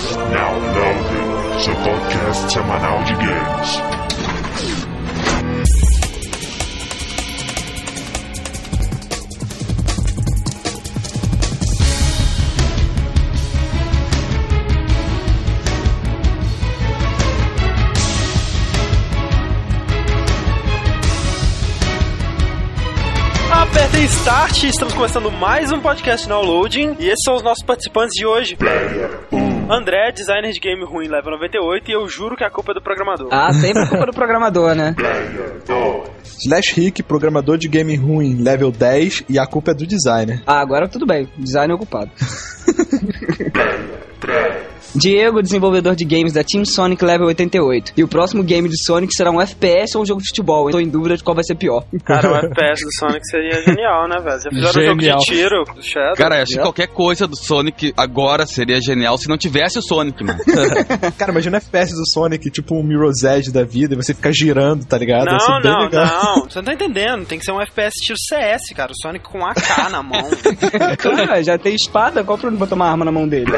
Now Loading, seu podcast semanal de games. Start, estamos começando mais um podcast Now Loading e esses são os nossos participantes de hoje. André, designer de game ruim, level 98 e eu juro que a culpa é do programador. Ah, sempre culpa do programador, né? Slash Rick, programador de game ruim, level 10, e a culpa é do designer. Ah, agora tudo bem. Design ocupado. Diego, desenvolvedor de games da Team Sonic Level 88. E o próximo game de Sonic será um FPS ou um jogo de futebol. Eu tô em dúvida de qual vai ser pior. Cara, o FPS do Sonic seria genial, né, velho? Já fizeram um jogo Genial. de tiro do Shadow? Cara, acho que qualquer coisa do Sonic agora seria genial se não tivesse o Sonic, mano. Cara, imagina o FPS do Sonic, tipo um Mirror's Edge da vida, e você ficar girando, tá ligado? Vai Não, ser bem não, legal. não. Você não tá entendendo. Tem que ser um FPS estilo CS, cara. O Sonic com AK na mão. Cara, já tem espada, qual o problema botar uma arma na mão dele?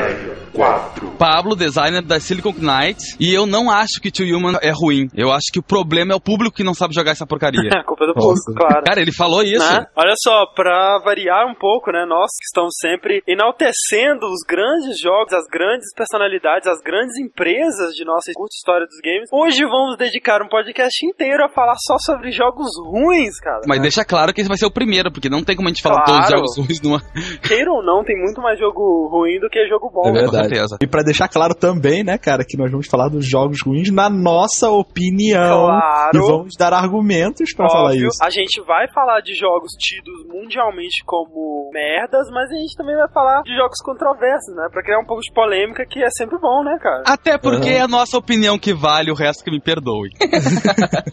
Pablo, designer da Silicon Knights, e eu não acho que Tio Human é ruim. Eu acho que o problema é o público que não sabe jogar essa porcaria. a culpa é do público, Nossa. claro. Cara, ele falou isso. Né? Olha só, pra variar um pouco, né? Nós que estamos sempre enaltecendo os grandes jogos, as grandes personalidades, as grandes empresas de nossa curta história dos games. Hoje vamos dedicar um podcast inteiro a falar só sobre jogos ruins, cara. Mas deixa claro que esse vai ser o primeiro, porque não tem como a gente falar Claro. todos os jogos ruins numa. Queira ou não, tem muito mais jogo ruim do que jogo bom. É né? Com verdade. certeza. E pra deixar claro também, né, cara, que nós vamos falar dos jogos ruins na nossa opinião. Claro. E vamos dar argumentos pra falar isso. A gente vai falar de jogos tidos mundialmente como merdas, mas a gente também vai falar de jogos controversos, né? Pra criar um pouco de polêmica, que é sempre bom, né, cara? Até porque é a nossa opinião que vale, o resto que me perdoe.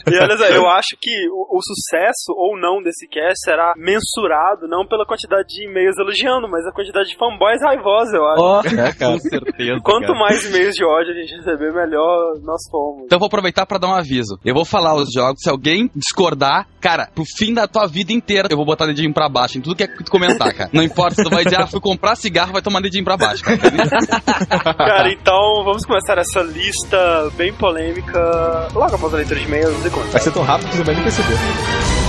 E olha só, eu acho que o, o sucesso ou não desse cast será mensurado não pela quantidade de e-mails elogiando, mas a quantidade de fanboys raivosos, eu acho. Ó, É, cara. Com certeza. Quanto mais e-mails de ódio a gente receber, melhor nós fomos. Então eu vou aproveitar pra dar um aviso. Eu vou falar os jogos, se alguém discordar, cara, pro fim da tua vida inteira, eu vou botar dedinho pra baixo em tudo que é que tu comentar, cara. Não importa se tu vai dizer, ah, fui comprar cigarro, vai tomar dedinho pra baixo, cara. Cara, então vamos começar essa lista bem polêmica logo após a leitura de e-mails e Vai ser tão rápido que você vai nem perceber.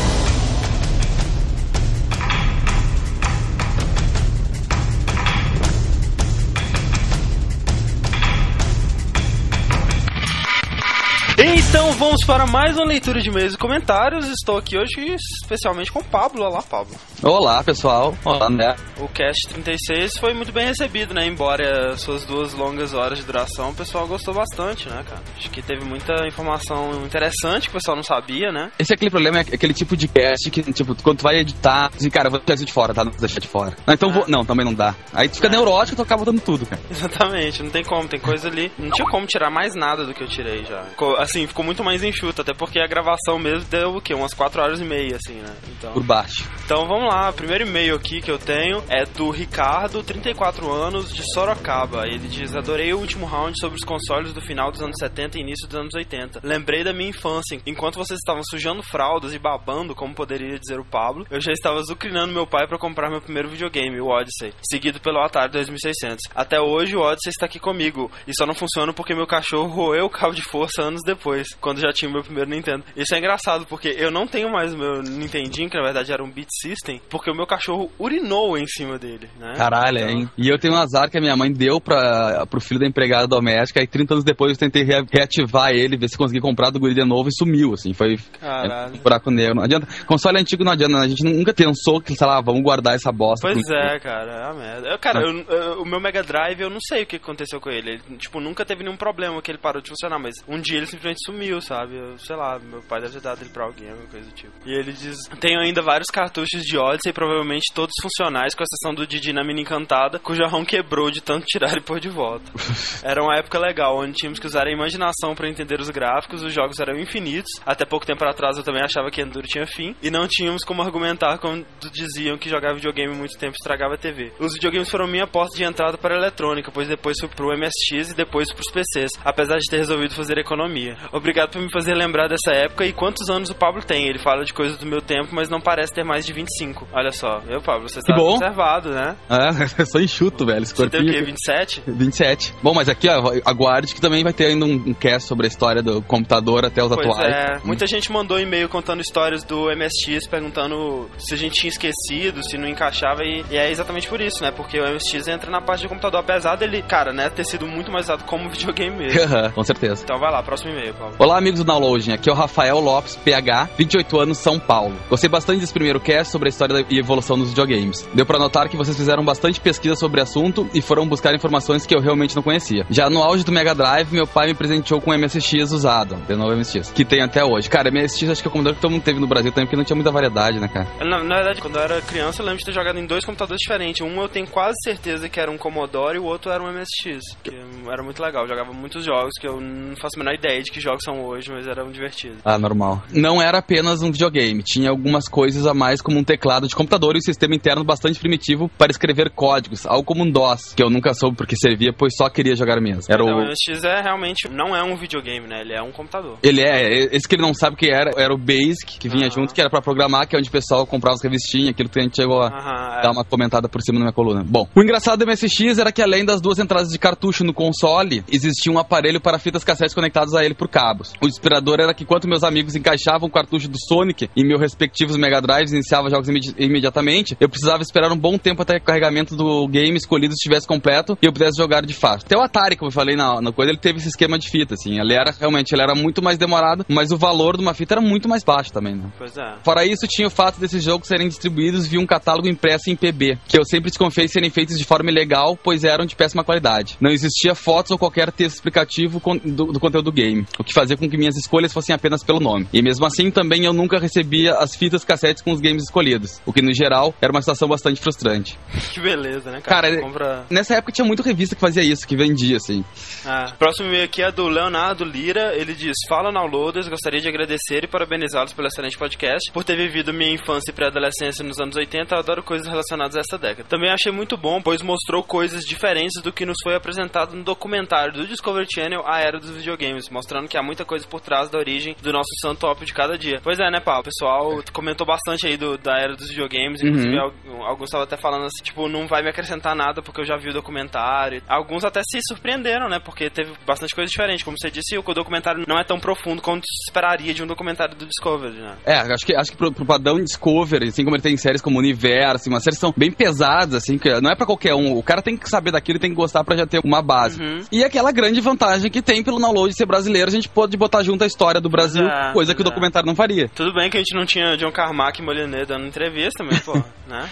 Vamos para mais uma leitura de e-mails e comentários. Estou aqui hoje especialmente com o Pablo. Olá, Pablo. Olá, pessoal. Olá, né? O Cast 36 foi muito bem recebido, né? Embora suas duas longas horas de duração, o pessoal gostou bastante, né, cara? Acho que teve muita informação interessante que o pessoal não sabia, né? Esse é aquele problema, é aquele tipo de cast que, tipo, quando tu vai editar, assim, cara, eu vou deixar isso de fora, tá? Não vou deixar de fora. Não, então vou. Não, também não dá. Aí tu fica É. neurótico e tu acaba botando tudo, cara. Exatamente, não tem como, tem coisa ali. Não tinha como tirar mais nada do que eu tirei já. Ficou, assim, ficou muito mais enxuto, até porque a gravação mesmo deu o quê? Umas 4 horas e meia, assim, né? Então. Por baixo. Então vamos lá, primeiro e-mail aqui que eu tenho é do Ricardo, 34 anos, de Sorocaba. Ele diz: Adorei o último round sobre os consoles do final dos anos 70 e início dos anos 80. Lembrei da minha infância. Enquanto vocês estavam sujando fraldas e babando, como poderia dizer o Pablo, eu já estava zucrinando meu pai para comprar meu primeiro videogame, o Odyssey, seguido pelo Atari 2600. Até hoje o Odyssey está aqui comigo e só não funciona porque meu cachorro roeu o cabo de força anos depois, quando já tinha o meu primeiro Nintendo. Isso é engraçado porque eu não tenho mais o meu Nintendinho, que na verdade era um Beat System, porque o meu cachorro urinou em cima dele, né? Caralho, Então, hein? E eu tenho um azar que a minha mãe deu pra, pro filho da empregada doméstica, e 30 anos depois eu tentei rea- reativar ele, ver se consegui comprar do guri de novo e sumiu, assim. Foi Caralho. é, um buraco negro. Não adianta. Console antigo não adianta, né? a gente nunca pensou que, sei lá, vamos guardar essa bosta. Pois é, cara, é a merda. Eu, cara, eu- eu- o meu Mega Drive, eu não sei o que aconteceu com ele. Ele, tipo, nunca teve nenhum problema que ele parou de funcionar, mas um dia ele simplesmente sumiu, sabe? Eu, sei lá, meu pai deve ter dado ele pra alguém, alguma coisa do tipo. E ele diz: Tenho ainda vários cartuchos de Odyssey, provavelmente todos funcionais, com exceção do Didi na Mina Encantada, cuja ROM quebrou de tanto tirar e pôr de volta. Era uma época legal, onde tínhamos que usar a imaginação pra entender os gráficos, os jogos eram infinitos. Até pouco tempo atrás eu também achava que Enduro tinha fim, e não tínhamos como argumentar quando diziam que jogar videogame muito tempo estragava a TV. Os videogames foram minha porta de entrada para a eletrônica, pois depois fui pro MSX e depois pros PCs, apesar de ter resolvido fazer economia. Obrigado por me fazer lembrar dessa época e quantos anos o Pablo tem. Ele fala de coisas do meu tempo, mas não parece ter mais de 25. Olha só, eu, Pablo, você tá bom. observado, né? É, eu sou enxuto, velho. Esse Você tem o quê? aqui. 27? 27. Bom, mas aqui, ó, aguarde que também vai ter ainda um, um cast sobre a história do computador até os Pois atuais. é, muita gente mandou e-mail contando histórias do MSX, perguntando se a gente tinha esquecido, se não encaixava, e, e é exatamente por isso, né? Porque o MSX entra na parte de computador, apesar dele, cara, né, ter sido muito mais usado como videogame mesmo. Com certeza. Então vai lá, próximo e-mail, Paulo. Olá, amigos do Downloading. Aqui é o Rafael Lopes, PH, 28 anos, São Paulo. Gostei bastante desse primeiro cast sobre a história e evolução dos videogames. Deu pra notar que vocês fizeram bastante pesquisa sobre o assunto e foram buscar informações que eu realmente não conhecia. Já no auge do Mega Drive, meu pai me presenteou com um MSX usado, de novo MSX, que tem até hoje. Cara, MSX acho que é o computador que todo mundo teve no Brasil também, porque não tinha muita variedade, né, cara? Na, na verdade, quando eu era criança, eu lembro de ter jogado em dois computadores diferentes. Um eu tenho quase certeza que era um Commodore e o outro era um MSX. Que era muito legal. Eu jogava muitos jogos que eu não faço a menor ideia de que jogos são hoje, mas eram divertidos. Ah, normal. Não era apenas um videogame, tinha algumas coisas a mais como um teclado de computador e um sistema interno bastante primitivo para escrever códigos, algo como um DOS, que eu nunca soube porque servia, pois só queria jogar mesmo. Era Então, o o... MSX é realmente. Não é um videogame, né? Ele é um computador. Ele é, esse que ele não sabe o que era, era o Basic, que vinha Aham. junto, que era pra programar, que é onde o pessoal comprava as revistinhas, aquilo que a gente chegou a é. dar uma comentada por cima na minha coluna. Bom, o engraçado do MSX era que além das duas entradas de cartucho no console, existia um aparelho para fitas cassetes conectados a ele por cabos. O inspirador era que enquanto meus amigos encaixavam o cartucho do Sonic em meus respectivos Mega Drives e iniciava jogos imedi- imediatamente, eu precisava esperar um bom tempo até que o carregamento do game escolhido estivesse completo e eu pudesse jogar de fato. Até o Atari, como eu falei na, na coisa, ele teve esse esquema de fita, assim. Ele era realmente, ele era muito mais demorado, mas o valor de uma fita era muito mais baixo também, né? Pois é. Fora isso, tinha o fato desses jogos serem distribuídos via um catálogo impresso em PB, que eu sempre desconfiei serem feitos de forma ilegal, pois eram de péssima qualidade. Não existia fotos ou qualquer texto explicativo do, do conteúdo do game, o que fazia com que minhas escolhas fossem apenas pelo nome. E mesmo assim, também eu nunca recebia as fitas cassetes com os games escolhidos, o que no geral era uma situação bastante frustrante. Que beleza, né, cara? Cara, Você compra. Nessa época tinha muita revista que fazia isso, que vendia, assim. Ah, próximo e-mail aqui é do Leonardo Lira. Ele diz: Fala downloaders, gostaria de agradecer e parabenizá-los pelo excelente podcast. Por ter vivido minha infância e pré-adolescência nos anos 80, eu adoro coisas relacionadas a essa década. Também achei muito bom, pois mostrou coisas diferentes do que nos foi apresentado no documentário do Discovery Channel A Era dos Videogames, mostrando que há muita coisa por trás da origem do nosso santo ópio de cada dia. Pois é, né, Paulo? O pessoal comentou bastante aí do, da Era dos Videogames, inclusive Uhum. al- alguns estavam até falando assim, tipo, não vai me acrescentar nada porque eu já vi o documentário. Alguns até se surpreenderam, né? Porque teve bastante coisa diferente. Como você disse, o documentário não é tão profundo quanto se esperaria de um documentário do Discovery, né? É, acho que, acho que pro, pro padrão Discovery, assim como ele tem séries como Universo, umas séries são bem pesadas, assim, que não é pra qualquer um. O cara tem que saber daquilo e tem que gostar pra já ter uma base. Uhum. E aquela grande vantagem que tem pelo download ser brasileiro, a gente pode botar junto a história do Brasil, coisa que o documentário não faria. Tudo bem que a gente não tinha John Carmack e Moliné dando entrevista, mas, pô, né?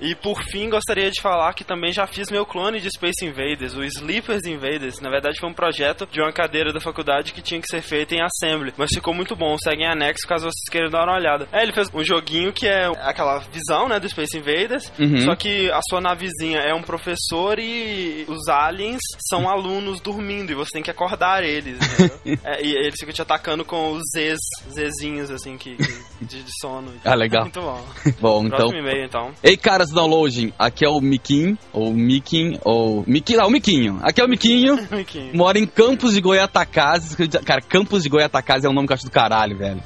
E por fim, gostaria de falar que também já fiz meu clone de Space Invaders, o Sleepers Invaders. Na verdade, foi um projeto de uma cadeira da faculdade que tinha que ser feito em Assembly, mas ficou muito bom. Segue em anexo caso vocês queiram dar uma olhada. É, ele fez um joguinho que é aquela visão, né, do Space Invaders, Uhum. só que a sua navezinha é um professor e os aliens são alunos dormindo e você tem que acordar eles. entendeu? É, e eles ficam te atacando com os Zs, Zzinhos, assim, que, que- de, de sono. Ah, legal. Muito bom. Bom, então. E-mail, então. Ei, caras do downloading, aqui é o Miquim, ou Miquim, ou. Miquim, não, o Miquinho. Aqui é o Miquinho. Aqui. Mora em Campos de Goiatacazes. Cara, Campos de Goiatacazes é um nome que eu acho do caralho, velho.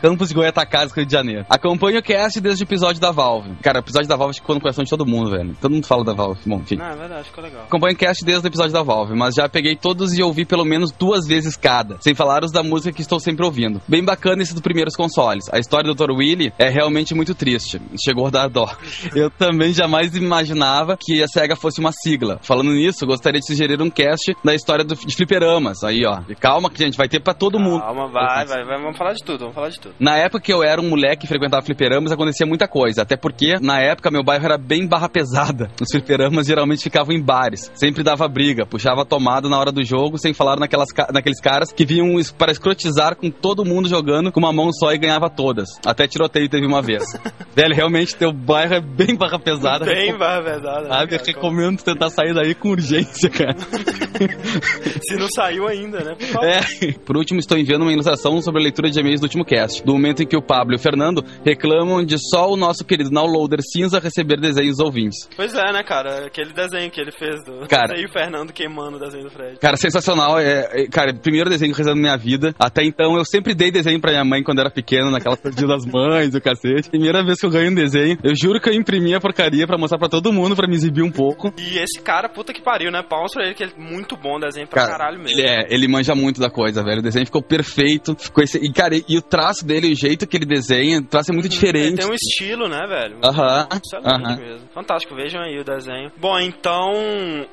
Campos de Goiatacazes, Rio de Janeiro. Acompanho o cast desde o episódio da Valve. Cara, o episódio da Valve ficou no coração de todo mundo, velho. Todo mundo fala da Valve. Bom, enfim. Não, é verdade, ficou legal. Acompanho o cast desde o episódio da Valve, mas já peguei todos e ouvi pelo menos duas vezes cada, sem falar os da música que estou sempre ouvindo. Bem bacana esse dos primeiros consoles. A história do Dr. Willy é realmente muito triste. Chegou a dar dó. Eu também jamais imaginava que a SEGA fosse uma sigla. Falando nisso, gostaria de sugerir um cast da história do, de fliperamas. Aí, ó. E calma que, gente, vai ter pra todo mundo. Calma, vai, vai, vai, vamos falar de tudo, vamos falar de tudo. Na época que eu era um moleque que frequentava fliperamas, acontecia muita coisa. Até porque, na época, meu bairro era bem barra pesada. Os fliperamas geralmente ficavam em bares. Sempre dava briga, puxava tomada na hora do jogo, sem falar naquelas, naqueles caras que vinham para escrotizar com todo mundo jogando com uma mão só e ganhava todas. Até tiroteio teve uma vez. Velho, realmente, teu bairro é bem barra pesada. Bem barra pesada. né, Sabe, eu cara? recomendo tentar sair daí com urgência, cara. Se não saiu ainda, né? Por favor. É. Por último, estou enviando uma ilustração sobre a leitura de e-mails do último cast. Do momento em que o Pablo e o Fernando reclamam de só o nosso querido downloader cinza receber desenhos ouvintes. Pois é, né, cara? Aquele desenho que ele fez do. Cara. E o Fernando queimando o desenho do Fred. Cara, sensacional. É, é, cara, primeiro desenho que eu na minha vida. Até então eu sempre dei desenho pra minha mãe quando era pequeno, naquela dia das mães, o cacete. Primeira vez que eu ganho um desenho. Eu juro que eu imprimi a porcaria pra mostrar pra todo mundo, pra me exibir um pouco. E esse cara, puta que pariu, né? Palmas pra ele, que é muito bom desenho pra Cara, caralho mesmo. Ele é, ele manja muito da coisa, velho. O desenho ficou perfeito. Ficou esse, e, cara, e, e o traço dele, o jeito que ele desenha, o traço é muito Ele diferente. tem um estilo, né, velho? Aham, aham. mesmo. Fantástico, vejam aí o desenho. Bom, então.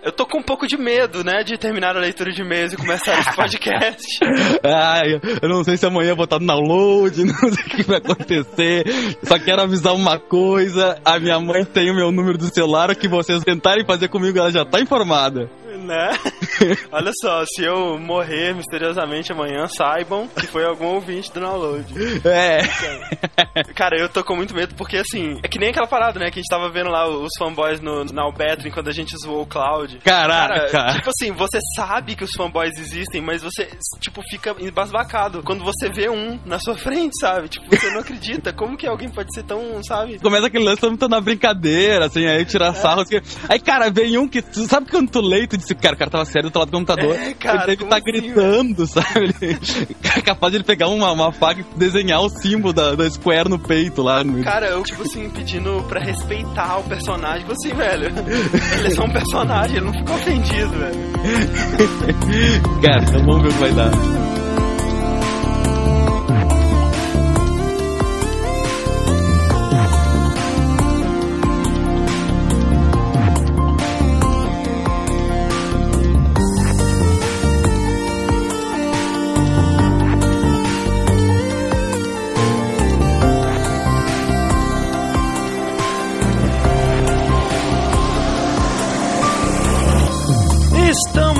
Eu tô com um pouco de medo, né, de terminar a leitura de e-mails e começar esse podcast. Ai, eu não sei se amanhã eu vou estar no download, não sei o que vai acontecer. Só quero avisar uma coisa: a minha mãe tem o meu número do celular. O que vocês tentarem fazer comigo, ela já tá informada. Né? Olha só, se eu morrer misteriosamente amanhã, saibam que foi algum ouvinte do download. É. Cara, eu tô com muito medo porque, assim, é que nem aquela parada, né? Que a gente tava vendo lá os fanboys no, na Albetrin quando a gente zoou o Cloud. Caraca. Cara, tipo assim, você sabe que os fanboys existem, mas você, tipo, fica embasbacado quando você vê um na sua frente, sabe? Tipo, você não acredita. Como que alguém pode ser tão, sabe? Começa aquele lance, todo mundo tá na brincadeira, assim, aí tirar sarro. Assim. Aí, cara, vem um que. tu Sabe quando tu lê e disse, cara, o cara tava sério do outro lado do computador. É, cara, ele deve tá assim, gritando, sabe? Ele, é capaz de ele pegar uma, uma faca e desenhar o símbolo da, da Square no peito lá. No... Cara, eu, tipo assim, pedindo pra respeitar o personagem. Tipo assim, velho. Ele é só um personagem, ele não ficou ofendido, velho. Cara, então vamos ver o que vai dar.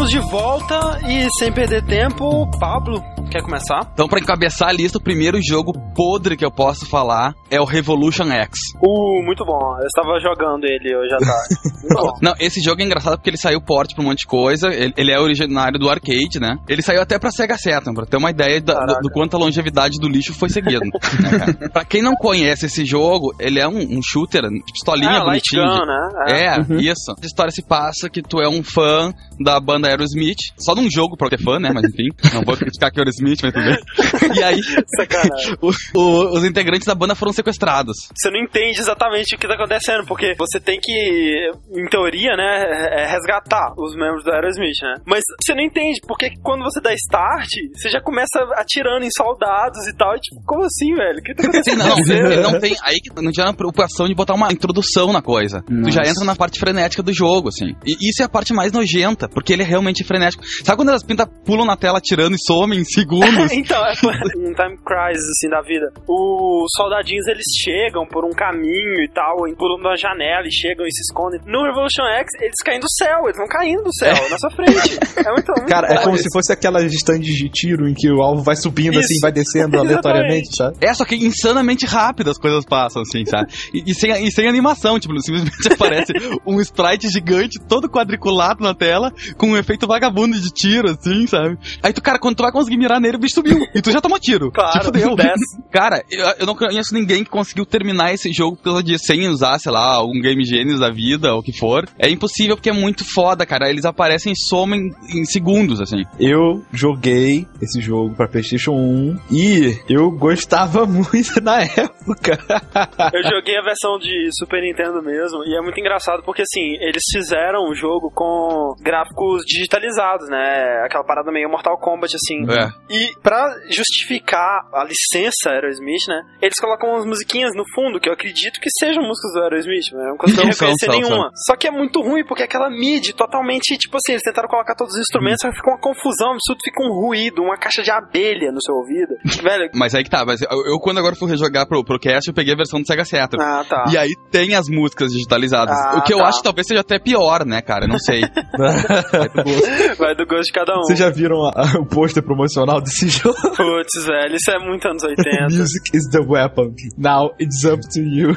De volta e sem perder tempo, Pablo, quer começar? Então, pra encabeçar a lista, o primeiro jogo podre que eu posso falar é o Revolution X. Uh, muito bom. Eu estava jogando ele hoje à tarde. Muito bom. Não, esse jogo é engraçado porque ele saiu porte pra um monte de coisa. Ele, ele é originário do arcade, né? Ele saiu até pra Sega Saturn, pra ter uma ideia da- do, do quanto a longevidade do lixo foi seguido. né, cara? pra quem não conhece esse jogo, ele é um, um shooter de pistolinha Ah, Light bonitinho. Gun, né? É, isso. A história se passa que tu é um fã da banda Aerosmith. Só num jogo pra ter fã, né? Mas enfim, não vou criticar que mas tudo bem. E aí, o- o- os integrantes da banda foram sequestrados. Você não entende exatamente o que tá acontecendo, porque você tem que, em teoria, né, é, resgatar os membros do Aerosmith, né? Mas você não entende, porque quando você dá start, você já começa atirando em soldados e tal, e tipo, como assim, velho? O que tá Sim, acontecendo? não, ele não tem. Aí não tinha a preocupação de botar uma introdução na coisa. Tu já entra na parte frenética do jogo, assim. E isso é a parte mais nojenta, porque ele é realmente frenético. Sabe quando as pintas pulam na tela atirando e somem em segundos? então, é um time crisis, assim, da vida. Os soldadinhos, eles chegam por um caminho e tal, pulam da janela e chegam e se escondem. No Revolution X, eles caem do céu, eles vão caindo do céu, na sua frente. É muito, muito Cara, é como isso. se fosse aquelas stands de tiro em que o alvo vai subindo Isso. assim, vai descendo aleatoriamente, sabe? É, só que insanamente rápido as coisas passam, assim, sabe? E, e sem, e sem animação, tipo, simplesmente aparece um sprite gigante, todo quadriculado na tela, com um efeito vagabundo de tiro, assim, sabe? Aí tu, cara, quando tu vai conseguir mirar nele, o bicho subiu. E tu já tomou tiro. Claro, desce. Cara, eu, eu não conheço ninguém que conseguiu terminar esse jogo por causa disso, sem usar, sei lá, algum Game Genius da vida, ou o que for. É impossível porque é muito foda, cara. Eles aparecem e somem em segundos, assim. Eu joguei esse jogo pra PlayStation 1 e eu gostava muito na época. Eu joguei a versão de Super Nintendo mesmo, e é muito engraçado porque, assim, eles fizeram o jogo com gráficos digitalizados, né? Aquela parada meio Mortal Kombat, assim. É. E pra justificar a licença Aerosmith, né? Eles colocam umas musiquinhas no fundo, que eu acredito que sejam músicas do Aerosmith, né? Eu não são, reconhecer são, nenhuma. Só que é muito ruim, porque aquela MIDI totalmente, tipo assim, eles tentaram colocar todos os instrumentos, só que fica uma confusão absurda, fica um ruído, uma caixa de abelha no seu ouvido. Velho, Mas aí que tá, mas eu, eu quando agora fui rejogar pro, pro cast, eu peguei a versão do Sega Saturn. ah, tá. E aí tem as músicas digitalizadas. Ah, o que eu tá. acho que talvez seja até pior, né, cara? Não sei. Vai do gosto de cada um. Vocês já viram a- o pôster promocional final desse jogo. Putz, velho, isso é muito anos 80. Music is the weapon. Now it's up to you.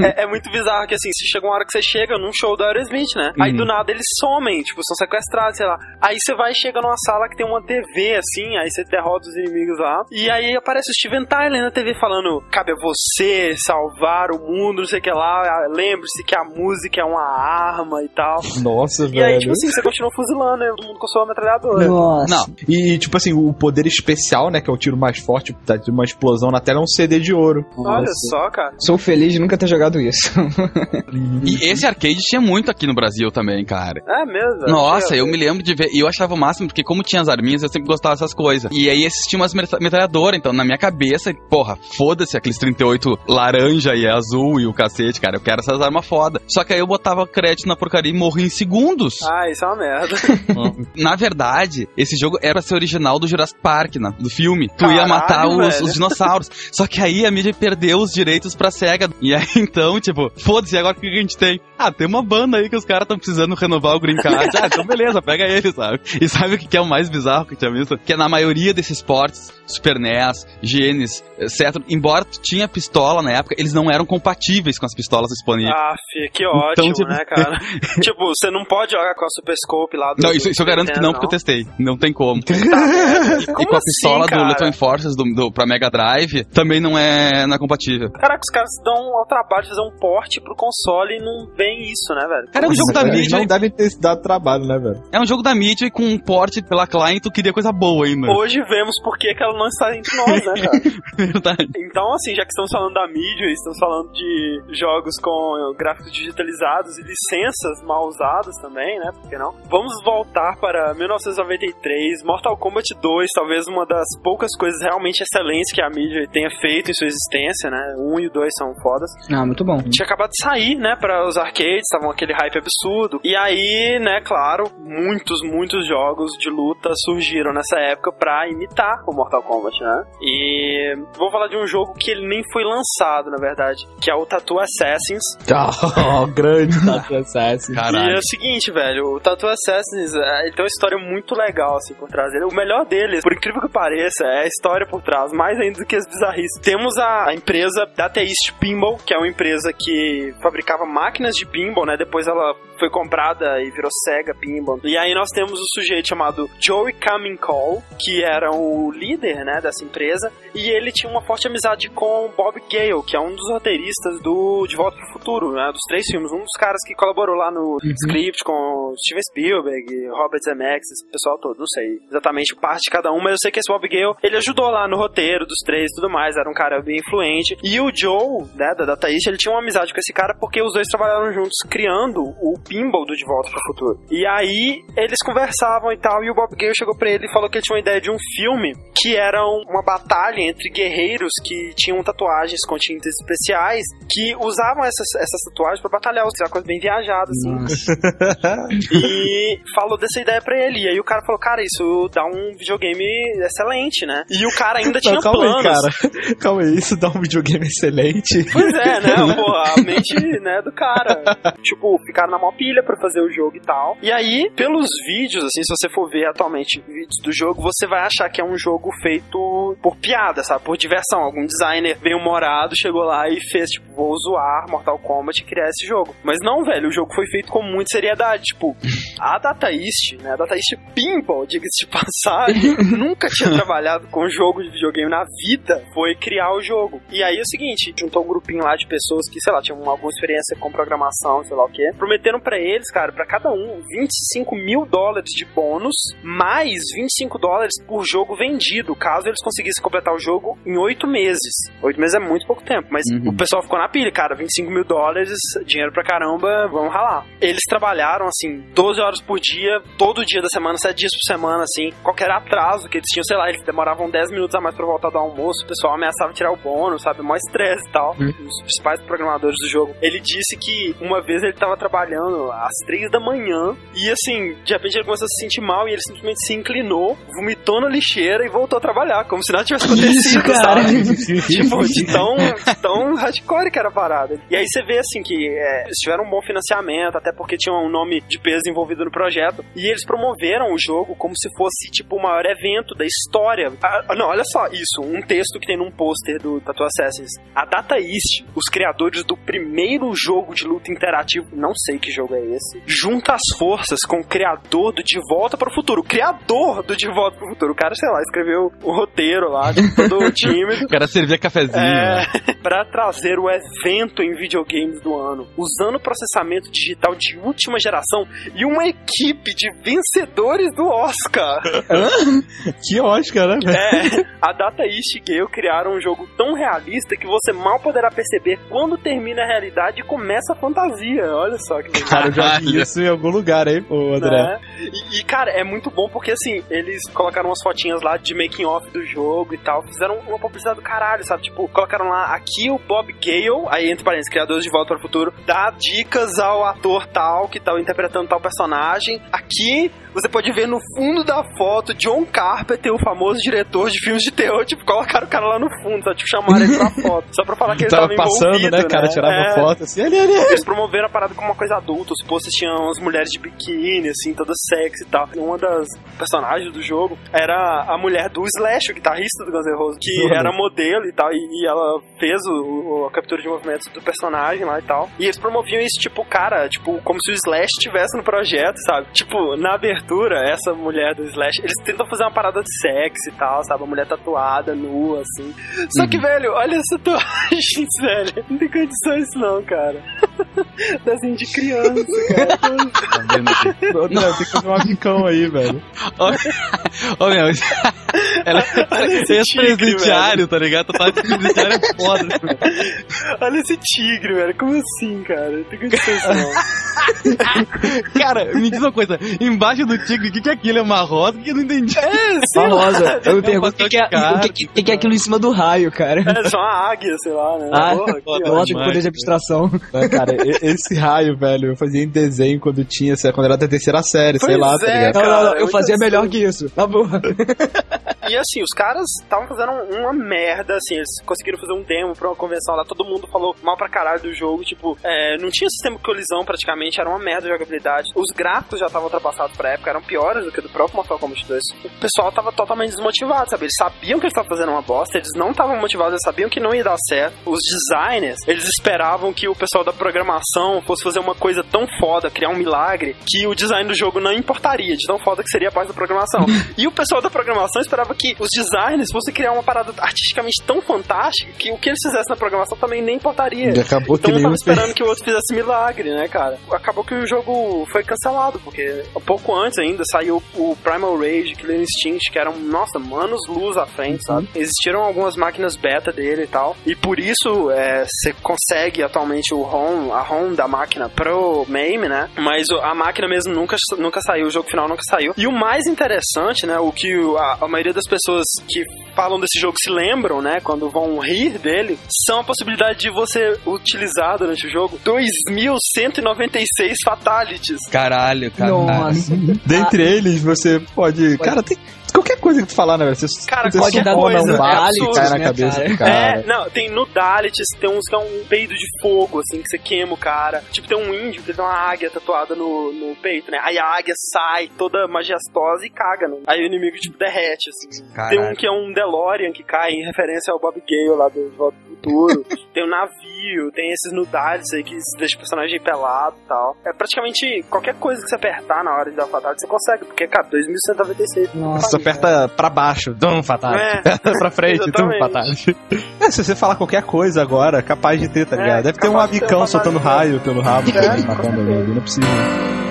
é, é muito bizarro que assim, se chega uma hora que você chega num show do Aerosmith, né? Aí Uhum. do nada eles somem, tipo, são sequestrados, sei lá. Aí você vai e chega numa sala que tem uma TV, assim, aí você derrota os inimigos lá. E aí aparece o Steven Tyler na TV falando: cabe a você salvar o mundo, não sei o que lá. Ah, Lembre-se que a música é uma arma e tal. Nossa, E aí, velho. tipo assim, você continua fuzilando, né? Todo mundo com sua metralhadora. Nossa. Não, E, tipo assim, o poder especial, né, que é o tiro mais forte, tá de uma explosão na tela, é um CD de ouro. Olha só, cara. Sou feliz de nunca ter jogado isso. e esse arcade tinha muito aqui no Brasil também, cara. É mesmo. velho. Nossa, eu me lembro de ver. E eu achava o máximo, porque como tinha as arminhas, eu sempre gostava dessas coisas. E aí existia umas metra- metralhadoras, então na minha cabeça, porra, foda-se aqueles 38 laranja e azul e o cacete, cara. Eu quero essas armas foda. Só que aí eu botava crédito na porcaria e morri em segundos. Ah, isso é uma merda. Na verdade, esse jogo era pra ser original do Jurassic Park, na- do filme. Tu ia Caralho, matar os, os dinossauros. Só que aí a mídia perdeu os direitos pra SEGA. E aí então, tipo, foda-se, agora o que a gente tem? Ah, tem uma banda aí que os caras estão precisando renovar o Green Card. Ah, então beleza, pega ele, sabe? E sabe o que é o mais bizarro que eu tinha visto? Que é na maioria desses portes, Super NES, Genes, etc., embora tu tinha pistola na época, eles não eram compatíveis com as pistolas disponíveis. Ah, fi, que ótimo, tipo- né, cara? tipo, você não pode jogar com a Super Scope lá do. Não, isso, isso eu do garanto que não, Nintendo, porque eu testei. Não tem como. Tá? E Como com a assim, pistola do cara? Little Enforcers do, do, pra Mega Drive também não é, não é compatível. Caraca, os caras dão ao trabalho de fazer um porte pro console e não vem isso, né, velho? Cara, é um jogo da Eles mídia. não devem ter se dado trabalho, né, velho? É um jogo da mídia e com um porte pela client tu queria coisa boa ainda. Hoje vemos por que ela não está entre nós, né, cara? Verdade. Então, assim, já que estamos falando da mídia e estamos falando de jogos com gráficos digitalizados e licenças mal usadas também, né? Por que não? Vamos voltar para 1993, Mortal Kombat 2, talvez uma das poucas coisas realmente excelentes que a mídia tenha feito em sua existência, né? O 1 e o 2 são fodas. Ah, muito bom. tinha acabado de sair, né, para os arcades, estavam aquele hype absurdo. E aí, né, claro, muitos, muitos jogos de luta surgiram nessa época pra imitar o Mortal Kombat, né? E vou falar de um jogo que ele nem foi lançado, na verdade, que é o Tattoo Assassins. Oh, grande Tattoo Assassin. E é Caralho. o seguinte, velho, o Tattoo Assassins, é, ele tem uma história muito legal, assim, por trás dele. O melhor deles, por incrível que pareça, é a história por trás, mais ainda do que as bizarrices. Temos a, a empresa Dataist Pinball, que é uma empresa que fabricava máquinas de pinball, né? Depois ela foi comprada e virou Sega Pinball. E aí nós temos o sujeito chamado Joey Call, que era o líder, né, dessa empresa, e ele tinha uma forte amizade com Bob Gale, que é um dos roteiristas do De Volta pro Futuro, né, dos três filmes, um dos caras que colaborou lá no script com Steven Spielberg, Robert Zemeckis, esse pessoal todo, não sei exatamente parte de cada um, mas eu sei que esse Bob Gale, ele ajudou lá no roteiro dos três e tudo mais, era um cara bem influente. E o Joe, né, da Data East, ele tinha uma amizade com esse cara porque os dois trabalharam juntos criando o pinball do De Volta pro Futuro. E aí eles conversavam e tal, e o Bob Gale chegou pra ele e falou que ele tinha uma ideia de um filme que era um- uma batalha entre guerreiros que tinham tatuagens com tintas especiais que usavam essas, essas tatuagens pra batalhar, uma coisa bem viajada, assim. E falou dessa ideia pra ele. E aí o cara falou, cara, isso dá um videogame excelente, né? E o cara ainda tinha Não, calma planos. aí, cara. Calma aí, isso dá um videogame excelente. Pois é, né? Pô, a mente, né, do cara. tipo, ficaram na mó pilha pra fazer o jogo e tal. E aí, pelos vídeos, assim, se você for ver atualmente vídeos do jogo, você vai achar que é um jogo feito por piada, sabe? Por diversão. Algum designer bem humorado chegou lá e fez, tipo, vou zoar Mortal Kombat e criar esse jogo. Mas não, velho, o jogo foi feito com muita seriedade. Tipo, a Data East, né? A Data East Pinball, diga-se de passagem, nunca tinha trabalhado com jogo de videogame na vida, foi criar o jogo. E aí é o seguinte, juntou um grupinho lá de pessoas que, sei lá, tinham alguma experiência com programação, sei lá o quê, prometeram pra eles, cara, pra cada um, 25 mil dólares de bônus, mais 25 dólares por jogo vendido, caso eles conseguissem completar o jogo em 8 meses. 8 meses é muito pouco tempo, mas Uhum. o pessoal ficou na pilha, cara, 25 mil dólares, dinheiro pra caramba, vamos ralar. Eles trabalharam, assim, 12 horas por dia, todo dia da semana, 7 dias por semana, assim, qualquer atraso que eles tinham, sei lá, eles demoravam 10 minutos a mais pra voltar do almoço, o pessoal ameaçava tirar o bônus, sabe, mó estresse e tal, os principais programadores do jogo. Ele disse que uma vez ele tava trabalhando às três da manhã. E assim, de repente ele começou a se sentir mal e ele simplesmente se inclinou, vomitou na lixeira e voltou a trabalhar, como se nada tivesse acontecido, Isso, cara. tipo, de tão, de tão hardcore que era a parada. E aí você vê assim que é, eles tiveram um bom financiamento, até porque tinha um nome de peso envolvido no projeto. E eles promoveram o jogo como se fosse tipo o maior evento da história. Ah, não, olha só, isso, um texto que tem num pôster do Tattoo Assassins. A Data East, os criadores do primeiro jogo de luta interativo, não sei que jogo é esse, junta as forças com o criador do De Volta para o Futuro. O criador do De Volta para o Futuro. O cara, sei lá, escreveu o roteiro lá, todo o time. O cara servia cafezinho. né? É, para trazer o evento em videogames do ano, usando processamento digital de última geração e uma equipe de vencedores do Oscar. Que Oscar, né, velho? É, a Data East e Gale criaram um jogo tão realista que você mal poderá perceber quando termina a realidade e começa a fantasia. Olha só que legal. Cara, eu já vi isso em algum lugar aí, pô, André. Né? E, e, cara, é muito bom porque, assim, eles colocaram umas fotinhas lá de making off do jogo e tal, fizeram uma publicidade do caralho, sabe? Tipo, colocaram lá, aqui o Bob Gale, aí entre parênteses, criadores de Volta para o Futuro, dá dicas ao ator tal, que tá interpretando tal personagem. Aqui, você pode ver no fundo da foto John Carpenter, o famoso diretor de filmes de terror, tipo, colocaram o cara lá no fundo, sabe? Tipo, chamaram ele pra foto, só pra falar que ele Tava tava passando, envolvido, né, cara? Tirava É. foto assim, ali, ali. Eles promoveram a parada como uma coisa adulta. Os posters tinham as mulheres de biquíni, assim, todas sexy e tal. Uma das personagens do jogo era a mulher do Slash, o guitarrista do Guns N' Roses, que Uhum. era modelo e tal. E, e ela fez o, o- a captura de movimentos do personagem lá e tal. E eles promoviam isso, tipo, cara, tipo, como se o Slash estivesse no projeto, sabe? Tipo, na abertura, essa mulher do Slash, eles tentam fazer uma parada de sexy e tal, sabe? A mulher tatuada, nua, assim. Só que, velho, olha essa tatuagem, velho. Não tem condições isso não, cara. Desenho de criança, cara. Tá vendo aqui? André, tem que fazer um amicão aí, velho. Ô, meu, ela tigre, presidiário, tá ligado? Tá de presidiário é foda. Olha esse tigre, velho. Como assim, cara? Não tem condições isso não. Cara, me diz uma coisa. Embaixo do tigre, o que, que é aquilo? É uma rosa? Que eu não entendi. É, sei Uma lá. rosa. Eu me É um pergunto o que, que é, que, que- é aquilo em cima do raio, cara. É só uma águia, sei lá, né? Ah, Porra, ótimo. nossa, que demais, poder de abstração. Né, cara, esse raio, velho, eu fazia em desenho quando tinha, sei lá, quando era da terceira série, sei Pois lá, tá é, ligado? Não, não, não, Cara, eu fazia muito melhor que isso. Na boa. E assim, os caras estavam fazendo uma merda, assim, eles conseguiram fazer um demo pra uma convenção lá, todo mundo falou mal pra caralho do jogo, tipo, é, não tinha sistema de colisão praticamente, era uma merda de jogabilidade. Os gráficos já estavam ultrapassados pra época, eram piores do que do próprio Mortal Kombat 2. O pessoal tava totalmente desmotivado, sabe? Eles sabiam que eles estavam fazendo uma bosta, eles não estavam motivados, eles sabiam que não ia dar certo. Os designers, eles esperavam que o pessoal da programação fosse fazer uma coisa tão foda, criar um milagre, que o design do jogo não importaria, de tão foda que seria a parte da programação. E o pessoal da programação esperava que os designers fossem criar uma parada artisticamente tão fantástica que o que eles fizessem na programação também nem importaria. E acabou que Então um nem tava um esperando que o outro fizesse milagre, né, cara? Acabou que o jogo foi cancelado, porque um pouco antes ainda saiu o Primal Rage, Killer Instinct, que eram, nossa, anos luz à frente, sabe? Existiram algumas máquinas beta dele e tal, e por isso é, você consegue atualmente o ROM, a ROM da máquina pro MAME, né? Mas a máquina mesmo nunca, nunca saiu, o jogo final nunca saiu. E o mais interessante, né, o que a, a maioria das pessoas que falam desse jogo se lembram, né, quando vão rir dele, são a possibilidade de você utilizar durante o jogo 2.196 fatalities. Caralho, caralho. Nossa. Dentre eles, você pode. Cara, tem. Qualquer coisa que tu falar, né, velho? Você, Cara, você qualquer só coisa, um é bate e absurdo, cai na né, cabeça cara? do cara. É, não, tem no Dalities, tem uns que é um peido de fogo, assim, que você queima o cara. Tipo, tem um índio que tem uma águia tatuada no, no peito, né? Aí a águia sai toda majestosa e caga. No... Aí o inimigo, tipo, derrete, assim. Tem um que é um DeLorean que cai em referência ao Bob Gale lá do Volta pro Futuro. tem um navio, tem esses nudales aí que deixa o personagem pelado e tal. É praticamente qualquer coisa que você apertar na hora de dar fatality, você consegue, porque, cara, 2196. Nossa. Você aperta pra baixo, dum, fatal. É. pra frente, dum, Exatamente. fatal. É, se você falar qualquer coisa agora, capaz de ter, tá É, ligado? Deve ter um uma soltando raio pelo rabo, É, matando alguém. Não é possível.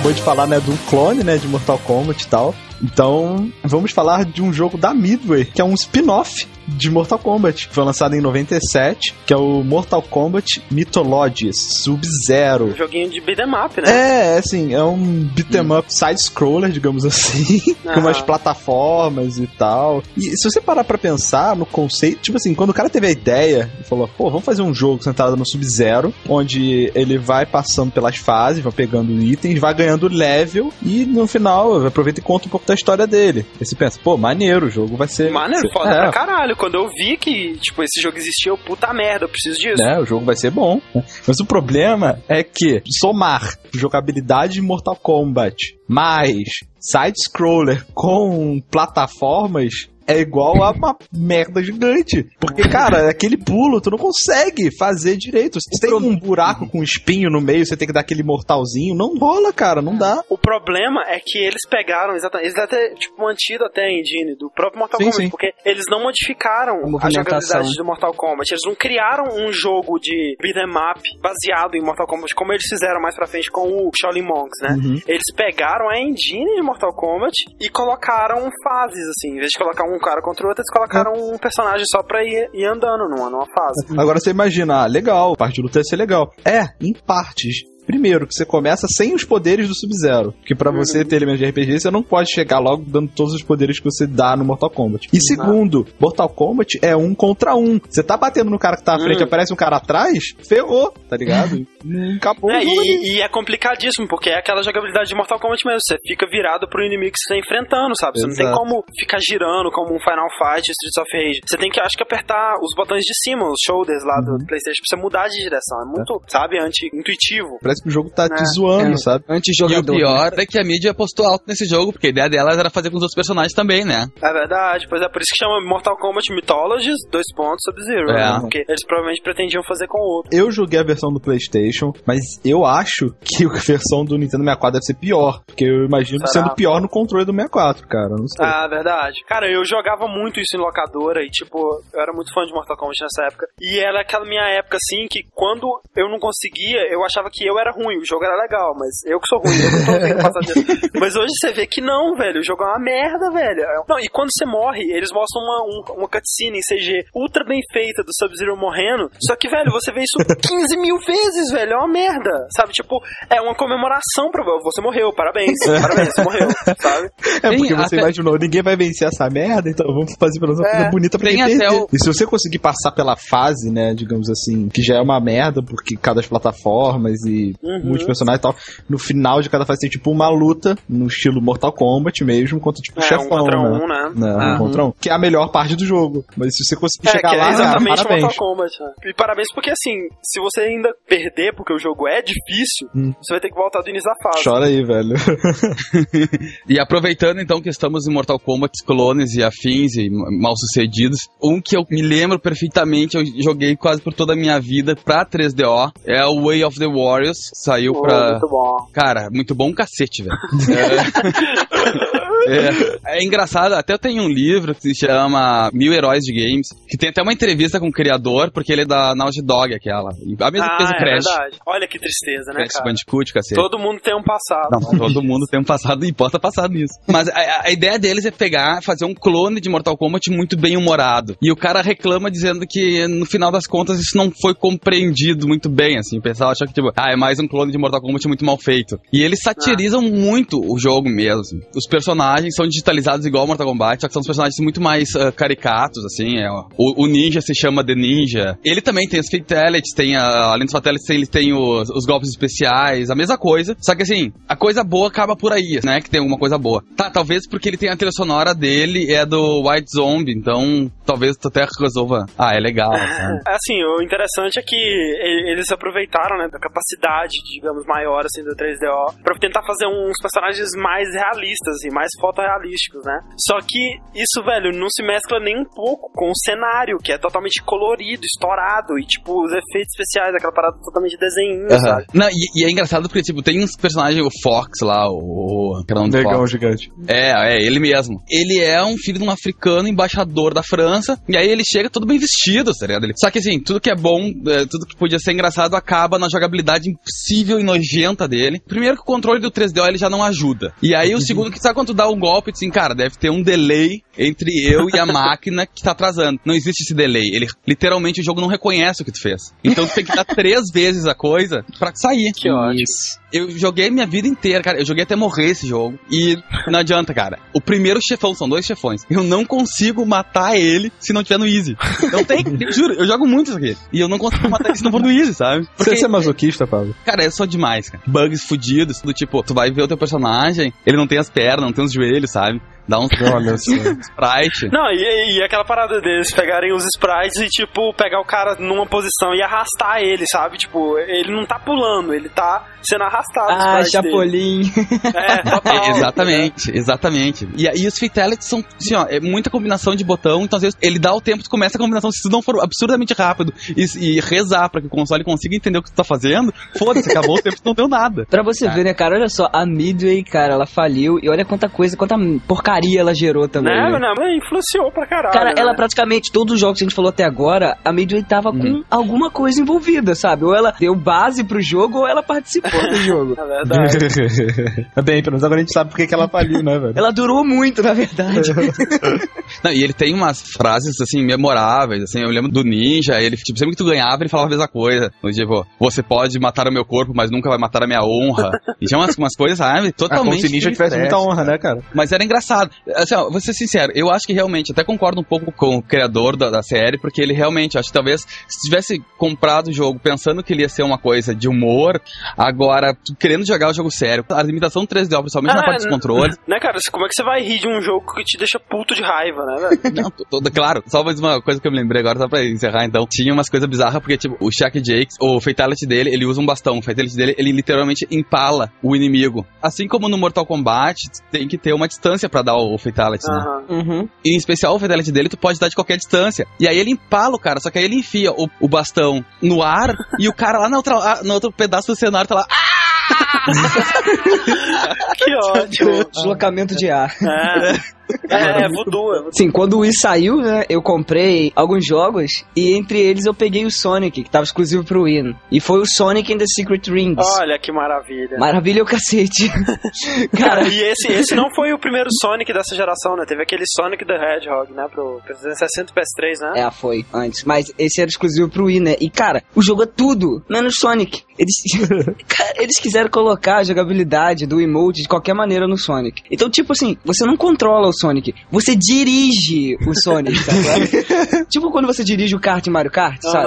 Acabou de falar, né, do clone, né, de Mortal Kombat e tal. Então, vamos falar de um jogo da Midway, que é um spin-off de Mortal Kombat. Foi lançado em 97, que é o Mortal Kombat Mythologies Sub-Zero. Um joguinho de beat'em up, né? É, assim, é um beat'em up side-scroller, digamos assim, com umas plataformas e tal. E se você parar pra pensar no conceito, tipo assim, quando o cara teve a ideia e falou, pô, vamos fazer um jogo centrado no Sub-Zero, onde ele vai passando pelas fases, vai pegando itens, vai ganhando level e no final aproveita e conta um pouco da história dele. Aí você pensa, pô, maneiro, o jogo vai ser. Maneiro, foda é, pra caralho. Quando eu vi que, tipo, esse jogo existia, eu, puta merda, eu preciso disso. né, o jogo vai ser bom. né? Mas o problema é que somar jogabilidade de Mortal Kombat mais side-scroller com plataformas é igual a uma merda gigante. Porque, cara, aquele pulo tu não consegue fazer direito. Se tem um buraco com espinho no meio, você tem que dar aquele mortalzinho, não rola, cara, não dá. O problema é que eles pegaram exatamente. Eles até, tipo, mantido até a engine do próprio Mortal Sim, Kombat, sim. porque eles não modificaram a, movimentação. jogabilidade do Mortal Kombat. Eles não criaram um jogo de beat'em up baseado em Mortal Kombat, como eles fizeram mais pra frente com o Shaolin Monks, né? Uhum. Eles pegaram a engine de Mortal Kombat e colocaram fases, assim. Em vez de colocar um cara contra o outro, eles colocaram um personagem só pra ir, ir andando numa, numa fase. Agora você imagina, ah, legal, parte de luta ia ser legal. É, em partes. Primeiro, que você começa sem os poderes do Sub-Zero. Porque pra você ter elementos de RPG, você não pode chegar logo dando todos os poderes que você dá no Mortal Kombat. E segundo, Mortal Kombat é um contra um. Você tá batendo no cara que tá à frente, Hum. aparece um cara atrás, ferrou, tá ligado? Acabou É, e, e é complicadíssimo, porque é aquela jogabilidade de Mortal Kombat mesmo. Você fica virado pro inimigo que você tá enfrentando, sabe? Você não tem Exato. como ficar girando como um Final Fight, Streets of Rage. Você tem que, acho que, apertar os botões de cima, os shoulders lá Uhum. do PlayStation, pra você mudar de direção. É muito, sabe, anti-intuitivo. Parece que o jogo tá te É. zoando, É. sabe? E o Antijogador. pior é que a mídia apostou alto nesse jogo, porque a ideia delas era fazer com os outros personagens também, né? É verdade, pois é por isso que chama Mortal Kombat Mythologies, dois pontos, Sub-Zero. É. né? Porque eles provavelmente pretendiam fazer com o outro. Eu joguei a versão do PlayStation, mas eu acho que a versão do Nintendo 64 deve ser pior. Porque eu imagino Será? sendo pior no controle do 64, cara. Não sei. Ah, verdade. Cara, eu jogava muito isso em locadora e, tipo, eu era muito fã de Mortal Kombat nessa época. E era aquela minha época, assim, que quando eu não conseguia, eu achava que eu era ruim. O jogo era legal, mas eu que sou ruim, eu que tô conseguindo passar disso. Mas hoje você vê que não, velho. O jogo é uma merda, velho. Não, e quando você morre, eles mostram uma, um- uma cutscene em CG ultra bem feita do Sub-Zero morrendo. Só que, velho, você vê isso 15 mil vezes, velho. É uma merda. Sabe? Tipo, é uma comemoração pra você morreu. Parabéns. Parabéns, você morreu. Sabe? É porque você até- imaginou, ninguém vai vencer essa merda, então vamos fazer pelo menos uma É, coisa bonita pra até perder. o- E se você conseguir passar pela fase, né, digamos assim, que já é uma merda, porque cada plataformas e Uhum. muitos personagens e tal, no final de cada fase tem tipo uma luta, no estilo Mortal Kombat mesmo, contra tipo É, chefão, um contra né? um, né? Né, um Uhum. contra um. Que é a melhor parte do jogo. Mas se você conseguir É, chegar que lá, é exatamente cara, parabéns. Mortal Kombat. né? E parabéns porque, assim, se você ainda perder porque o jogo é difícil, Hum. você vai ter que voltar do início da fase. Chora aí, velho. E aproveitando então que estamos em Mortal Kombat, clones e afins e mal sucedidos, um que eu me lembro perfeitamente, eu joguei quase por toda a minha vida pra 3DO, é o Way of the Warriors, saiu Pô, pra. Muito bom. Cara, muito bom um cacete, velho. É, é, é engraçado, até eu tenho um livro que se chama Mil Heróis de Games, que tem até uma entrevista com o criador, porque ele é da Naughty Dog, aquela. A mesma Ah, coisa é Crash. verdade. Olha que tristeza, né, Crash cara? Bandicoot, cacete. Todo mundo tem um passado. Não, todo mundo tem um passado e estar passado nisso. Mas a, a ideia deles é pegar, fazer um clone de Mortal Kombat muito bem humorado. E o cara reclama dizendo que no final das contas isso não foi compreendido muito bem, assim. O pessoal acha que, tipo, ah, é mais um clone de Mortal Kombat muito mal feito. E eles satirizam muito o jogo mesmo. assim. Os personagens são digitalizados igual Mortal Kombat, só que são os personagens muito mais ah, caricatos, assim. é, o, o ninja se chama The Ninja. Ele também tem os Fatalities, tem, a, além dos Fatalities, ele tem os, os golpes especiais, a mesma coisa. Só que assim, a coisa boa acaba por aí, né? Que tem alguma coisa boa. Tá, talvez porque ele tem a trilha sonora dele, é do White Zombie, então talvez tu até resolva. Ah, é legal. sabe? Assim, o interessante é que eles aproveitaram, né, da capacidade, digamos, maior, assim, do 3DO pra tentar fazer uns personagens mais realistas e mais fotorrealísticos, né? Só que isso, velho, não se mescla nem um pouco com o cenário, que é totalmente colorido, estourado, e tipo, os efeitos especiais, aquela parada totalmente desenho, sabe? Não, e, e é engraçado porque, tipo, tem uns personagens, o Fox lá, o. que era o Negão gigante. É, é, ele mesmo. Ele é um filho de um africano, embaixador da França, e aí ele chega todo bem vestido, tá ligado? Ele- Só que assim, tudo que é bom, é, tudo que podia ser engraçado acaba na jogabilidade impossível e nojenta dele. Primeiro que o controle do 3DO ele já não ajuda. E aí o segundo que sabe quando tu dá um golpe, tu assim, cara, deve ter um delay entre eu e a máquina que tá atrasando. Não existe esse delay. Ele literalmente o jogo não reconhece o que tu fez. Então tu tem que dar três vezes a coisa pra sair. Que ótimo. Isso. Eu joguei minha vida inteira, cara. Eu joguei até morrer esse jogo. E não adianta, cara. O primeiro chefão, são dois chefões. Eu não consigo matar ele se não tiver no easy. Não tem, juro, eu jogo muito isso aqui. E eu não consigo matar ele se não for no easy, sabe? Você é masoquista, Pablo? Cara, eu sou demais, cara. Bugs fudidos, do tipo, tu vai ver o teu personagem, ele não tem as pernas, não tem os joelhos, sabe? Dá uns Olha só. sprite. Não, e, e aquela parada deles pegarem os sprites e, tipo, pegar o cara numa posição e arrastar ele, sabe? Tipo, ele não tá pulando, ele tá sendo arrastado. Ah. Chapolin. É, total. É, exatamente, exatamente. E aí os fatalities são, assim, ó, é muita combinação de botão, então às vezes ele dá o tempo, tu começa a combinação, se tu não for absurdamente rápido e, e rezar pra que o console consiga entender o que tu tá fazendo, foda-se, acabou o tempo, tu não deu nada. Pra você ver, né, cara? Olha só, a Midway, cara, ela faliu e olha quanta coisa, quanta porcaria ela gerou também. Né, né? não, mas influenciou pra caralho. Cara, né? ela praticamente, todos os jogos que a gente falou até agora, a Midway tava com alguma coisa envolvida, sabe? Ou ela deu base pro jogo, ou ela participou do jogo. É verdade. Bem, pelo menos agora a gente sabe por que que ela faliu, né, velho? Ela durou muito, na verdade. Não, e ele tem umas frases, assim, memoráveis, assim, eu lembro do Ninja, ele, tipo, sempre que tu ganhava, ele falava a mesma coisa. Do Tipo, você pode matar o meu corpo, mas nunca vai matar a minha honra. E tinha umas, umas coisas, sabe? Ah, como Totalmente. se Ninja tivesse muita honra, né, cara? Mas era engraçado. Assim, ó, vou ser sincero, eu acho que realmente, até concordo um pouco com o criador da, da série, porque ele realmente, acho que talvez, se tivesse comprado o jogo pensando que ele ia ser uma coisa de humor, agora, querendo jogar o jogo sério, a limitação 3D, principalmente na Ah, parte dos n- controles, Né, cara? Como é que você vai rir de um jogo que te deixa puto de raiva, né, velho? Não, claro, só mais uma coisa que eu me lembrei agora, só pra encerrar então. Tinha umas coisas bizarras, porque, tipo, o Shaq Jakes, o Fatality dele, ele usa um bastão. O Fatality dele, ele literalmente empala o inimigo. Assim como no Mortal Kombat, tem que ter uma distância pra dar o Fatality, né? Uhum. E em especial o Fatality dele, tu pode dar de qualquer distância. E aí ele empala o cara, só que aí ele enfia o, o bastão no ar e o cara lá na outra, ah, no outro pedaço do cenário tá lá. Que ótimo. Deslocamento de ar. É. É, é voodoo, é voodoo. Sim, quando o Wii saiu, né, eu comprei alguns jogos e entre eles eu peguei o Sonic, que tava exclusivo pro Wii. E foi o Sonic and the Secret Rings. Olha que maravilha. Maravilha é o cacete. Cara, E esse, esse não foi o primeiro Sonic dessa geração, né? Teve aquele Sonic the Hedgehog, né? Pro 360 e PS3, né? É, foi, antes. Mas esse era exclusivo pro Wii, né? E, cara, o jogo é tudo, menos Sonic. Eles, cara, eles quiseram colocar a jogabilidade do emote de qualquer maneira no Sonic. Então, tipo assim, você não controla o Sonic, você dirige o Sonic, tá ligado? tipo quando você dirige o kart em Mario Kart, sabe?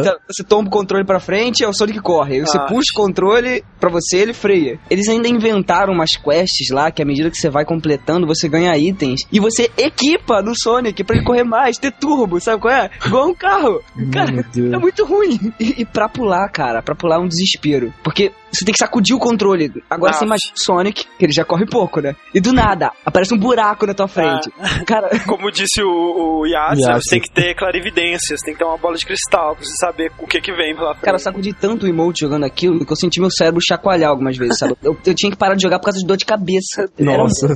Então, Você toma o controle pra frente, é o Sonic corre. Aí você Ah. puxa o controle pra você, ele freia. Eles ainda inventaram umas quests lá, que à medida que você vai completando, você ganha itens. E você equipa no Sonic pra ele correr mais, ter turbo, sabe qual é? Igual um carro. Cara, é muito ruim. E, e pra pular, cara, pra pular é um desespero. Porque você tem que sacudir o controle. Agora Ah. você imagina o Sonic, que ele já corre pouco, né? E do nada, aparece um buraco na tua frente. Cara, Como disse o, o Yatsu, Yatsu. você tem que ter clarividência, você tem que ter uma bola de cristal pra você saber o que que vem pela frente. Cara, eu sacudi tanto o emote jogando aquilo que eu senti meu cérebro chacoalhar algumas vezes, sabe? Eu, eu tinha que parar de jogar por causa de dor de cabeça. Nossa,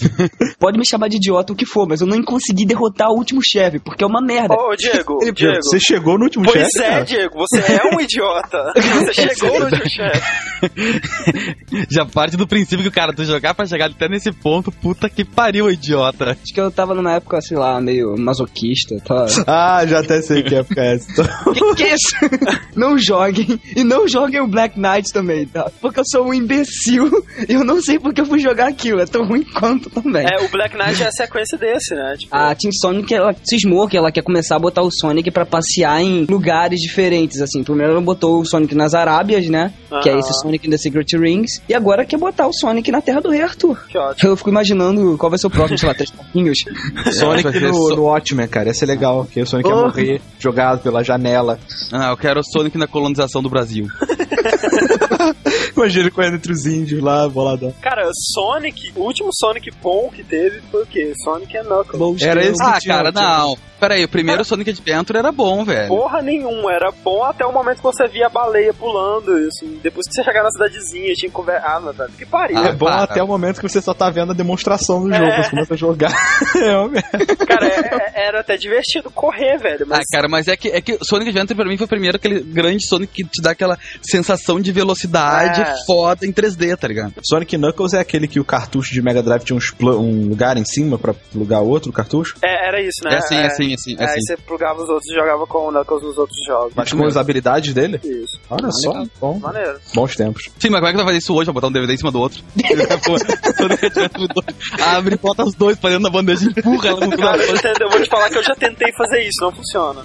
pode me chamar de idiota o que for, mas eu nem consegui derrotar o último chefe, porque é uma merda. Ô, Diego, Ele- Diego. Você chegou no último Pois chefe, é, cara? Diego, você é um idiota. Você chegou no último chefe. Já parte do princípio que, cara, tu jogar pra chegar até nesse ponto, puta que pariu, idiota. Acho que eu tava numa época, sei lá, meio masoquista. Tá? Ah, já até sei que época é essa. que, que é isso? não joguem. E não joguem o Black Knight também, tá? Porque eu sou um imbecil e eu não sei porque eu fui jogar aquilo. É tão ruim quanto também. É, o Black Knight é a sequência desse, né? Tipo, A Team Sonic, ela cismou que ela quer começar a botar o Sonic pra passear em lugares diferentes, assim. Primeiro ela botou o Sonic nas Arábias, né? Que é Aham. Esse Sonic in the Secret Rings. E agora quer botar o Sonic na Terra do Rei Arthur. que ótimo. Eu fico imaginando qual vai ser o próximo, sei lá, três pouquinhos. Sonic no, so- no Watchmen, cara. Ia ser legal. Que o Sonic ia Oh. morrer jogado pela janela. Ah, eu quero o Sonic na colonização do Brasil. Imagina ele correndo entre os índios lá, boladão. Cara, Sonic, o último Sonic bom que teve foi o quê? Sonic and Knuckles. Era esse Ah, cara, não. Pera aí, o primeiro Sonic Adventure era bom, velho. Porra nenhuma, era bom até o momento que você via a baleia pulando, assim, depois que você chegar na cidadezinha, tinha que conversar. Ah, velho, que pariu. É Ah, bom para. até o momento que você só tá vendo a demonstração do É. jogo, você começa a jogar. É. Cara, é- é- era até divertido correr, velho, mas Ah, cara, mas é que, é que Sonic Adventure pra mim foi o primeiro aquele grande Sonic que te dá aquela sensação de velocidade É. foda em 3D, tá ligado? Sonic Knuckles é aquele que o cartucho de Mega Drive tinha pla- um lugar em cima pra plugar outro cartucho. é, era isso, né? É assim, é assim, é assim, é Aí assim. você plugava os outros e jogava com o Knuckles nos outros jogos. Mas com as habilidades dele? Isso, Olha só, bom, maneiro. bons tempos. Sim, mas como é que vai fazer isso hoje? Vai botar um DVD em cima do outro? Sonic Adventure 2. Abre e bota os dois pra dentro da bandeja e empurra ela no Cara, final. entendeu? eu vou te falar que eu já tentei fazer isso, não funciona.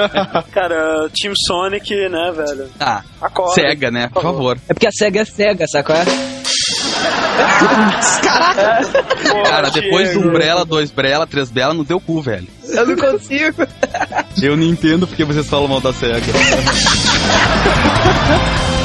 Cara, Team Sonic, né, velho? Ah, Acorda. cega, né? Por favor. É porque a SEGA é cega, qual é? Porra, Cara, depois do. Umbrella, dois Brella, três Bela, não deu cu, velho. Eu não consigo. Eu não entendo porque vocês falam mal da SEGA.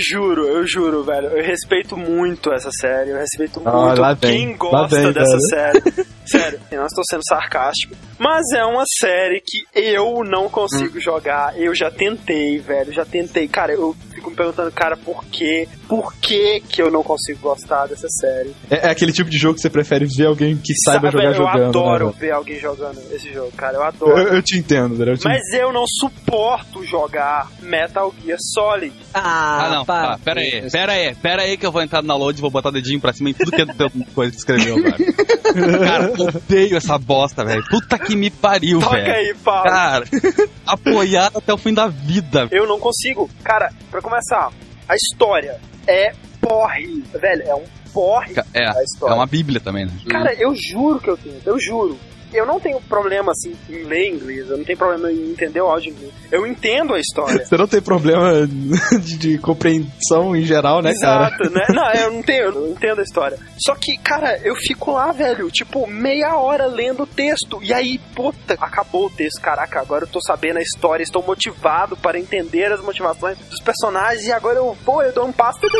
juro, eu juro, velho. Eu respeito muito essa série. Eu respeito Ah, muito vem, quem gosta vem, dessa velho. série. Sério, eu não estou sendo sarcástico. Mas é uma série que eu não consigo Hum. jogar. Eu já tentei, velho. Já tentei. Cara, eu fico me perguntando, cara, por quê? Por que que eu não consigo gostar dessa série? É, é aquele tipo de jogo que você prefere ver alguém que saiba Sabe, jogar eu jogando. adoro né, ver alguém jogando esse jogo, cara. Eu velho? adoro. eu, eu te entendo, velho. Eu te Mas eu não suporto jogar Metal Gear Solid. Ah, Ah, não, para. tá, pera aí, pera aí, pera aí que eu vou entrar na load e vou botar o dedinho pra cima em tudo que é teu coisa que escreveu, cara. Cara, eu odeio essa bosta, velho. Puta que me pariu, Toca velho. aí, Paulo. Cara, apoiado até o fim da vida. Eu não consigo. Cara, pra começar, a história é porre. Velho, é um porre É, é uma bíblia também, né? Cara, eu juro que eu tenho. Eu juro. Eu não tenho problema, assim, em ler inglês. Eu não tenho problema em entender o áudio em inglês. Eu entendo a história. Você não tem problema de, de compreensão em geral, né, cara? Exato, né? Não, eu não tenho, eu não entendo a história. Só que, cara, eu fico lá, velho, tipo, meia hora lendo o texto. E aí, puta, acabou o texto. Caraca, agora eu tô sabendo a história, estou motivado para entender as motivações dos personagens. E agora eu vou, eu dou um passo.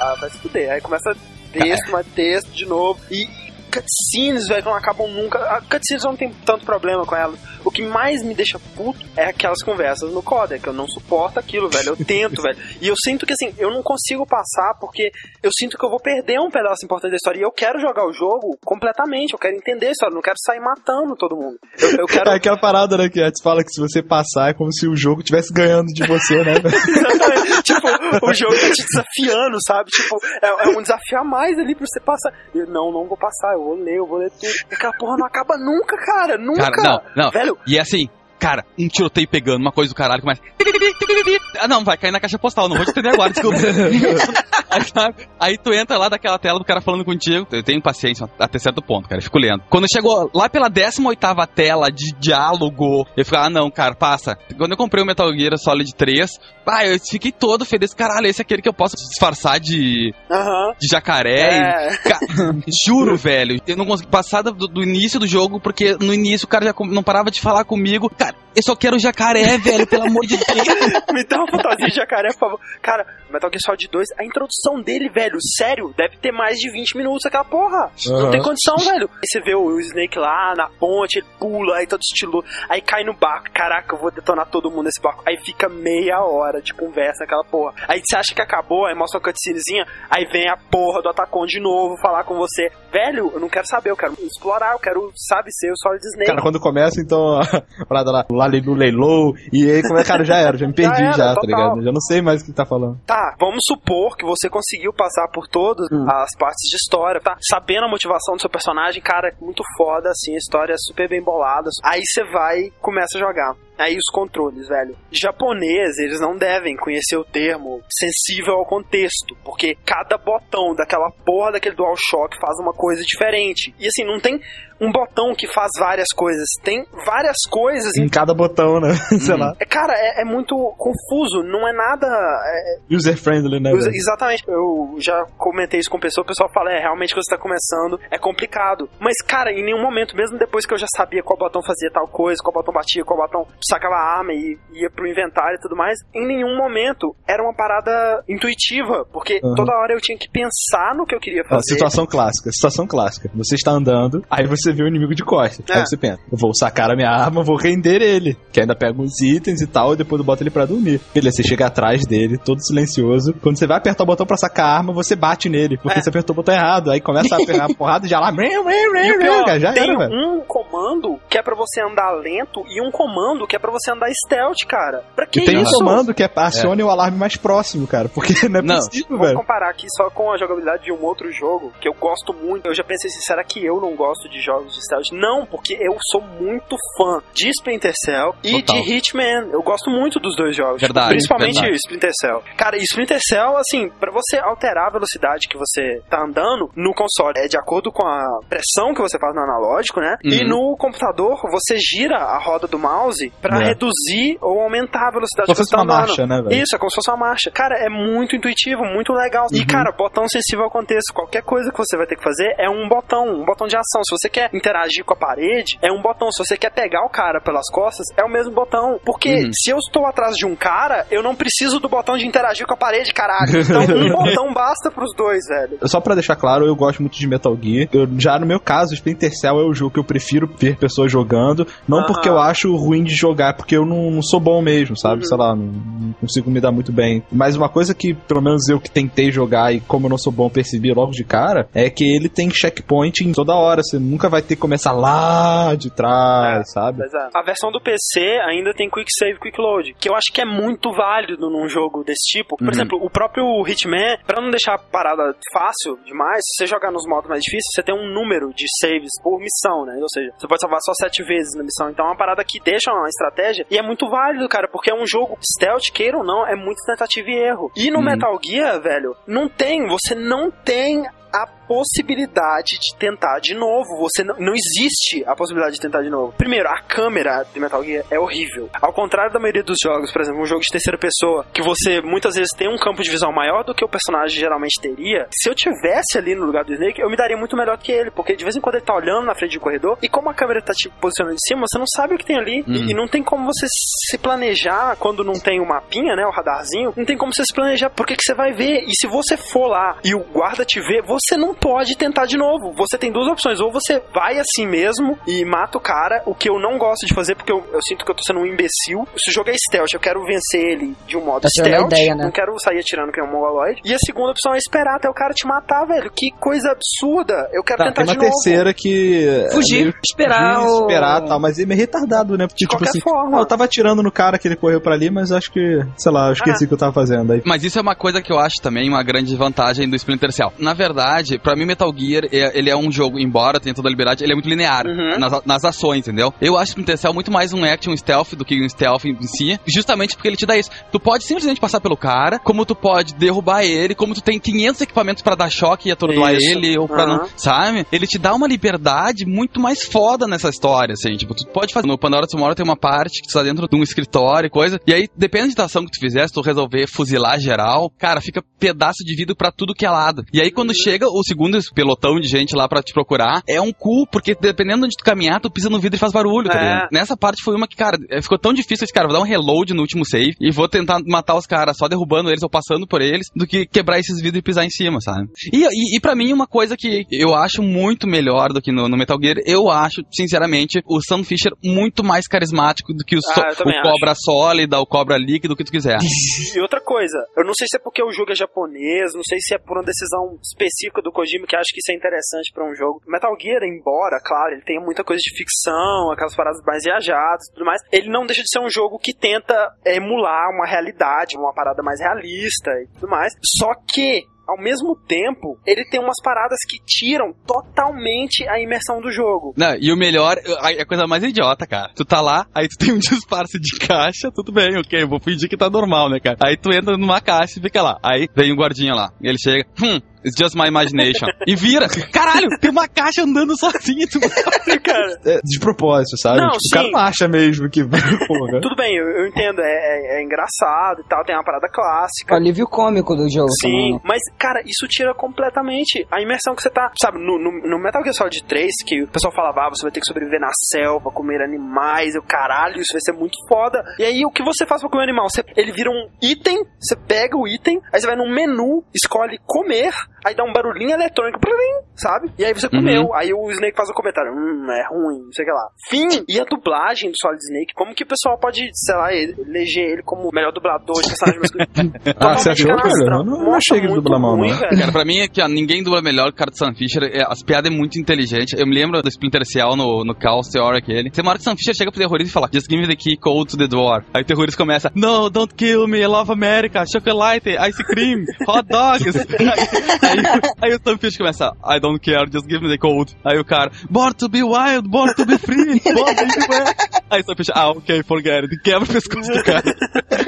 Ah, vai se fuder. Aí começa texto, mais texto de novo. E cutscenes, velho, não acabam nunca. A cutscenes eu não tem tanto problema com elas. O que mais me deixa puto é aquelas conversas no codec. Eu não suporto aquilo, velho. Eu tento, velho. E eu sinto que assim, eu não consigo passar porque eu sinto que eu vou perder um pedaço importante da história. E eu quero jogar o jogo completamente. Eu quero entender a história. Eu não quero sair matando todo mundo. Eu, eu quero. É aquela parada, né, que a gente fala que se você passar é como se o jogo estivesse ganhando de você, né? Exatamente. tipo, o jogo tá te desafiando, sabe? Tipo, é, é um desafio a mais ali pra você passar. Eu, não, não vou passar, vou ler, eu vou ler tudo. Aquela porra não acaba nunca, cara. Nunca. Cara, não, não. Velho, E assim, cara, um tiroteio pegando, uma coisa do caralho, começa. Ah, não, vai cair na caixa postal, não vou te entender agora, desculpa. aí, sabe? Aí tu entra lá daquela tela do cara falando contigo. Eu tenho paciência até certo ponto, cara, eu fico lendo. Quando chegou lá pela 18 tela de diálogo, eu fico, ah, não, cara, passa. Quando eu comprei o Metal Gear Solid 3, ah, eu fiquei todo feliz. Caralho, esse é aquele que eu posso disfarçar de, aham. de jacaré. e- É. Ca- Juro, velho. Eu não consegui passar do, do início do jogo, porque no início o cara já não parava de falar comigo. Cara, eu só quero jacaré, velho, pelo amor de Deus. Me dá uma fantasia de jacaré, por favor. Cara, Metal Gear Solid 2, a introdução dele, velho, sério, deve ter mais de 20 minutos aquela porra. Não Aham. tem condição, velho. Aí você vê o Snake lá na ponte, ele pula, aí todo estiloso. Aí cai no barco. Caraca, eu vou detonar todo mundo nesse barco. Aí fica meia hora de conversa naquela porra. Aí você acha que acabou, aí mostra uma cutscenezinha, aí vem a porra do Atacon de novo falar com você. Velho, eu não quero saber, eu quero explorar, eu quero, sabe, ser o Solid Snake. Cara, quando começa, então, a parada lá, lá no leilão. E aí, como é, cara, já era, já me perdi Já já, era, tá total. ligado? Já não sei mais o que tá falando. Tá, vamos supor que você conseguiu passar por todas Hum. as partes de história, tá? Sabendo a motivação do seu personagem, cara, é muito foda, assim, a história é super bem bolada. Aí você vai e começa a jogar. Aí os controles, velho. Japonês, eles não devem conhecer o termo sensível ao contexto, porque cada botão daquela porra daquele DualShock faz uma coisa diferente. E assim, não tem um botão que faz várias coisas, tem várias coisas em Em cada botão, né? sei lá. é, Cara, é, é muito confuso, não é nada. é- User-friendly, né? velho? exatamente. Eu já comentei isso com pessoa, o pessoal fala, é, realmente quando você tá começando, é complicado. Mas, cara, em nenhum momento, mesmo depois que eu já sabia qual botão fazia tal coisa, qual botão batia, qual botão sacava a arma e ia pro inventário e tudo mais, em nenhum momento era uma parada intuitiva, porque Uhum. toda hora eu tinha que pensar no que eu queria Ó, fazer. situação clássica, situação clássica. Você está andando, aí você vê o inimigo de costas. É. Aí você pensa, eu vou sacar a minha arma, vou render ele. Que ainda pega uns itens e tal, e depois bota ele pra dormir. Beleza, você chega atrás dele, todo silencioso. Quando você vai apertar o botão pra sacar a arma, você bate nele, porque É. você apertou o botão errado. Aí começa a pegar a porrada e já lá. E pior, já tem era, velho. um comando que é pra você andar lento e um comando que é pra você andar stealth, cara. Pra que E tem um isso? comando que é acione o alarme mais próximo, cara. Porque não é Não. possível, Vou velho. comparar aqui só com a jogabilidade de um outro jogo que eu gosto muito. Eu já pensei assim, será que eu não gosto de jogos de stealth? Não, porque eu sou muito fã de Splinter Cell e Total. de Hitman. Eu gosto muito dos dois jogos. Verdade, Principalmente verdade. Splinter Cell. Cara, e Splinter Cell, assim, pra você alterar a velocidade que você tá andando no console, é de acordo com a pressão que você faz no analógico, né? E Uhum. no computador, você gira a roda do mouse pra É. reduzir ou aumentar a velocidade Só que você tá uma andando. marcha, né? Isso, é como se fosse uma marcha. Cara, é muito intuitivo, muito legal. E, Uhum. cara, botão sensível ao contexto. Qualquer coisa que você vai ter que fazer é um botão, um botão de ação. Se você quer interagir com a parede, é um botão. Se você quer pegar o cara pelas costas, é o mesmo botão. Porque Uhum. se eu estou atrás de um cara, eu não preciso do botão de interagir com a parede, caralho. Então, um botão basta pros dois, velho. Só pra deixar claro, eu gosto muito de Metal Gear. Eu, já no meu caso, Splinter Cell é o jogo que eu prefiro ver pessoas jogando. Não Aham. porque eu acho ruim de jogar, é porque eu não, não sou bom mesmo, sabe? Uhum. Sei lá, não, não consigo me dar muito bem. Mas uma coisa que, pelo menos eu que tentei jogar e como eu não sou bom, percebi logo de cara, é que ele tem checkpoint em toda hora. Você nunca vai ter que começar lá de trás, É. sabe? É, A versão do PC ainda tem Quick Save, Quick Load, que eu acho que é muito válido num jogo desse tipo. Por Uhum. exemplo, o próprio Hitman, pra não deixar a parada fácil demais, se você jogar nos modos mais difíceis, você tem um número de saves por missão, né? Ou seja, você pode salvar só sete vezes na missão. Então é uma parada que deixa uma estratégia e é muito válido, cara, porque é um jogo stealth, queira ou não, é muito tentativa e erro. E no Uhum. Metal Gear, velho, não tem, você não tem a possibilidade de tentar de novo. Você não, não existe a possibilidade de tentar de novo. Primeiro, a câmera de Metal Gear é horrível. Ao contrário da maioria dos jogos, por exemplo, um jogo de terceira pessoa, que você muitas vezes tem um campo de visão maior do que o personagem geralmente teria. Se eu tivesse ali no lugar do Snake, eu me daria muito melhor que ele, porque de vez em quando ele tá olhando na frente do corredor e como a câmera tá te posicionando em cima, você não sabe o que tem ali Uhum. e, e não tem como você se planejar quando não tem o mapinha, né, o radarzinho, não tem como você se planejar porque que você vai ver. E se você for lá e o guarda te ver, você não pode tentar de novo. Você tem duas opções, ou você vai assim mesmo e mata o cara, o que eu não gosto de fazer porque eu, eu sinto que eu tô sendo um imbecil. Se o jogo é stealth, eu quero vencer ele de um modo Tá tirando a stealth, ideia, né? não quero sair atirando que é um mongoloide. E a segunda opção é esperar até o cara te matar, velho. Que coisa absurda. Eu quero Tá, tentar tem uma de novo. terceira que. é Fugir, meio- esperar fugir, o- esperar tal, mas ele é retardado, né? Porque, De tipo qualquer assim, forma. ah, eu tava atirando no cara que ele correu pra ali, mas acho que, sei lá, eu esqueci o que eu tava fazendo aí. Mas isso é uma coisa que eu acho também uma grande vantagem do Splinter Cell. Na verdade, pra mim Metal Gear, é- ele é um jogo, embora tenha toda a liberdade, ele é muito linear Uhum. nas, nas ações, entendeu? Eu acho Splinter Cell muito mais um action stealth do que um stealth em si, justamente porque ele te dá isso. Tu pode simplesmente passar pelo cara, como tu pode derrubar ele, como tu tem 500 equipamentos pra dar choque e atordoar Isso. ele, ou pra Aham. não, sabe? Ele te dá uma liberdade muito mais foda nessa história, assim, tipo, tu pode fazer, no Pandora Tomorrow tem uma parte que tu tá dentro de um escritório e coisa, e aí, depende da ação que tu fizer, se tu resolver fuzilar geral, cara, fica pedaço de vidro pra tudo que é lado. E aí, quando chega o segundo pelotão de gente lá pra te procurar, é um cu, porque dependendo de onde tu caminhar, tu pisa no vidro e faz barulho, tá É. Nessa parte foi uma que, cara, eh, ficou tão difícil esse cara, vou dar um reload no último save e vou tentar matar os caras só derrubando eles ou passando por eles, do que quebrar esses vidros e pisar em cima, sabe? E, e, e pra mim, uma coisa que eu acho muito melhor do que no, no Metal Gear, eu acho, sinceramente, o Sam Fisher muito mais carismático do que o, so- Ah, também o Cobra Sólida, o Cobra Líquido, o que tu quiser. E outra coisa, eu não sei se é porque o jogo é japonês, não sei se é por uma decisão específica do Kojima que acho que isso é interessante pra um jogo. Metal Gear, embora, claro, ele tenha muita coisa de ficção, aquelas paradas mais viajadas e tudo mais, ele não deixa de ser um jogo que tenta emular uma realidade, uma parada mais realista e tudo mais. Só que ao mesmo tempo, ele tem umas paradas que tiram totalmente a imersão do jogo. Não, e o melhor, a, a coisa mais idiota, cara. Tu tá lá, aí tu tem um disfarce de caixa, tudo bem, ok, vou fingir que tá normal, né, cara? Aí tu entra numa caixa e fica lá. Aí vem um guardinha lá. Ele chega, hum, It's just my imagination. E vira. Caralho, tem uma caixa andando sozinha. Tu... cara. É, de propósito, sabe? Não, Tipo, o cara sim. não acha mesmo que. Porra. Tudo bem, eu, eu entendo, é, é- é engraçado e tal, tem uma parada clássica. O alívio cômico do jogo. também, Sim, né? mas, cara, isso tira completamente a imersão que você tá. Sabe, no, no, no Metal Gear Solid 3, que o pessoal falava, ah, você vai ter que sobreviver na selva, comer animais, eu caralho, isso vai ser muito foda. E aí, o que você faz pra comer animal? Você, ele vira um item, você pega o item, aí você vai num menu, escolhe comer, aí dá um barulhinho eletrônico, plim, sabe? E aí você comeu. Aí o Snake faz o comentário, hum, é ruim, não sei o que lá. Fim! E a dublagem do Solid Snake, como que o pessoal pode, sei lá, eleger ele como o melhor dublador de personagem masculino? Ah, você achou, Totalmente cara? Eu não, não achei que ele muito dubla mal, ruim, não. velho. Cara, pra mim, aqui, ó, ninguém dubla melhor que o cara do Sam Fisher. É, as piadas é muito inteligente. Eu me lembro do Splinter Cell no, no Chaos Theory aquele. Tem uma hora que o Sam Fisher chega pro terrorista e fala, Just give me the key code to the door. Aí o terrorista começa, No, don't kill me, I love America, chocolate, ice cream, hot dogs. aí, aí, aí o Fisher começa, I don't care, just give me the code. Aí o cara, Born to be wild, born to be free, born to be wild. Aí o Fisher, ah, ok, forget it. Quebra o pescoço do cara.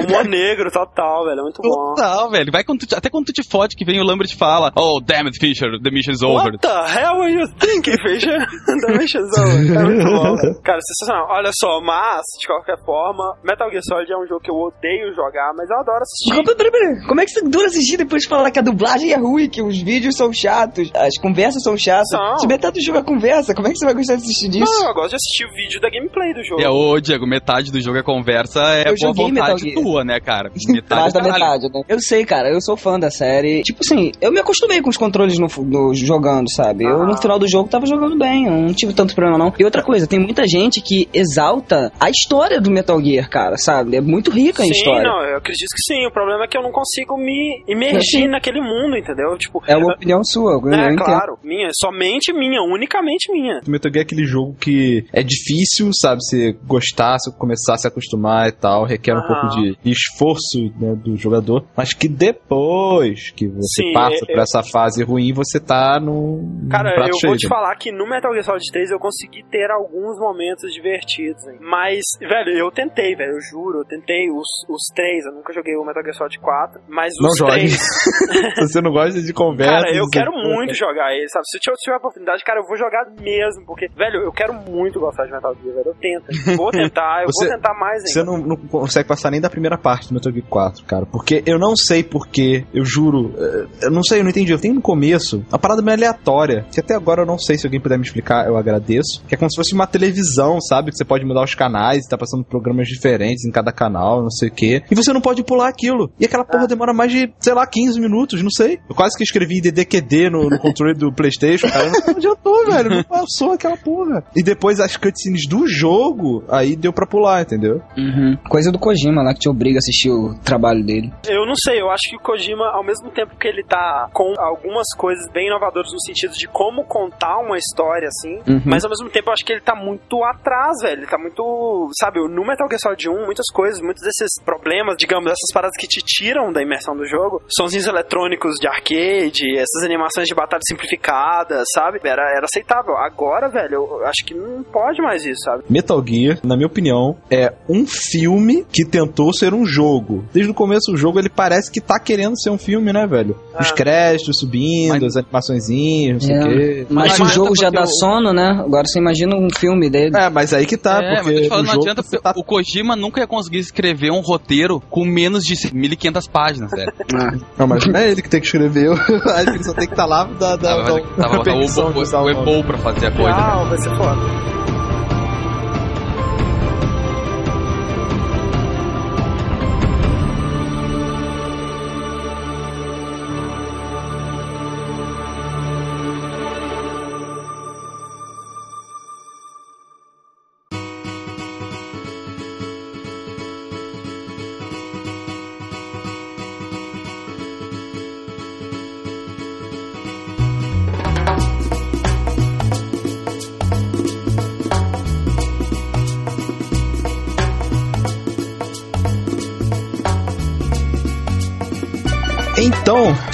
Humor negro, total, velho. É muito bom. Total, velho. Vai quando te- até quando tu te fode que vem o Lambert e fala, Oh, damn it, Fisher, the mission is over. What the hell were you thinking, Fisher? The mission's over. É muito bom, velho. Cara, sensacional. Olha só, mas, de qualquer forma, Metal Gear Solid é um jogo que eu odeio jogar, mas eu adoro assistir. Como é que você dura assistir depois de falar que a dublagem é ruim, que os vídeos são chatos, as conversas são chatas? São. Se metade do jogo é conversa, como é que você vai gostar de assistir disso? Não, eu gosto de assistir o vídeo da gameplay do jogo. É, ô, Diego, metade do jogo é conversa, é Eu boa joguei Metal vontade Gear. tua, né, cara? Mais da metade, né? Eu sei, cara, eu sou fã da série. Tipo assim, eu me acostumei com os controles no, no- jogando, sabe? Eu Ah. no final do jogo tava jogando bem, eu não tive tanto problema não. E outra coisa, tem muita gente que exalta a história do Metal Gear, cara, sabe? É muito rica a Sim, história. não, eu acredito que sim. O problema é que eu não consigo me imergir Sim. naquele mundo, entendeu? Tipo, É uma opinião sua, eu é, entendo. claro, minha, somente minha, unicamente minha. Metal Gear é aquele jogo que é difícil, sabe? Você gostar, você começar a se acostumar e tal, requer um Aham. pouco de esforço né, do jogador, mas que depois que você Sim, passa eu- por essa fase ruim, você tá no, Cara, prato eu cheio. vou te falar que no Metal Gear Solid 3 eu consegui ter alguns momentos divertidos, hein? Mas, velho, eu tentei, velho, eu juro, eu tentei os, os três, eu nunca joguei o Metal Gear Solid 4, mas Não os jogue. três... Se você não gosta de conversa... Cara, eu você- quero muito jogar ele, sabe? Se eu tiver a oportunidade, cara, eu vou jogar mesmo, porque, velho, eu quero muito gostar de Metal Gear, velho, eu tento, vou tentar, eu Você- vou tentar mais Você ainda. não, não consegue passar nem da primeira parte do Metal Gear 4, cara. Porque eu não sei porquê, eu juro. eh, Eu não sei, eu não entendi. Eu tenho no começo uma parada meio aleatória. Que até agora eu não sei se alguém puder me explicar, eu agradeço. Que é como se fosse uma televisão, sabe? Que você pode mudar os canais, tá passando programas diferentes em cada canal, não sei o quê. E você não pode pular aquilo. E aquela porra demora mais de, sei lá, 15 minutos, não sei. Eu quase que escrevi DDQD no, no controle do PlayStation, cara. Não adiantou, velho. Não passou aquela porra. E depois as cutscenes do jogo, aí deu pra pular, entendeu? Uhum. Coisa do Kojima lá que te obriga a assistir o trabalho dele. Eu não sei, eu acho que o Kojima, ao mesmo tempo que ele tá com algumas coisas bem inovadoras no sentido de como contar uma história, assim, Uhum. mas ao mesmo tempo eu acho que ele tá muito atrás, velho. Ele tá muito. Sabe, no Metal Gear Solid 1, muitas coisas, muitos desses problemas, digamos, essas paradas que te tiram da imersão do jogo, sonzinhos eletrônicos de arcade, essas animações de batalha simplificadas, sabe? Era, era aceitável. Agora, velho, eu acho que não pode mais isso, sabe? Metal Gear, na minha opinião, é um filme que tentou ser um jogo. Desde o começo do jogo ele parece que tá querendo ser um filme, né, velho? Os Ah. créditos subindo, as animaçõezinhas, não sei o É. quê. Mas, Mas o jogo já dá o- sono, né? Agora você imagina um filme dele. É, mas aí que tá, é, porque mas eu te falo, no não jogo adianta, tá... o Kojima nunca ia conseguir escrever um roteiro com menos de 1.500 páginas, velho. Não, mas não é ele que tem que escrever, acho que ele só tem que estar lá da, da, Tava, da, tava, da o, de usar o, o o nome. Ebol pra fazer a coisa. Uau, vai ser foda.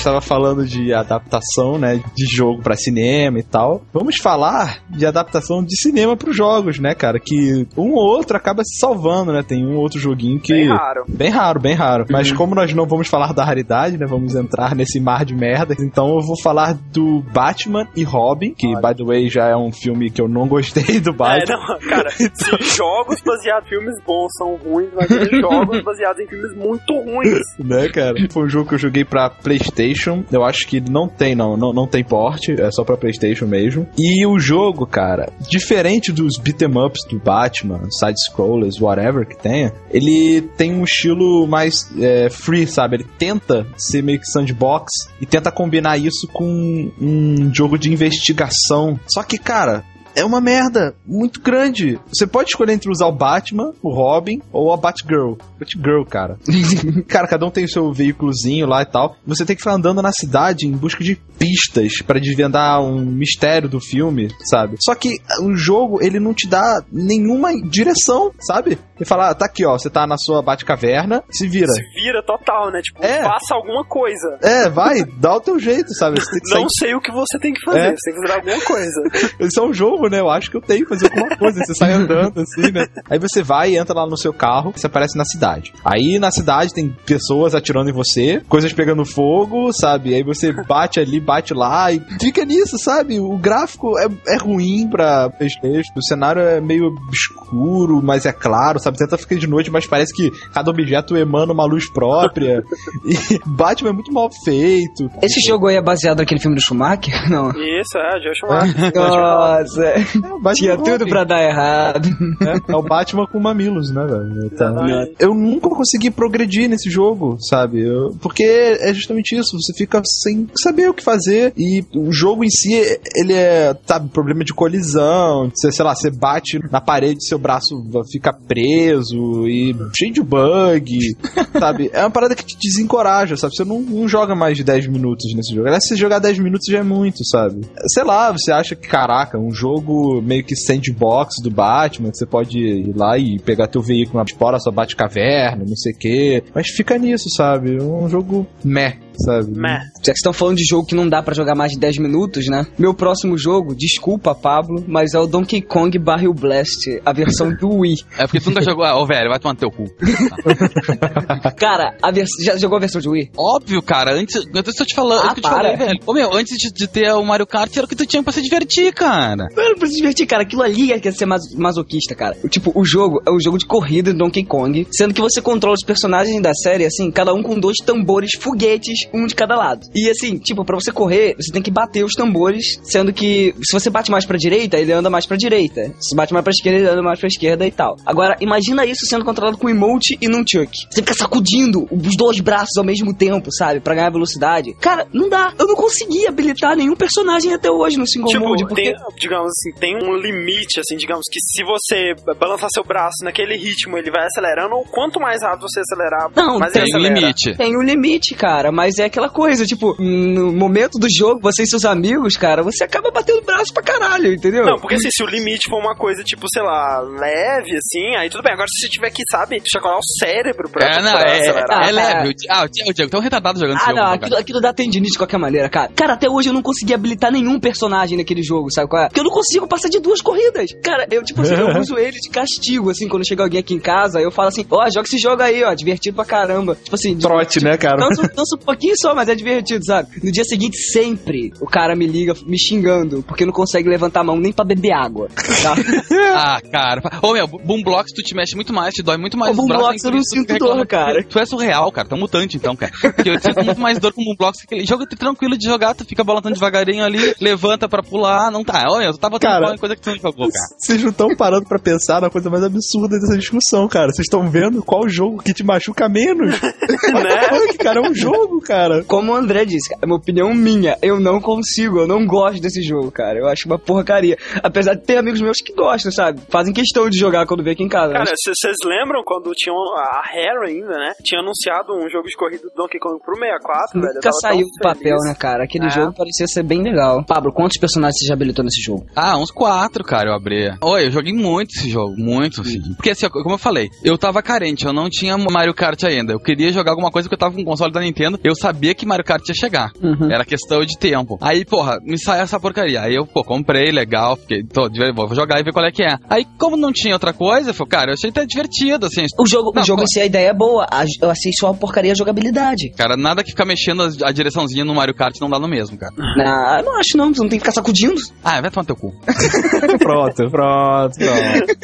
Estava falando de adaptação, né, de jogo pra cinema e tal. Vamos falar de adaptação de cinema pros jogos, né, cara? Que um ou outro acaba se salvando, né? Tem um ou outro joguinho que. Bem raro. Bem raro, bem raro. Mas como nós não vamos falar da raridade, né? Vamos entrar nesse mar de merda. Então eu vou falar do Batman e Robin, que, by the way, já é um filme que eu não gostei do É, Batman. não, cara, se jogos baseados em filmes bons são ruins, mas jogos baseados em filmes muito ruins. né, cara? Foi um jogo que eu joguei pra PlayStation. Eu acho que não tem, não, não, não tem porte, é só pra PlayStation mesmo. E o jogo, cara, diferente dos beat'em ups do Batman, side-scrollers, whatever que tenha, ele tem um estilo mais é, free, sabe? Ele tenta ser meio que sandbox e tenta combinar isso com um jogo de investigação. Só que, cara, é uma merda muito grande. Você pode escolher entre usar o Batman, o Robin ou a Batgirl. Batgirl, cara. cara, cada um tem o seu veículozinho lá e tal. Você tem que ficar andando na cidade em busca de pistas pra desvendar um mistério do filme, sabe? Só que o jogo, ele não te dá nenhuma direção, sabe? Ele fala, ah, tá aqui, ó, você tá na sua Batcaverna, se vira. Se vira total, né? Tipo, É. faça alguma coisa. É, vai, dá o teu jeito, sabe? Você tem que sair Não sei o que você tem que fazer, É. você tem que fazer alguma coisa. Isso é um jogo, né? Eu acho que eu tenho que fazer alguma coisa. Você sai andando assim, né? Aí você vai e entra lá no seu carro, você aparece na cidade. Aí na cidade tem pessoas atirando em você, coisas pegando fogo, sabe? Aí você bate ali, bate lá e fica nisso, sabe? O gráfico é, é ruim pra PlayStation, o cenário é meio escuro, mas é claro, sabe? Tenta ficar de noite, mas parece que cada objeto emana uma luz própria. e Batman é muito mal feito. Esse jogo aí é baseado naquele filme do Schumacher? Não. Isso, é, Josh Schumacher. Nossa, É, tinha tudo Robin. pra dar errado. É, é o Batman com mamilos, né, velho? Tá. Exatamente. Eu nunca consegui progredir nesse jogo, sabe? Eu- porque é justamente isso, você fica sem saber o que fazer e o jogo em si, ele é, sabe, problema de colisão, você, sei lá, você bate na parede, seu braço fica preso e cheio de bug, sabe? É uma parada que te desencoraja, sabe? Você não, não joga mais de 10 minutos nesse jogo. Aliás, se você jogar 10 minutos já é muito, sabe? Sei lá, você acha que, caraca, um jogo meio que sandbox do Batman, que você pode ir lá e pegar teu veículo, explorar a sua Batcaverna, não sei o quê. Mas fica nisso, sabe? É um jogo meh, sabe? Meh. Já que vocês estão falando de jogo que não dá pra jogar mais de 10 minutos, né? Meu próximo jogo, desculpa, Pablo, mas é o Donkey Kong Barrel Blast, a versão do Wii. É porque tu nunca jogou. Ah, ô velho, vai tomar no teu cu. Cara, a vers... já jogou a versão de Wii? Óbvio, cara. Antes, antes eu te falando, Ah, antes que eu te para. falei, velho. Ô meu, antes de, de ter o Mario Kart era o que tu tinha pra se divertir, cara. Mano, pra se divertir, cara, aquilo ali é que é ser mas- masoquista, cara. Tipo, o jogo é um jogo de corrida do Donkey Kong, sendo que você controla os personagens da série, assim, cada um com dois tambores foguetes, um de cada lado. E assim, tipo, pra você correr, você tem que bater os tambores, sendo que se você bate mais pra direita, ele anda mais pra direita. Se bate mais pra esquerda, ele anda mais pra esquerda e tal. Agora, imagina isso sendo controlado com emote e num chuck. Você fica sacudindo os dois braços ao mesmo tempo, sabe? Pra ganhar velocidade. Cara, não dá. Eu não consegui habilitar nenhum personagem até hoje no single Tipo, mode, porque... tem, digamos assim, tem um limite, assim, digamos que se você balançar seu braço naquele ritmo, ele vai acelerando, ou quanto mais rápido você acelerar, Não, mais tem um limite. Tem um limite, cara, mas é aquela coisa, tipo, no momento do jogo, você e seus amigos, cara, você acaba batendo o braço pra caralho, entendeu? Não, porque assim, se o limite for uma coisa, tipo, sei lá, leve, assim, aí tudo bem. Agora, se você tiver que, sabe, chacoalhar o cérebro pra, É, não, pra é, acelerar. é leve. Ah, o Diego, o Diego tá um retardado jogando esse Ah, jogo. não, né, aquilo, aquilo dá tendinite de qualquer maneira, cara. Cara, até hoje eu não consegui habilitar nenhum personagem naquele jogo, sabe qual é? Porque eu não consigo passar de duas corridas. Cara, eu, tipo assim, eu uso ele de castigo, assim, quando chega alguém aqui em casa, eu falo assim, ó, joga esse jogo aí, ó, divertido pra caramba. Tipo assim, Trote, né, cara? Dança um pouquinho só, mas é divertido, sabe? No dia seguinte, sempre o cara me liga me xingando, porque não consegue levantar a mão nem pra beber água. Tá? Ah, cara. Ô, meu, Boomblocks, tu te mexe muito mais, te dói muito mais O Boomblocks eu não sinto dor, cara. Tu é surreal, cara. Tu é mutante, então, cara. Porque eu sinto muito mais dor com o Boomblocks que aquele jogo tranquilo de jogar, tu fica balançando devagarinho ali, levanta pra pular, não tá. Ô, meu, tu tá botando Cara, em coisa que tu não jogou, cara. Vocês não estão parando pra pensar na coisa mais absurda dessa discussão, cara. Vocês estão vendo qual jogo que te machuca menos? né? cara, é um jogo, cara. Como o André disse, cara, é uma opinião minha. Eu não consigo, eu não gosto desse jogo, cara. Eu acho uma porcaria. Apesar de ter amigos meus que gostam, sabe? Fazem questão de jogar quando vem aqui em casa. Cara, mas- vocês lembram quando tinham a Rare ainda, né? Tinha anunciado um jogo de corrida do Donkey Kong pro 64, velho. Eu Nunca tava saiu do papel, né, cara? Aquele É. jogo parecia ser bem legal. Pablo, quantos personagens você já habilitou nesse jogo? Ah, uns quatro, cara, eu abri. Oi, eu joguei muito esse jogo, muito, assim. Porque assim, como eu falei, eu tava carente, eu não tinha Mario Kart ainda. Eu queria jogar alguma coisa porque eu tava com o console da Nintendo. Eu sabia que Mario Kart ia chegar. Uhum. Era questão de tempo. Aí, porra, me sai essa porcaria. Aí eu, pô, comprei, legal, fiquei, tô, vou jogar e ver qual é que é. Aí, como não tinha outra coisa, eu falei, cara, eu achei até divertido, assim. O jogo, Não, o jogo pô. em si, a ideia é boa. A- Eu achei só a porcaria a jogabilidade. Cara, nada que ficar mexendo a, a direçãozinha no Mario Kart não dá no mesmo, cara. Ah, eu não acho não, você não tem que ficar sacudindo. Ah, vai tomar teu cu. pronto, pronto, pronto.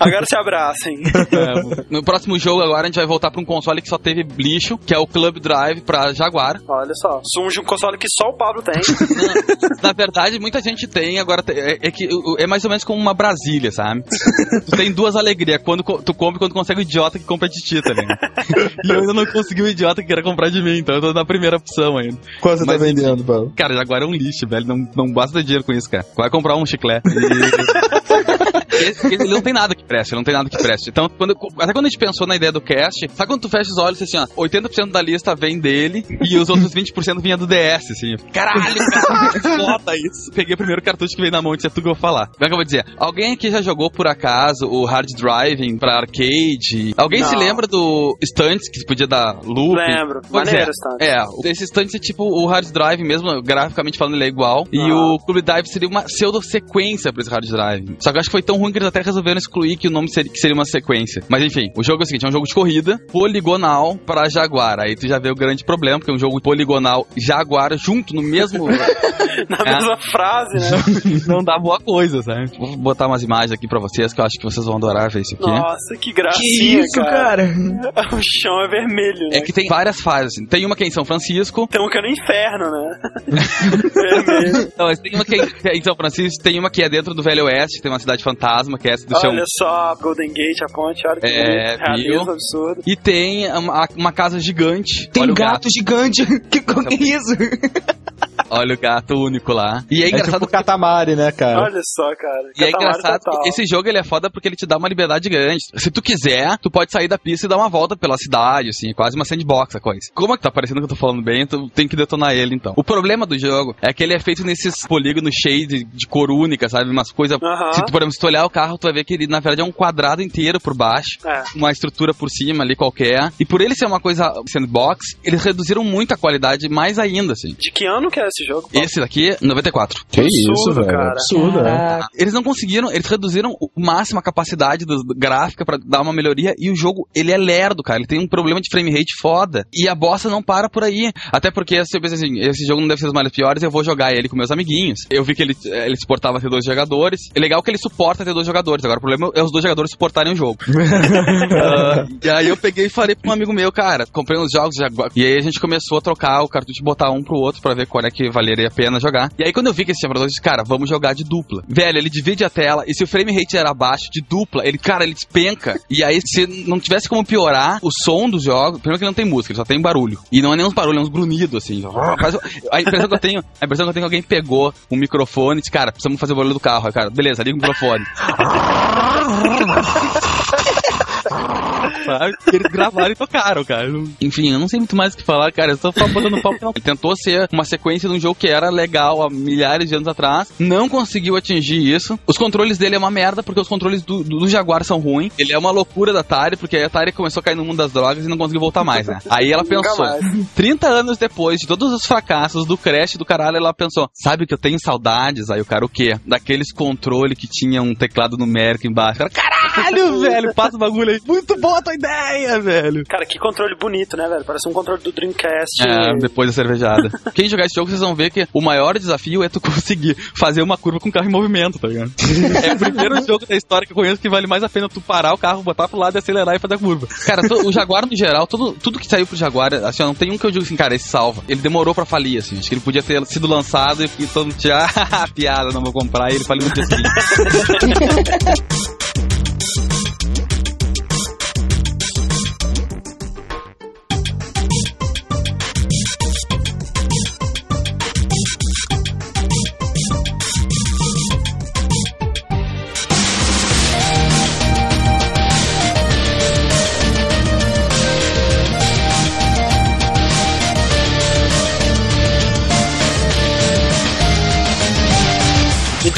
Agora se abracem. É, no próximo jogo agora a gente vai voltar pra um console que só teve lixo, que é o Club Drive pra Jaguar. Olha só. Surge um console que só o Pablo tem. Na verdade, muita gente tem, agora é, é que é mais ou menos como uma Brasília, sabe? tu tem duas alegrias, quando tu compra e quando consegue o idiota que compra de ti, tá ligado? E eu ainda não consegui o idiota que queria comprar de mim, então eu tô na primeira opção ainda. Quanto você Mas- tá vendendo, Paulo? Cara, Jaguar é um lixo, velho, não, não basta dinheiro com isso, cara. Vai comprar um chiclete. E... Esse- Ele não tem nada que preste, ele não tem nada que preste. Então, quando, até quando a gente pensou na ideia do cast, sabe quando tu fecha os olhos assim, ó, 80% da lista vem dele e os outros 20% vinha do DS, assim. Caralho, cara, foda isso. Peguei o primeiro cartucho que veio na mão, isso é tudo que eu vou falar. Como é que eu vou dizer? Alguém aqui já jogou, por acaso, o Hard Driving pra arcade? Alguém se Não. lembra do Stunts, que podia dar loop? Lembro. Pois Maneiro, é. É, esse Stunts é tipo o Hard Drive mesmo, graficamente falando, ele é igual. E o Club Drive seria uma pseudo-sequência pra esse Hard Drive. Só que eu acho que foi tão ruim que eles até resolveram excluir que o nome seria, que seria uma sequência. Mas enfim, o jogo é o seguinte: é um jogo de corrida poligonal pra Jaguar. Aí tu já vê o grande problema, porque é um jogo poligonal Jaguar junto no mesmo. Na É. mesma frase, né? não dá boa coisa, sabe? Vou botar umas imagens aqui pra vocês que eu acho que vocês vão adorar ver isso aqui. Nossa, que Que gracinha, isso, cara? O chão é vermelho, né? É que tem várias fases. assim. Tem uma que é em São Francisco, Tem um que é no inferno, né? vermelho. Não, mas tem uma que é em- São Francisco, tem uma que é dentro do Velho Oeste, tem uma cidade fantasma, que é essa do chão. Olha só, Golden Gate, a ponte, olha que É, bonito. absurdo. E tem uma, uma casa gigante. Tem olha um gato gigante. Que, que é isso? Olha o gato único lá. E é É engraçado tipo o Katamari, né, cara? Olha só, cara. E é Catamari engraçado total. esse jogo ele é foda porque ele te dá uma liberdade grande. Se tu quiser, tu pode sair da pista e dar uma volta pela cidade, assim, quase uma sandbox a coisa. Como é que tá parecendo que eu tô falando bem, tu tem que detonar ele então. O problema do jogo é que ele é feito nesses polígonos cheios de, de cor única, sabe? Umas coisas. Se tu, por exemplo, se tu olhar o carro, tu vai ver que ele na verdade é um quadrado inteiro por baixo. É. uma estrutura por cima ali qualquer. E por ele ser uma coisa sandbox, eles reduziram muito a qualidade mais ainda, assim. De que ano que é esse jogo? Paulo? Esse daqui, 94. Que Absurdo, isso, velho. cara. Absurdo, né? Eles não conseguiram, eles reduziram o máximo a capacidade do, do gráfica pra dar uma melhoria e o jogo, ele é lerdo, cara. Ele tem um problema de frame rate foda. E a bossa não para por aí. Até porque se eu pensei assim, esse jogo não deve ser dos mais piores, eu vou jogar ele com meus amiguinhos. Eu vi que ele, eh, ele suportava ter dois jogadores. É legal que ele suporta ter dois jogadores. Agora o problema é os dois jogadores suportarem o jogo. Ah, e aí eu peguei e falei pra um amigo meu, cara, comprei uns jogos já, e aí a gente começou a trocar o cartucho e botar um pro outro pra ver qual é que valeria a pena jogar. E aí quando eu vi que esse tinha eu disse, cara, vamos jogar de dupla. Velho, ele divide a tela e se o frame rate era abaixo de dupla, ele, cara, ele despenca. E aí se não tivesse como piorar o som dos jogos, primeiro que ele não tem música, ele só tem barulho. E não é nem uns barulhos, é uns grunhidos assim. A impressão que eu tenho, a impressão que eu tenho é que alguém pegou um microfone e disse, cara, precisamos fazer o barulho do carro. Aí, cara, beleza, liga o microfone. Eles gravaram e tocaram, cara. Enfim, eu não sei muito mais o que falar, cara. Eu só tô botando pau. Ele tentou ser uma sequência de um jogo que era legal há milhares de anos atrás. Não conseguiu atingir isso. Os controles dele é uma merda, porque os controles do, do Jaguar são ruins. Ele é uma loucura da Atari, porque a Atari começou a cair no mundo das drogas e não conseguiu voltar mais, né? Aí ela pensou, mais. 30 anos depois de todos os fracassos do Crash do caralho, ela pensou: sabe que eu tenho saudades? Aí o cara, o quê? Daqueles controle que tinha um teclado numérico embaixo. Cara, caralho, velho, passa o bagulho aí. Muito boa a tua ideia, velho. Cara, que controle bonito, né, velho? Parece um controle do Dreamcast. É, depois da cervejada. Quem jogar esse jogo, vocês vão ver que o maior desafio é tu conseguir fazer uma curva com o carro em movimento, tá ligado? É o primeiro jogo da história que eu conheço que vale mais a pena tu parar o carro, botar pro lado e acelerar e fazer a curva. Cara, o Jaguar no geral, tudo, tudo que saiu pro Jaguar, assim, ó, não tem um que eu digo assim, cara, esse salva. Ele demorou pra falir, assim. Acho que ele podia ter sido lançado e, e todo mundo tinha, ah, piada, não vou comprar, e ele faliu no dia seguinte.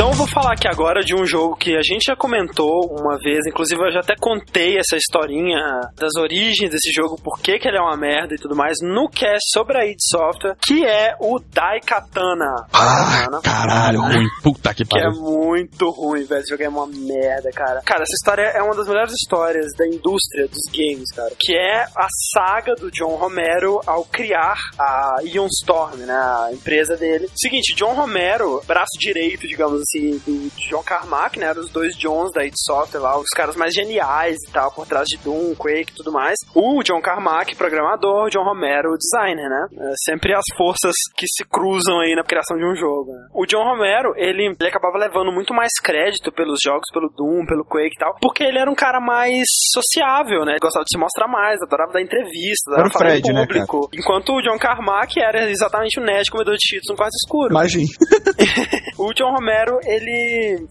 Então eu vou falar aqui agora de um jogo que a gente já comentou uma vez, inclusive eu já até contei essa historinha das origens desse jogo, por que que ele é uma merda e tudo mais, no cast sobre a id Software, que é o Daikatana. Ah, caralho, ruim. Puta que que é pariu. muito ruim, velho. Esse jogo é uma merda, cara. Cara, essa história é uma das melhores histórias da indústria dos games, cara. Que é a saga do John Romero ao criar a Ion Storm, né? A empresa dele. Seguinte, John Romero, braço direito, digamos assim, do John Carmack, né? Eram os dois Johns da id Software lá, os caras mais geniais e tal, por trás de Doom, Quake e tudo mais. O John Carmack, programador, John Romero, designer, né? É sempre as forças que se cruzam aí na criação de um jogo. Né? O John Romero, ele, ele acabava levando muito mais crédito pelos jogos, pelo Doom, pelo Quake e tal, porque ele era um cara mais sociável, né? Gostava de se mostrar mais, adorava dar entrevistas, adorava falar Fred, né, público. Enquanto o John Carmack era exatamente o nerd comedor de cheetos no quarto escuro. Imagina. O John Romero, ele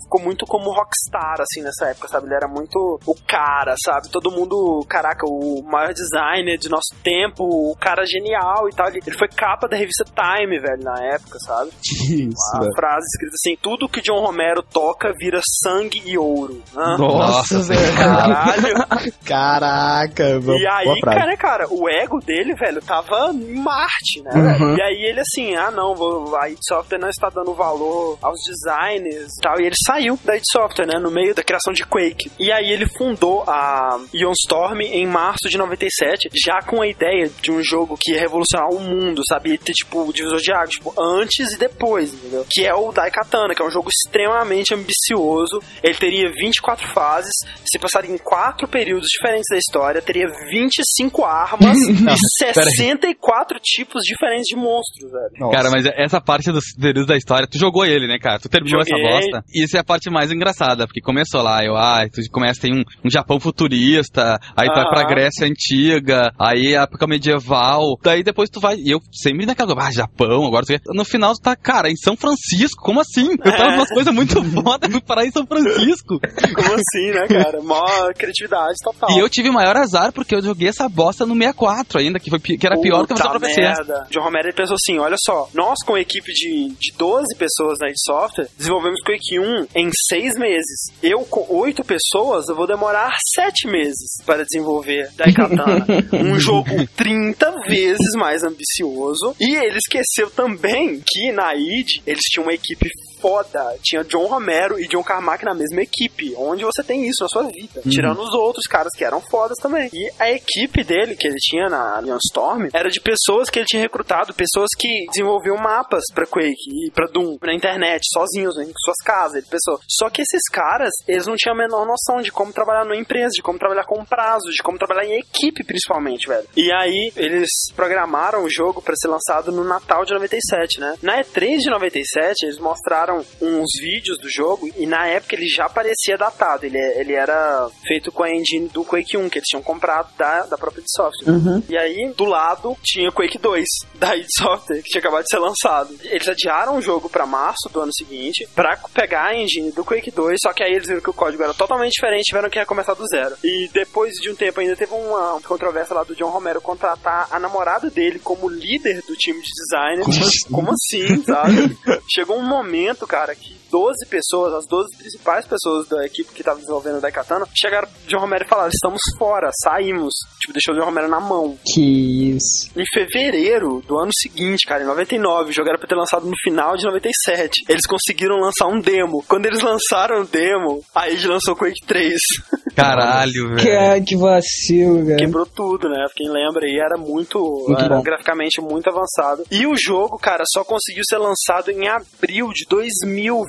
ficou muito como rockstar, assim, nessa época, sabe? Ele era muito o cara, sabe? Todo mundo, caraca, o maior designer de nosso tempo, o cara genial e tal. Ele ele foi capa da revista Time, velho, na época, sabe? Isso, A velho. frase escrita assim: tudo que John Romero toca vira sangue e ouro. Hã? Nossa, velho. Caralho. Caraca, E aí, boa frase. cara, cara, o ego dele, velho, tava em Marte, né? Uhum. E aí ele assim, ah não, a id Software não está dando valor aos designers e tal. E ele saiu da id Software, né? No meio da criação de Quake. E aí ele fundou a Ion Storm em março de 97, já com a ideia de um jogo que ia revolucionar o mundo, sabe? E ter, tipo, o divisor de água, tipo, antes e depois, entendeu? Que é o Daikatana, que é um jogo extremamente ambicioso. Ele teria 24 fases, se passaria em quatro períodos diferentes da história, teria 25 armas e pera aí. 64 tipos diferentes de monstros, velho. Nossa. Cara, mas essa parte dos períodos da história, tu jogou ele, né, cara? Tu terminou Joguei. essa E isso é a parte mais engraçada, porque começou lá, eu, ah, tu começa, tem um, um Japão futurista, aí tu vai pra. Grécia antiga, aí a época medieval, daí depois tu vai, e eu sempre naquela, ah, Japão, agora tu. No final tu tá, cara, em São Francisco, como assim? Eu tava É. umas coisas muito foda, fui parar em São Francisco. Como assim, né, cara? Mó criatividade total. E eu tive maior azar, porque eu joguei essa bosta no 64 ainda, que, foi, que era pior que Puta pra merda. John Romero ele pensou assim: olha só, nós com a equipe de, de 12 pessoas na id Software desenvolvemos Quake 1 em 6 meses. Eu com 8 pessoas eu vou demorar 7 meses para desenvolver Daikatana. um jogo 30 vezes mais ambicioso. E ele esqueceu também que na id eles tinham uma equipe foda. Tinha John Romero e John Carmack na mesma equipe. Onde você tem isso na sua vida. Tirando os outros caras que eram fodas também. E a equipe dele, que ele tinha na Leon Storm, era de pessoas que ele tinha recrutado, pessoas que desenvolviam mapas pra Quake e pra Doom na internet, sozinhos, em suas casas. Ele pensou. Só que esses caras, eles não tinham a menor noção de como trabalhar numa empresa, de como trabalhar com prazo, de como trabalhar em equipe, principalmente, velho. E aí, eles programaram o jogo pra ser lançado no Natal de 97, né? Na E3 de 97, eles mostraram uns vídeos do jogo e na época ele já parecia datado. Ele, ele era feito com a engine do Quake 1, que eles tinham comprado da, da própria id Software. Uhum. E aí, do lado, tinha Quake 2, da id Software, que tinha acabado de ser lançado. Eles adiaram o jogo pra março do ano seguinte, pra pegar a engine do Quake 2, só que aí eles viram que o código era totalmente diferente, tiveram que recomeçar do zero. E depois de um tempo ainda teve uma controvérsia lá do John Romero contratar a namorada dele como líder do time de design. Como assim? Como assim, sabe? Chegou um momento, cara, que 12 pessoas, as 12 principais pessoas da equipe que tava desenvolvendo o Daikatana, chegaram pro John Romero e falaram: estamos fora, saímos. Tipo, deixou o John Romero na mão. Que isso. Em fevereiro do ano seguinte, cara, em 99, o jogo era pra ter lançado no final de 97. Eles conseguiram lançar um demo. Quando eles lançaram o demo, aí a lançou o Quake 3. Caralho, Que, velho. ai, que vacilo, velho. Quebrou tudo, né? Quem lembra aí era muito, Muito era bom. graficamente muito avançado. E o jogo, cara, só conseguiu ser lançado em abril de 2000,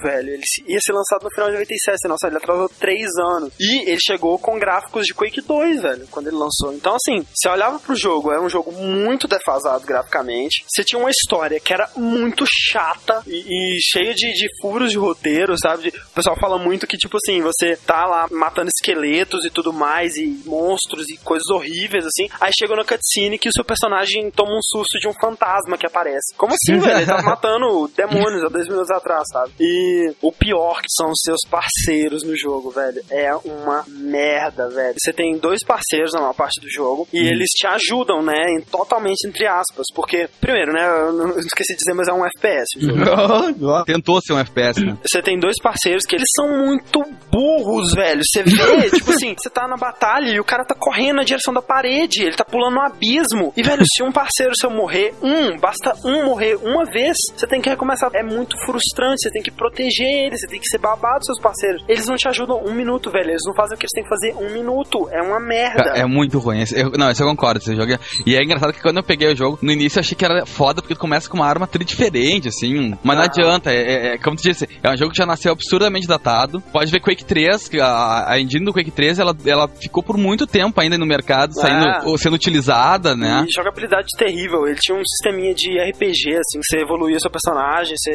velho. Ele ia ser lançado no final de 97, nossa, ele atrasou 3 anos. E ele chegou com gráficos de Quake 2, velho, quando ele lançou. Então, assim, você olhava pro jogo, era um jogo muito defasado graficamente. Você tinha uma história que era muito chata e, e cheia de, de furos de roteiro, sabe? O pessoal fala muito que, tipo assim, você tá lá matando esqueleto esqueletos e tudo mais, e monstros e coisas horríveis, assim. Aí chegou na cutscene que o seu personagem toma um susto de um fantasma que aparece. Como assim, velho? Ele tava matando demônios há dois minutos atrás, sabe? E o pior que são os seus parceiros no jogo, velho. É uma merda, velho. Você tem dois parceiros na maior parte do jogo e eles te ajudam, né? Em, totalmente entre aspas. Porque, primeiro, né? Eu não- esqueci de dizer, mas é um FPS o jogo. Tentou ser um FPS, né? Você tem dois parceiros que eles são muito burros, velho. Você vê, tipo assim, você tá na batalha e o cara tá correndo na direção da parede, ele tá pulando no abismo. E, velho, se um parceiro seu morrer, um, basta um morrer uma vez, você tem que recomeçar. É muito frustrante, você tem que proteger eles, você tem que ser babado seus parceiros. Eles não te ajudam um minuto, velho. Eles não fazem o que eles têm que fazer um minuto. É uma merda. É muito ruim. Eu- não, isso eu concordo. Esse jogo é- E é engraçado que quando eu peguei o jogo, no início eu achei que era foda porque tu começa com uma arma tri diferente, assim. Mas não adianta. É, é- é como tu disse, é um jogo que já nasceu absurdamente datado. Pode ver Quake 3, que a, a engine do Quake 3 ela, ela ficou por muito tempo ainda no mercado, saindo, Ah. sendo utilizada, né? E jogabilidade terrível. Ele tinha um sisteminha de RPG, assim, que você evoluía seu personagem, você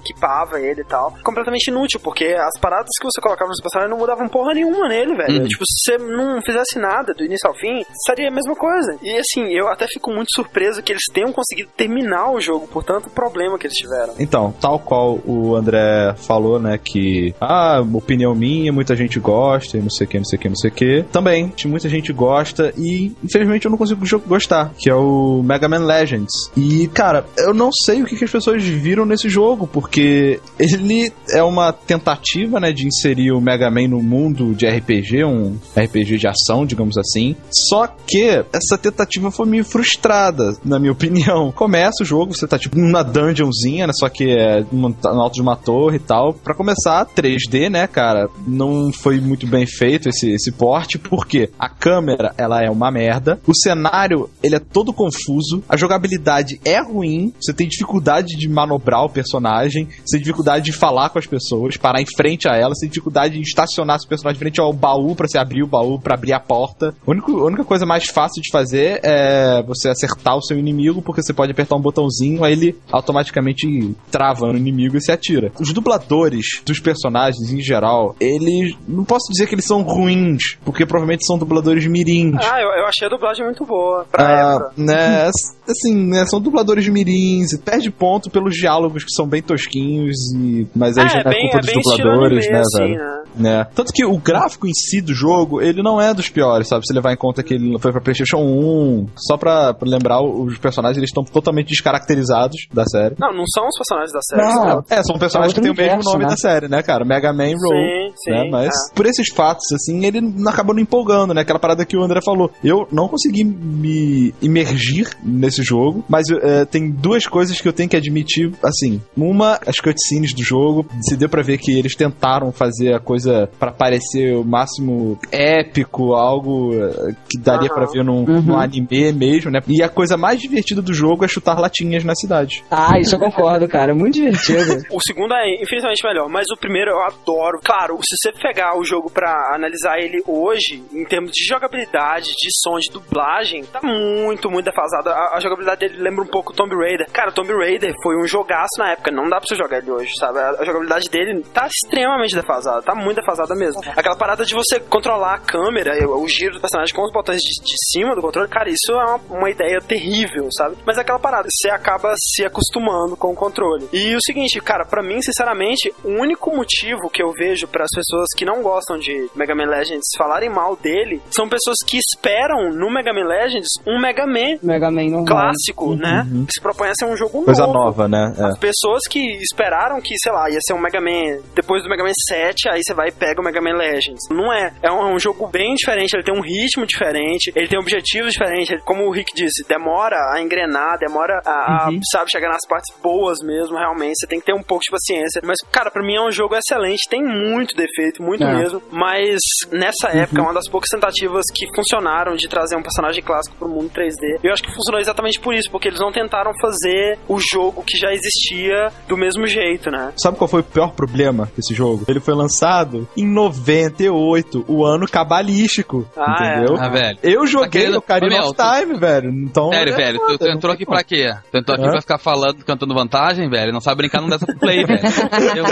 equipava ele e tal. Completamente inútil, porque as paradas que você colocava no seu personagem não mudavam porra nenhuma nele, velho. Uhum. Tipo, se você não fizesse nada do início ao fim, seria a mesma coisa. E assim, eu até fico muito surpreso que eles tenham conseguido terminar o jogo por tanto problema que eles tiveram. Então, tal qual o André falou, né, que ah, opinião minha, muita gente gosta e não sei o que, não sei o que, não sei o que. Também, muita gente gosta e infelizmente eu não consigo gostar, que é o Mega Man Legends. E, cara, eu não sei o que, que as pessoas viram nesse jogo, porque ele é uma tentativa, né, de inserir o Mega Man no mundo de RPG, um RPG de ação, digamos assim. Só que essa tentativa foi meio frustrada, na minha opinião. Começa o jogo, você tá tipo numa dungeonzinha, né? Só que é no alto de uma torre e tal. Pra começar, 3D, né, cara? Não foi muito bem feito esse, esse porte, porque a câmera, ela é uma merda. O cenário, ele é todo confuso. A jogabilidade é ruim. Você tem dificuldade de manobrar o personagem. Você dificuldade de falar com as pessoas, parar em frente a elas. Tem dificuldade de estacionar seu personagem em frente ao baú pra você abrir o baú, pra abrir a porta. A única, a única coisa mais fácil de fazer é você acertar o seu inimigo, porque você pode apertar um botãozinho, aí ele automaticamente trava no inimigo e se atira. Os dubladores dos personagens, em geral, eles. Não posso dizer que eles são ruins, porque provavelmente são dubladores mirins. Ah, eu, eu achei a dublagem muito boa pra Ah, época. né, assim, né, são dubladores mirins, perde ponto pelos diálogos que são bem tosquinhos, e, mas aí É, já não é bem, culpa é dos dubladores, né, assim, velho? né? Né? Tanto que o gráfico em si do jogo, ele não é dos piores, sabe? Se levar em conta que ele foi pra PlayStation 1, só pra, pra lembrar, os personagens eles estão totalmente descaracterizados da série. Não, não são os personagens da série. Não. são- É, são personagens É que têm o mesmo universo, nome né? da série, né, cara? Mega Man Roll. Sim, sim. né? Mas é. por esses fatos, assim, ele não acabou não empolgando, né? Aquela parada que o André falou. Eu não consegui me imergir nesse jogo, mas é, tem duas coisas que eu tenho que admitir, assim. Uma, as cutscenes do jogo, se deu pra ver que eles tentaram fazer a coisa pra parecer o máximo épico, algo eh, que daria Aham. pra ver num, Uhum. num anime mesmo, né? E a coisa mais divertida do jogo é chutar latinhas na cidade. Ah, isso eu concordo, cara. Muito divertido. O segundo é infinitamente melhor, mas o primeiro eu adoro. Claro, se você pegar o jogo pra analisar ele hoje, em termos de jogabilidade, de som, de dublagem, tá muito, muito defasado. A, a jogabilidade dele lembra um pouco Tomb Raider. Cara, Tomb Raider foi um jogaço na época, não dá pra você jogar ele hoje, sabe? A, a jogabilidade dele tá extremamente defasada, tá muito defasada mesmo. Aquela parada de você controlar a câmera, o, giro do personagem com os botões de, de cima do controle, cara, isso é uma, uma ideia terrível, sabe? Mas é aquela parada, você acaba se acostumando com o controle. E o seguinte, cara, pra mim, sinceramente, o único motivo que eu vejo para as pessoas que não gostam de Mega Man Legends falarem mal dele são pessoas que esperam no Mega Man Legends um Mega Man Mega Man clássico, né? Que se propõe a ser um jogo Coisa novo. nova, né? É. As pessoas que esperaram que, sei lá, ia ser um Mega Man depois do Mega Man 7, aí você vai e pega o Mega Man Legends. Não é. É um, é um jogo bem diferente, ele tem um ritmo diferente, ele tem objetivos diferentes. Ele, como o Rick disse, demora a engrenar, demora a, a, Uhum. sabe, chegar nas partes boas mesmo, realmente. Você tem que ter um pouco de paciência. Mas, cara, pra mim é um jogo excelente, tem muito defeito, muito É. mesmo. Mas nessa época, é uma das poucas tentativas que funcionaram de trazer um personagem clássico pro mundo 3D. Eu acho que funcionou exatamente por isso, porque eles não tentaram fazer o jogo que já existia do mesmo jeito, né? Sabe qual foi o pior problema desse jogo? Ele foi lançado em 98, o ano cabalístico. Ah, é. entendeu? Ah, velho. Eu joguei querendo- Ocarina Ô, of Time, velho. Então. Sério, é velho, tu, foda, tu entrou aqui como. pra quê? Tu entrou aqui Hã? pra ficar falando, cantando vantagem, velho? Não sabe brincar, não dessa play, velho.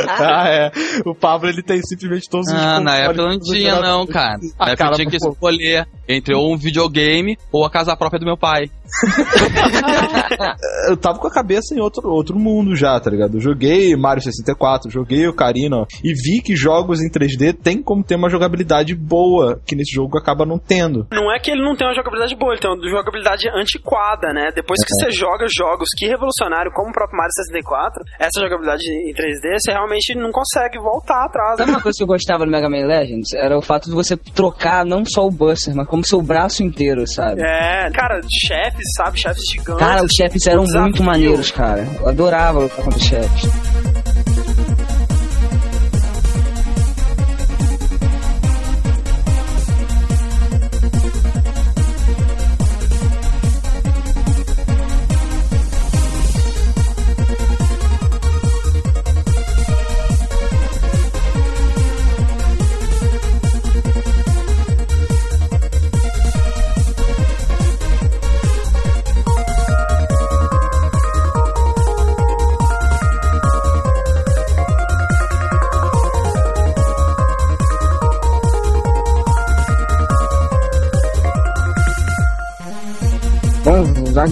Ah, é. O Pablo ele tem simplesmente todos os Ah, na época eu não tinha, não, cara. Ah, Na época cara, eu tinha que escolher entre ou um videogame ou a casa própria do meu pai. eu tava com a cabeça em outro, outro mundo já, tá ligado? Eu joguei Mario 64, joguei Ocarina ó, e vi que jogos em 3D tem como ter uma jogabilidade boa, que nesse jogo acaba não tendo. Não é que ele não tem uma jogabilidade boa, ele tem uma jogabilidade antiquada, né? Depois que você joga jogos que revolucionário, como o próprio Mario 64, essa jogabilidade em 3D, você realmente não consegue voltar atrás. Sabe uma coisa que eu gostava do Mega Man Legends? Era o fato de você trocar não só o Buster, mas como seu braço inteiro, sabe? É, cara, chefes, sabe? Chefes gigantes. Cara, os chefes eram muito maneiros, cara. Eu adorava lutar contra os chefes.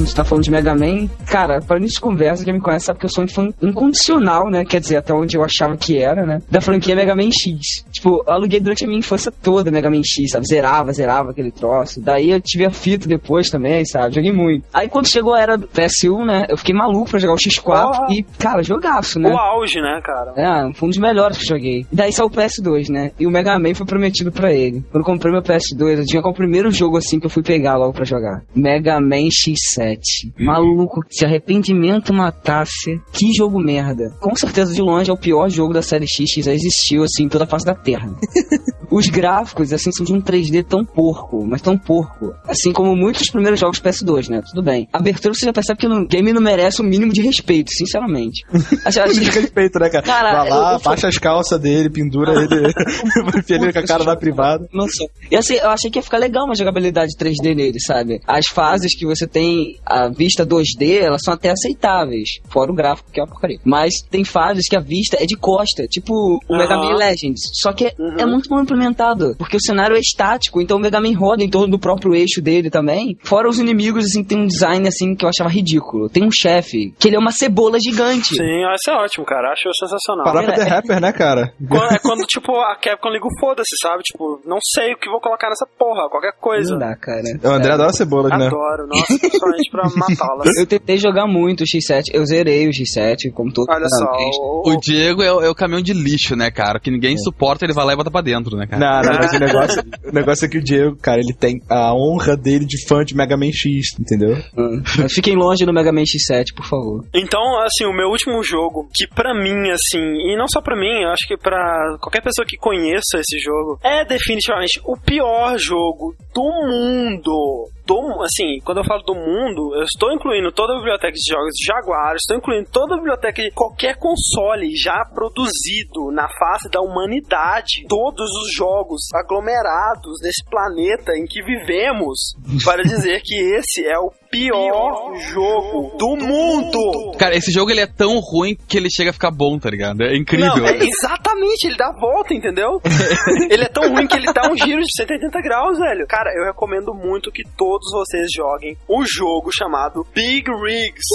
Gente tá falando de Mega Man, cara, para início conversa, quem me conhece sabe que eu sou um fã incondicional, né? Quer dizer, até onde eu achava que era, né? Da franquia Mega Man X. Tipo, aluguei durante a minha infância toda Mega Man X, sabe? Zerava, zerava aquele troço. Daí eu tive a fita depois também, sabe? Joguei muito. Aí quando chegou a era do PS1, né? Eu fiquei maluco pra jogar o X4 Porra. e, cara, jogaço, né? O auge, né, cara? É, foi um dos melhores que eu joguei. E daí saiu o PS2, né? E o Mega Man foi prometido pra ele. Quando eu comprei meu PS2, eu tinha qual o primeiro jogo assim que eu fui pegar logo pra jogar. Mega Man X7. Maluco, se arrependimento matasse, que jogo merda. Com certeza, de longe, é o pior jogo da série X que já existiu, assim, em toda a face da Terra. Os gráficos, assim, são de um 3D tão porco, mas tão porco. Assim como muitos dos primeiros jogos PS2, né? Tudo bem. A abertura você já percebe que o game não merece o mínimo de respeito, sinceramente. Acho, acho- De respeito, né, cara? Cara, Vai lá, eu- eu- baixa as calças dele, pendura ele, enfia ele com a cara na privada. Nossa. E assim, eu achei que ia ficar legal uma jogabilidade 3D nele, sabe? As fases que você tem a vista 2D, elas são até aceitáveis. Fora o gráfico, que é uma porcaria. Mas tem fases que a vista é de costa, tipo o Mega Aham. Man Legends. Só que é, Uhum. é muito mal implementado, porque o cenário é estático, então o Mega Man roda em torno do próprio eixo dele também. Fora os inimigos, assim, tem um design, assim, que eu achava ridículo. Tem um chefe, que ele é uma cebola gigante. Sim, isso é ótimo, cara. Acho sensacional. Parar pra É. The Rapper, né, cara? Quando- é quando, tipo, a Capcom liga o foda-se, sabe? Tipo, não sei o que vou colocar nessa porra, qualquer coisa. Não dá, cara. O André adora cebolas, né? Adoro, nossa, principalmente pra matá-las. Eu tentei jogar muito o X7, eu zerei o X7, como todo Olha só, o, O Diego é o, é o caminhão de lixo, né, cara? Que ninguém suporta, ele vai lá e bota pra dentro, né, cara? Não, não, mas o negócio, o negócio é que o Diego, cara, ele tem a honra dele de fã de Mega Man X, entendeu? Hum. Fiquem longe do Mega Man X7, por favor. Então, assim, o meu último jogo, que pra mim, assim, e não só pra mim, eu acho que pra qualquer pessoa que conheça esse jogo, é definitivamente o pior jogo do mundo. Do, assim, quando eu falo do mundo, eu estou incluindo toda a biblioteca de jogos de Jaguar, estou incluindo toda a biblioteca de qualquer console já produzido na face da humanidade, todos os jogos aglomerados nesse planeta em que vivemos, para dizer que esse é o pior jogo do mundo. Cara, esse jogo ele é tão ruim que ele chega a ficar bom, tá ligado? É incrível. Não, é exatamente, ele dá a volta, entendeu? ele é tão ruim que ele dá um giro de 180 graus, velho. Cara, eu recomendo muito que todos vocês joguem um jogo chamado Big Rigs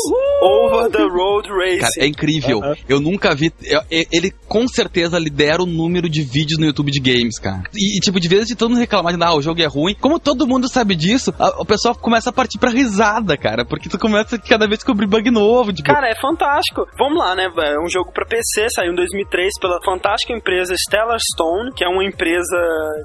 Over the Road Racing. Cara, é incrível. Eu nunca vi. eu- ele com certeza lidera o número de vídeos no YouTube de games, cara. E, e, tipo, de vez todo mundo reclamar de, ah, o jogo é ruim. Como todo mundo sabe disso, a- o pessoal começa a partir pra risada, cara. Porque tu começa a cada vez descobrir bug novo. Tipo, Cara, é fantástico. Vamos lá, né? É um jogo pra PC, saiu em 2003 pela fantástica empresa Stellar Stone, que é uma empresa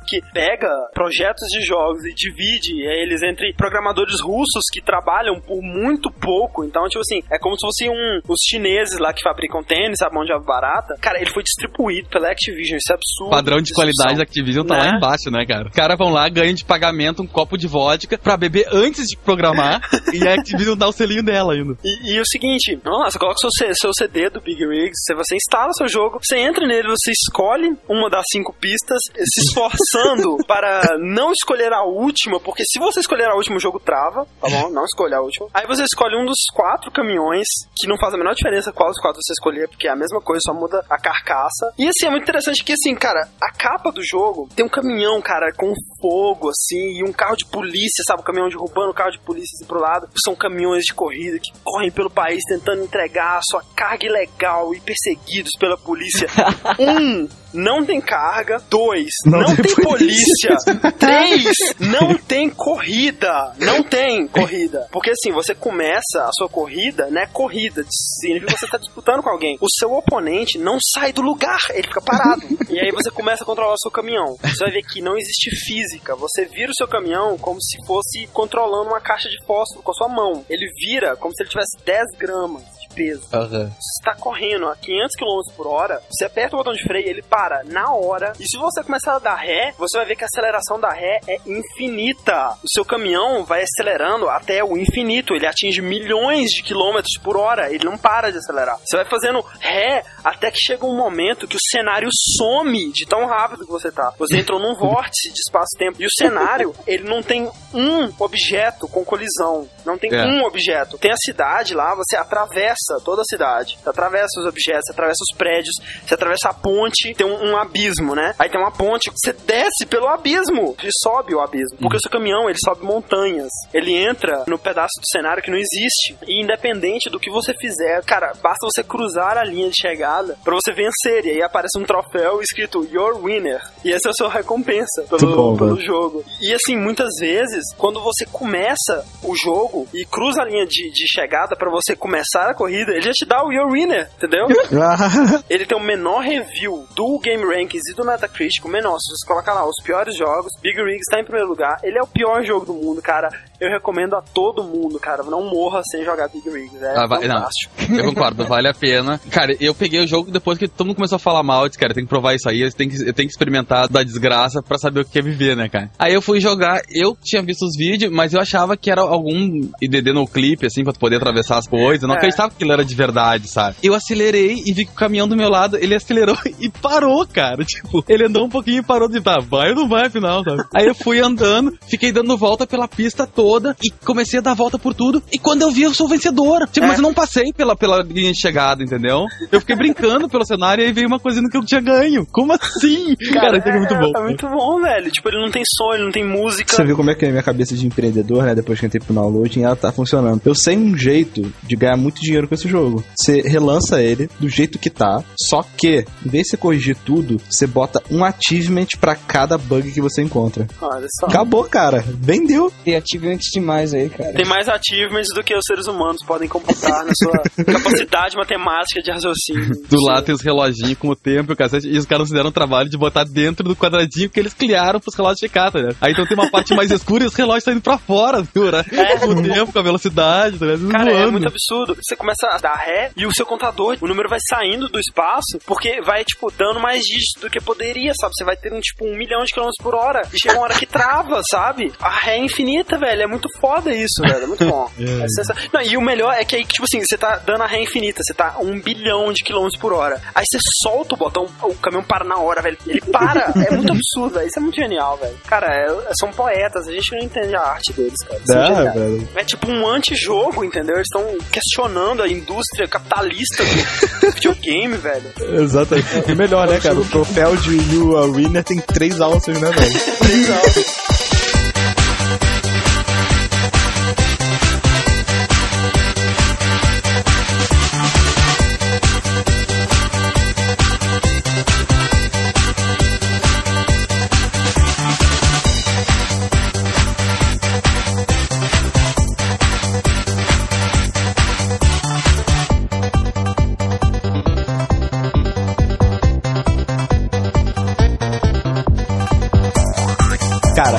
que pega projetos de jogos e divide eles entre programadores russos que trabalham por muito pouco. Então, tipo assim, é como se fosse um, os chineses lá que fabricam tênis, a mão de barata. Cara, ele foi distribuído pela Activision, isso é absurdo. padrão de qualidade da Activision tá lá Né? embaixo, né, cara? Os caras vão lá, ganham de pagamento um copo de vodka pra beber antes de programar. E a Activision dá o selinho dela ainda. E, e o seguinte, vamos lá, você coloca seu, C- seu CD do Big Rigs, você, você instala seu jogo, você entra nele, você escolhe uma das cinco pistas, se esforçando para não escolher a última, porque se você escolher a última, o jogo trava, tá bom? Não escolha a última. Aí você escolhe um dos quatro caminhões, que não faz a menor diferença qual dos quatro você escolher, porque é a mesma coisa, só muda a carcaça. E assim, é muito interessante que assim, cara, a capa do jogo tem um caminhão, cara, com fogo, assim, e um carro de polícia, sabe? O caminhão derrubando o carro de polícia assim pro lado. São caminhões de corrida que correm pelo país tentando entregar a sua carga ilegal e perseguidos pela polícia. Um, não tem carga. Dois, não, Não tem, tem polícia. Três, não tem corrida. Não tem corrida. Porque assim, você começa a sua corrida, né? Corrida. Significa que você tá disputando com alguém. O seu oponente não sai do lugar, ele fica parado. e aí você começa a controlar o seu caminhão. Você vai ver que não existe física. Você vira o seu caminhão como se fosse controlando uma caixa de fósforo com a sua mão. Ele vira como se ele tivesse 10 gramas de peso. Aham. Você está correndo a 500 km por hora, você aperta o botão de freio, ele para na hora. E se você começar a dar ré, você vai ver que a aceleração da ré é infinita. O seu caminhão vai acelerando até o infinito. Ele atinge milhões de quilômetros por hora. Ele não para de acelerar. Você vai fazendo ré até que chega um momento que o cenário some de tão rápido que você tá. Você entrou num vórtice de espaço-tempo. E o cenário, ele não tem um objeto com colisão. Não tem É. um objeto. Tem a cidade lá, você atravessa toda a cidade. Você atravessa os objetos, você atravessa os prédios, você atravessa a ponte, tem um, um abismo, né? Aí tem uma ponte, você desce pelo abismo e sobe o abismo. Porque o seu caminhão, ele sobe montanhas. Ele entra no pedaço do cenário que não existe. E independente do que você fizer, cara, basta você cruzar a linha de chegada pra você vencer. E aí aparece um troféu escrito Your Winner. E essa é a sua recompensa pelo, bom, pelo velho. jogo. E assim, muitas vezes, quando você começa o jogo e cruza a linha de, de chegada pra você começar a corrida, ele já te dá o Your Winner, entendeu? ele tem o menor review do Game Rankings e do Metacritic, o menor. Se você colocar lá os piores jogos, Big Rig está em primeiro lugar. Ele é o pior jogo do mundo, cara. Eu recomendo a todo mundo, cara. Não morra sem jogar Big Rigs. É Ah, vai- não. fantástico. Eu concordo, vale a pena. Cara, eu peguei o jogo depois que todo mundo começou a falar mal. Eu disse, cara, tem que provar isso aí, eu tenho que, eu tenho que experimentar da desgraça pra saber o que é viver, né, cara? Aí eu fui jogar, eu tinha visto os vídeos, mas eu achava que era algum IDD no clipe, assim, pra tu poder atravessar as coisas. Eu não É. acreditava aquilo era de verdade, sabe? Eu acelerei e vi que o caminhão do meu lado, ele acelerou e parou, cara. Tipo, ele andou um pouquinho e parou de tá, vai ou não vai, afinal, sabe? Aí eu fui andando, fiquei dando volta pela pista toda e comecei a dar volta por tudo. E quando eu vi, eu sou vencedor. Tipo, É. mas eu não passei pela, pela linha de chegada, entendeu? Eu fiquei brincando pelo cenário e aí veio uma coisa no que eu tinha ganho. Como assim? Cara, isso aqui é muito bom. É muito bom, velho. Tipo, ele não tem som, ele não tem música. Você viu como é que é a minha cabeça de empreendedor, né? Depois que eu entrei pro downloading, ela tá funcionando. Eu sei um jeito de ganhar muito dinheiro com esse jogo. Você relança ele do jeito que tá, só que, em vez de você corrigir tudo, você bota um achievement pra cada bug que você encontra. Olha só. Acabou, cara. Vendeu. Criativamente demais aí, cara. Tem mais achievements do que os seres humanos podem computar na sua capacidade matemática de raciocínio. Do lado tem os reloginhos com o tempo e o cacete. E os caras fizeram o trabalho de botar dentro do quadradinho que eles criaram pros relógios checar, tá ligado? Aí então tem uma parte mais escura e os relógios saindo pra fora, viu, né? É. Com o tempo, com a velocidade, tá ligado? Cara, é Voando. muito absurdo. Você começa a dar ré e o seu contador, o número vai saindo do espaço porque vai, tipo, dando mais dígitos do que poderia, sabe? Você vai ter, um, tipo, um milhão de quilômetros por hora e chega uma hora que trava, sabe? A ré é infinita, velho. É muito foda isso, velho. É muito bom. É sensa- Não, e o melhor é que aí, tipo assim, você tá dando a ré infinita, você tá um bilhão de quilômetros por hora. Aí você solta o botão, o caminhão para na hora, velho. Ele para. É muito absurdo, velho. Isso é muito genial, velho. Cara, é- são poetas, a gente não entende a arte deles, cara. São Dá, geniais. velho. É tipo um antijogo, entendeu? Eles estão questionando a indústria capitalista do videogame, velho. Exatamente. E melhor, né, cara? O troféu de You Are Winner tem três alças, né, velho? Cara,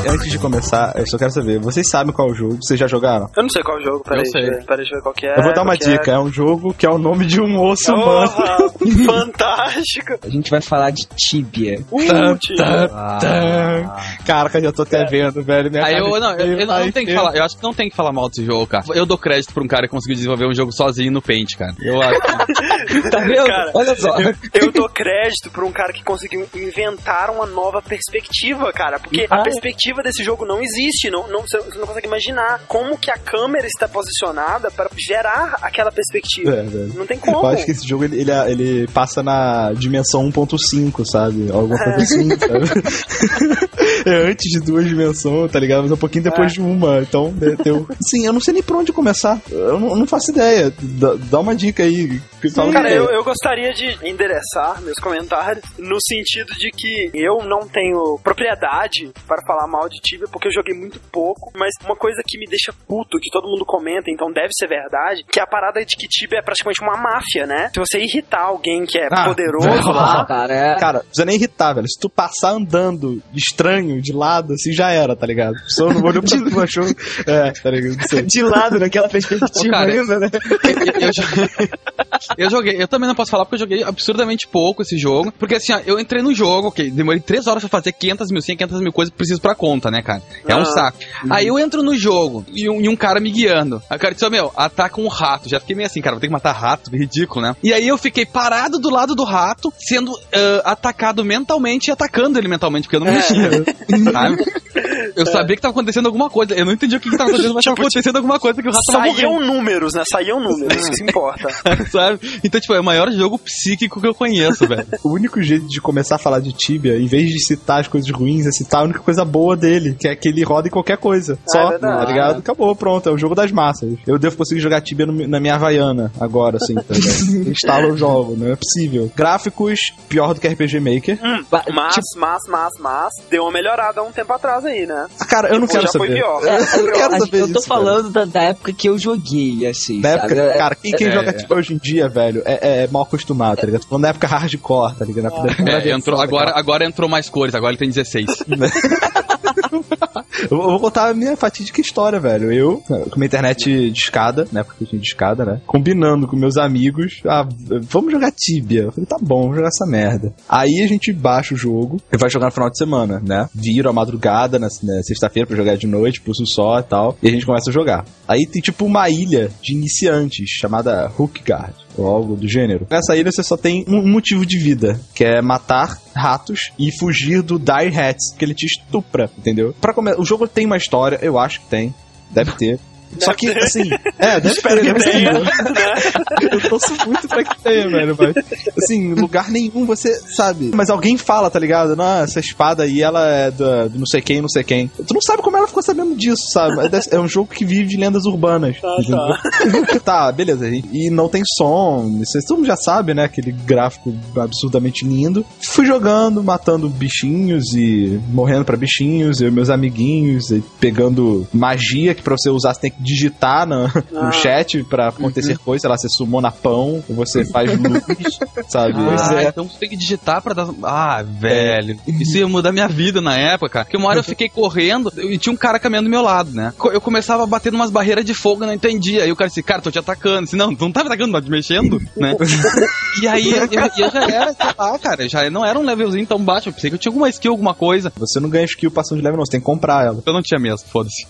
antes de começar, eu só quero saber, vocês sabem qual é o jogo? Vocês já jogaram? Eu não sei qual é o jogo, peraí. Eu sei. Peraí, deixa eu ver qual que é. eu vou dar uma que dica, é. um jogo que é o nome de um osso humano. Fantástico. A gente vai falar de Tibia. Uh, tio. Tá. Caraca, já tô até vendo, velho. Minha Aí eu, não, eu, eu não tenho que falar, eu acho que não tem que falar mal desse jogo, cara. Eu dou crédito pra um cara que conseguiu desenvolver um jogo sozinho no Paint, cara. Eu acho. Tá vendo? Cara, Olha só. Eu, eu dou crédito pra um cara que conseguiu inventar uma nova perspectiva, cara. Porque a Ah. Perspectiva desse jogo não existe. Não, não, você não consegue imaginar como que a câmera está posicionada para gerar aquela perspectiva. É. Não tem como. Eu acho que esse jogo ele, ele, ele passa na dimensão 1.5, sabe? Alguma coisa assim, sabe? é antes de duas dimensões, tá ligado? Mas é um pouquinho depois É. de uma. Então, né, deu. Sim, eu não sei nem por onde começar. Eu não, eu não faço ideia. Dá, dá uma dica aí. Fala Cara, aí. eu, eu gostaria de endereçar meus comentários no sentido de que eu não tenho propriedade para falar mal de Tibia porque eu joguei muito pouco, mas uma coisa que me deixa puto, que todo mundo comenta, então deve ser verdade, que é a parada de que Tibia é praticamente uma máfia, né? Se você irritar alguém que é Ah, poderoso lá, cara, é... Cara, não precisa nem irritar, velho. Se tu passar andando estranho, de lado, assim, já era, tá ligado? Só não olhou pra tu, achou. É, tá ligado? De lado naquela perspectiva Ô, cara, ainda, né? eu, eu joguei, eu joguei, eu também não posso falar porque eu joguei absurdamente pouco esse jogo. Porque assim, ó, eu entrei no jogo, ok, demorei 3 horas pra fazer 500 mil, 100, 500 mil coisas preciso pra conta, né, cara? É um Ah. saco. Aí eu entro no jogo e um, e um cara me guiando. Aí o cara disse, meu, ataca um rato. Já fiquei meio assim, cara, vou ter que matar rato, ridículo, né? E aí eu fiquei parado do lado do rato, sendo ah, atacado mentalmente e atacando ele mentalmente, porque eu não mexia. sabe? Eu sabia que tava acontecendo alguma coisa. Eu não entendi o que, que tava acontecendo, mas tava acontecendo alguma coisa que o rato saíam números, né? Saíam números, isso que importa. sabe? Então, tipo, é o maior jogo psíquico que eu conheço, velho. O único jeito de começar a falar de Tibia, em vez de citar as coisas ruins, é citar a única coisa boa dele, que é que ele roda em qualquer coisa. Só, é verdade. tá ligado? Acabou, pronto. É o jogo das massas. Eu devo conseguir jogar Tibia no- na minha Havaiana agora, assim, tá? Instalo o jogo, não é possível. Gráficos, pior do que RPG Maker. Ba- Mas, tipo, mas, mas, mas, deu uma melhorada há um tempo atrás aí, né? Ah, cara, eu não Pô, quero já foi saber. pior. é, Eu não quero saber eu tô disso, falando da, da época que eu joguei, assim, Da época, sabe? É- cara, quem, quem é, joga é. Tibia hoje em dia, velho, é, é mal acostumado, tá ligado? Falando da época hardcore, tá ligado? Na primeira É, entrou, agora, agora entrou mais cores, agora ele tem 16. Eu vou contar a minha fatídica história, velho. Eu, com minha internet de escada, na época que eu tinha de escada, né? Combinando com meus amigos, ah, vamos jogar Tibia. Eu falei, tá bom, vamos jogar essa merda. Aí a gente baixa o jogo e vai jogar no final de semana, né? Viro a madrugada, na, na sexta-feira pra jogar de noite, pulso só e tal. E a gente começa a jogar. Aí tem tipo uma ilha de iniciantes chamada Hookguard. Ou algo do gênero. Nessa ilha você só tem um motivo de vida, que é matar ratos e fugir do Dire Hats, que ele te estupra, entendeu? Para o jogo tem uma história, eu acho que tem, deve ter. Só que, assim, é, deve Espero ter, que deve tenha. ter. Eu torço muito pra que tenha, velho, mas, assim, lugar nenhum você sabe. Mas alguém fala, tá ligado? Não, essa espada aí, ela é do, do não sei quem, não sei quem. Tu não sabe como ela ficou sabendo disso, sabe? É É um jogo que vive de lendas urbanas. entendeu? tá, beleza. E, e não tem som. Vocês todo mundo já sabe, né? Aquele gráfico absurdamente lindo. Fui jogando, matando bichinhos e morrendo pra bichinhos, eu e meus amiguinhos, e pegando magia que pra você usar você tem que digitar no, no Ah. chat pra acontecer coisa, sei lá, você sumona pão, você faz luz, sabe? Ah, é. então você tem que digitar pra dar. Ah, velho. Isso ia mudar minha vida na época, cara. Porque uma hora eu fiquei correndo e tinha um cara caminhando do meu lado, né? Eu começava a bater numas barreiras de fogo não entendia. Aí o cara disse, cara, tô te atacando. Eu Disse, não, tu não tá me atacando, tá te mexendo, né? e aí eu, eu- já era, sei lá, cara, já não era um levelzinho tão baixo. Eu pensei que eu tinha alguma skill, alguma coisa. Você não ganha skill passando de level, não, você tem que comprar ela. Eu não tinha mesmo, foda-se.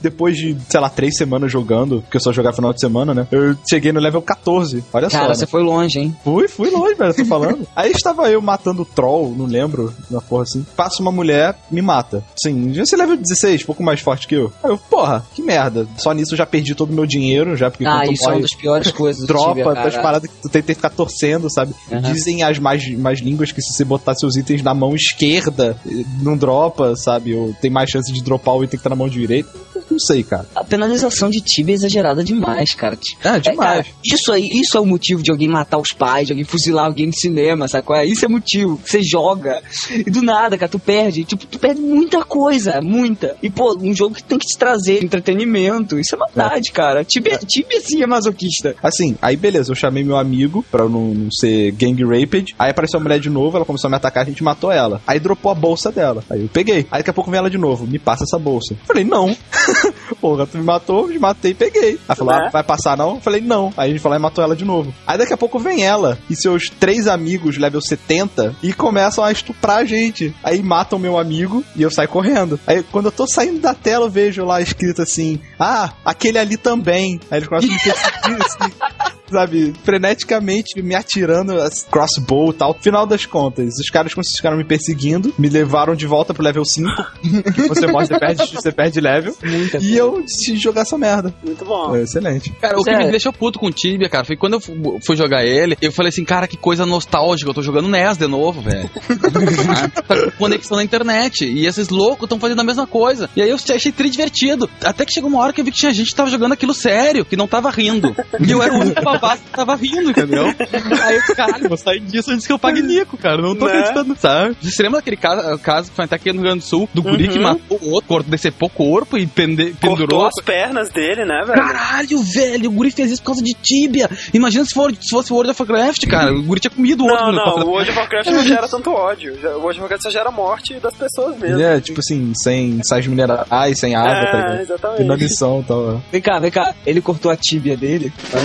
Depois de, sei lá, três semanas jogando, porque eu só jogava final de semana, né? Eu cheguei no level 14. Olha só. Cara, né? você foi longe, hein? Fui, fui longe, velho, tô falando. Aí estava eu matando troll, não lembro, na porra assim. Passa uma mulher, me mata. Sim, já se level 16, pouco mais forte que eu. Aí eu, porra, que merda. Só nisso eu já perdi todo o meu dinheiro, já, porque Ah, isso é uma das piores coisas Tibia, das cara. paradas que tu tem, que ficar torcendo, sabe? Aham. Dizem as mais, mais línguas que se você botar seus itens na mão esquerda, eh, não dropa, sabe? Ou tem mais chance de dropar o item que tá na mão direita. Não sei, cara. A penalização de Tibia é exagerada demais, cara. É, demais. cara, isso aí, isso é o motivo de alguém matar os pais, de alguém fuzilar alguém no cinema, qual é? Isso é motivo. Você joga e do nada, cara, tu perde. Tipo, tu perde muita coisa, muita. E, pô, um jogo que tem que te trazer entretenimento. Isso é maldade, cara. Tibia, Tibia sim é masoquista. Assim, aí beleza, eu chamei meu amigo pra não, não ser gang raped. Aí apareceu a mulher de novo, ela começou a me atacar, a gente matou ela. Aí dropou a bolsa dela. Aí eu peguei. Aí daqui a pouco vem ela de novo, me passa essa bolsa. Falei, não. Porra, tu me matou, me matei e peguei. Ela falou, Né? ah, vai passar não? Eu falei, não. Aí a gente lá e matou ela de novo. Aí daqui a pouco vem ela e seus três amigos, level 70, e começam a estuprar a gente. Aí matam meu amigo e eu saio correndo. Aí quando eu tô saindo da tela, eu vejo lá escrito assim: Ah, aquele ali também. Aí eles começam a me perseguir assim. Sabe, freneticamente me atirando, as- crossbow e tal. Final das contas, os caras ficaram me perseguindo, me levaram de volta pro level 5. que você morre, você perde, você perde level. Muita E eu decidi jogar essa merda. Muito bom. É, excelente. Cara, o que me deixou puto com o Tibia, cara, foi quando eu fu- fui jogar ele, eu falei assim, cara, que coisa nostálgica, eu tô jogando NES de novo, velho. Tá com conexão na internet. E esses loucos estão fazendo a mesma coisa. E aí eu achei tri divertido. Até que chegou uma hora que eu vi que tinha gente que tava jogando aquilo sério, que não tava rindo. E eu era o único que tava rindo, entendeu? Aí eu, caralho, vou sair disso antes que eu pague Nico, cara. Não tô Né? acreditando, sabe? Você lembra daquele caso, caso que foi até aqui no Rio Grande do Sul, do guri que Uhum. matou o outro, cortou, decepou o corpo e pende, Cortou pendurou as pernas dele, né, velho? Caralho, velho, o guri fez isso por causa de Tibia. Imagina se, for, se fosse World of Warcraft, cara. O guri tinha comido o outro. Não, não, o World of Warcraft não gera tanto ódio. O World of Warcraft só gera morte das pessoas mesmo. É, tipo assim, sem sais minerais, sem água, É, tá ligado? exatamente. Inanição e tal. é. Vem cá, vem cá. Ele cortou a tíbia dele. né?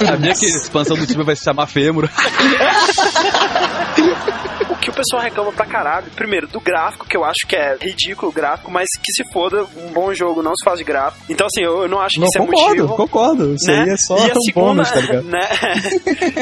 É, é. Sabia que a expansão do Tibia vai se chamar Fêmur? O que o pessoal reclama pra caralho, primeiro, do gráfico, que eu acho que é ridículo o gráfico, mas que se foda, um bom jogo não se faz de gráfico. Então, assim, eu, eu não acho que Não, isso é concordo, motivo. concordo. Isso né? aí é só e um segunda, bônus, tá ligado? né?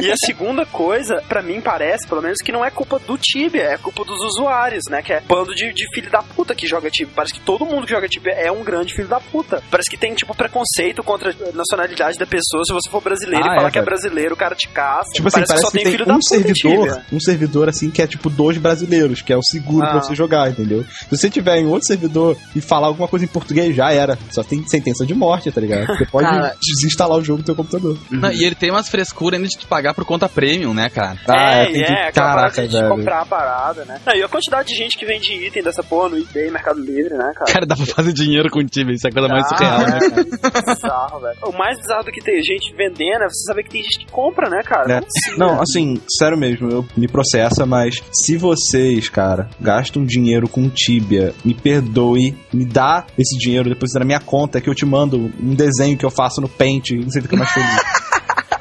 e a segunda coisa, pra mim parece, pelo menos, que não é culpa do Tibia, é culpa dos usuários, né? Que é bando de, de filho da puta que joga Tibia. Parece que todo mundo que joga Tibia é um grande filho da puta. Parece que tem, tipo, preconceito contra a nacionalidade da pessoa. Se você for brasileiro Ah, e falar é, que é brasileiro, o cara te caça. Tipo assim, parece, que só tem, filho da um puta em servidor, um servidor assim que é tipo dois brasileiros, que é o seguro Ah. pra você jogar, entendeu? Se você tiver em outro servidor e falar alguma coisa em português, já era. Só tem sentença de morte, tá ligado? Você pode Cara. desinstalar o jogo do teu computador. Não, e ele tem umas frescuras ainda de tu pagar por conta premium, né, cara? Ah, é, tem que- é, caraca, de velho. comprar a parada, né? Não, e a quantidade de gente que vende item dessa porra no eBay, Mercado Livre, né, cara? Cara, dá pra fazer dinheiro com o Tibia, isso é a coisa mais Ah, surreal, né? é, bizarro, velho. O mais bizarro do que ter gente vendendo é você saber que tem gente que compra, né, cara? É. Não, né? assim, sério mesmo, eu me processa, mas se vocês, cara, gastam dinheiro com Tibia, me perdoe, me dá esse dinheiro, deposita na minha conta, que eu te mando um desenho que eu faço no Paint, e você fica mais feliz.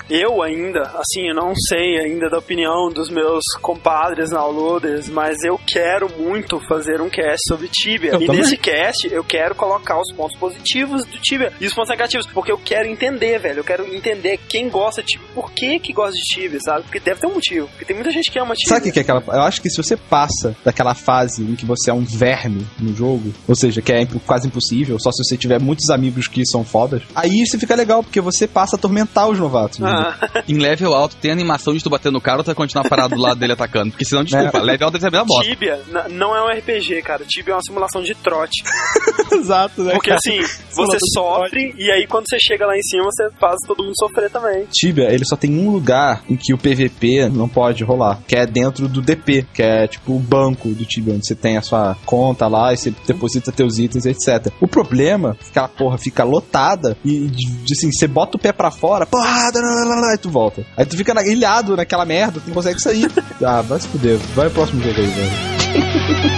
Eu ainda, assim, eu não sei ainda da opinião dos meus compadres downloaders, mas eu quero muito fazer um cast sobre Tibia. Eu e também. nesse cast eu quero colocar os pontos positivos do Tibia e os pontos negativos, porque eu quero entender, velho. Eu quero entender quem gosta de Tibia, por que que gosta de Tibia, sabe? Porque deve ter um motivo, porque tem muita gente que ama Tibia. Sabe o que é aquela. Eu acho que se você passa daquela fase em que você é um verme no jogo, ou seja, que é quase impossível, só se você tiver muitos amigos que são fodas, aí isso fica legal, porque você passa a atormentar os novatos. né? Ah, Em level alto tem animação de tu bater no cara ou tu vai continuar parado do lado dele atacando. Porque senão, desculpa, level alto deve ser a mesma bosta. Tibia não é um RPG, cara. Tibia é uma simulação de trote. Exato, né? Porque cara? assim, você sofre e aí quando você chega lá em cima, você faz todo mundo sofrer também. Tibia, ele só tem um lugar em que o PVP não pode rolar, que é dentro do DP, que é tipo o banco do Tibia, onde você tem a sua conta lá e você deposita teus itens, etc. O problema é que aquela porra fica lotada e, de- assim, você bota o pé pra fora, porrada, lá, lá, e tu volta. Aí tu fica na- ilhado naquela merda, tu não consegue sair. ah, vai se fuder. Vai pro próximo jogo aí, velho.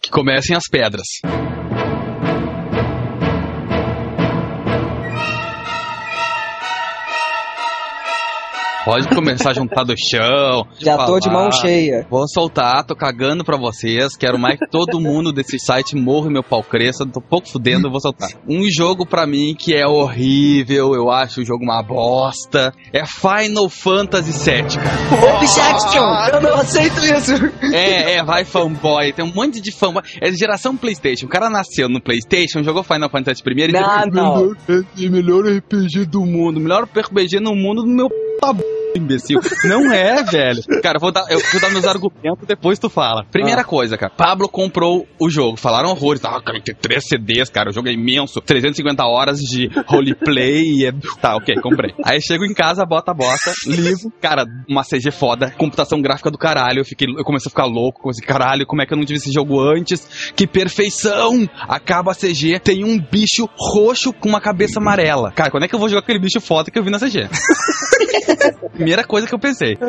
Que comecem as pedras. Pode começar a juntar do chão. Já tô de mão falar. cheia. Vou soltar, tô cagando pra vocês. Quero mais que todo mundo desse site morra e meu pau cresça. Tô pouco fudendo, eu vou soltar. Um jogo pra mim que é horrível, eu acho o jogo uma bosta. É Final Fantasy VII, cara. Objection! Eu não aceito isso! É, é, vai fanboy. Tem um monte de fanboy. É de geração PlayStation. O cara nasceu no PlayStation, jogou Final Fantasy primeiro e Não, disse: não. "Melhor- é o melhor RPG do mundo. Melhor RPG no mundo do meu b... imbecil. Não é, velho. Cara, eu vou dar, eu vou dar meus argumentos, depois tu fala. Primeira coisa, cara. Pablo comprou o jogo. Falaram horrores. Ah, cara, tem três CDs, cara. O jogo é imenso. 350 horas de roleplay. É... Tá, ok, comprei. Aí chego em casa, bota a bota, livro. Cara, uma CG foda. Computação gráfica do caralho. Eu, fiquei, eu comecei a ficar louco. Comecei, caralho, como é que eu não tive esse jogo antes? Que perfeição! Acaba a CG, tem um bicho roxo com uma cabeça amarela. Cara, quando é que eu vou jogar aquele bicho foda que eu vi na CG? Primeira coisa que eu pensei.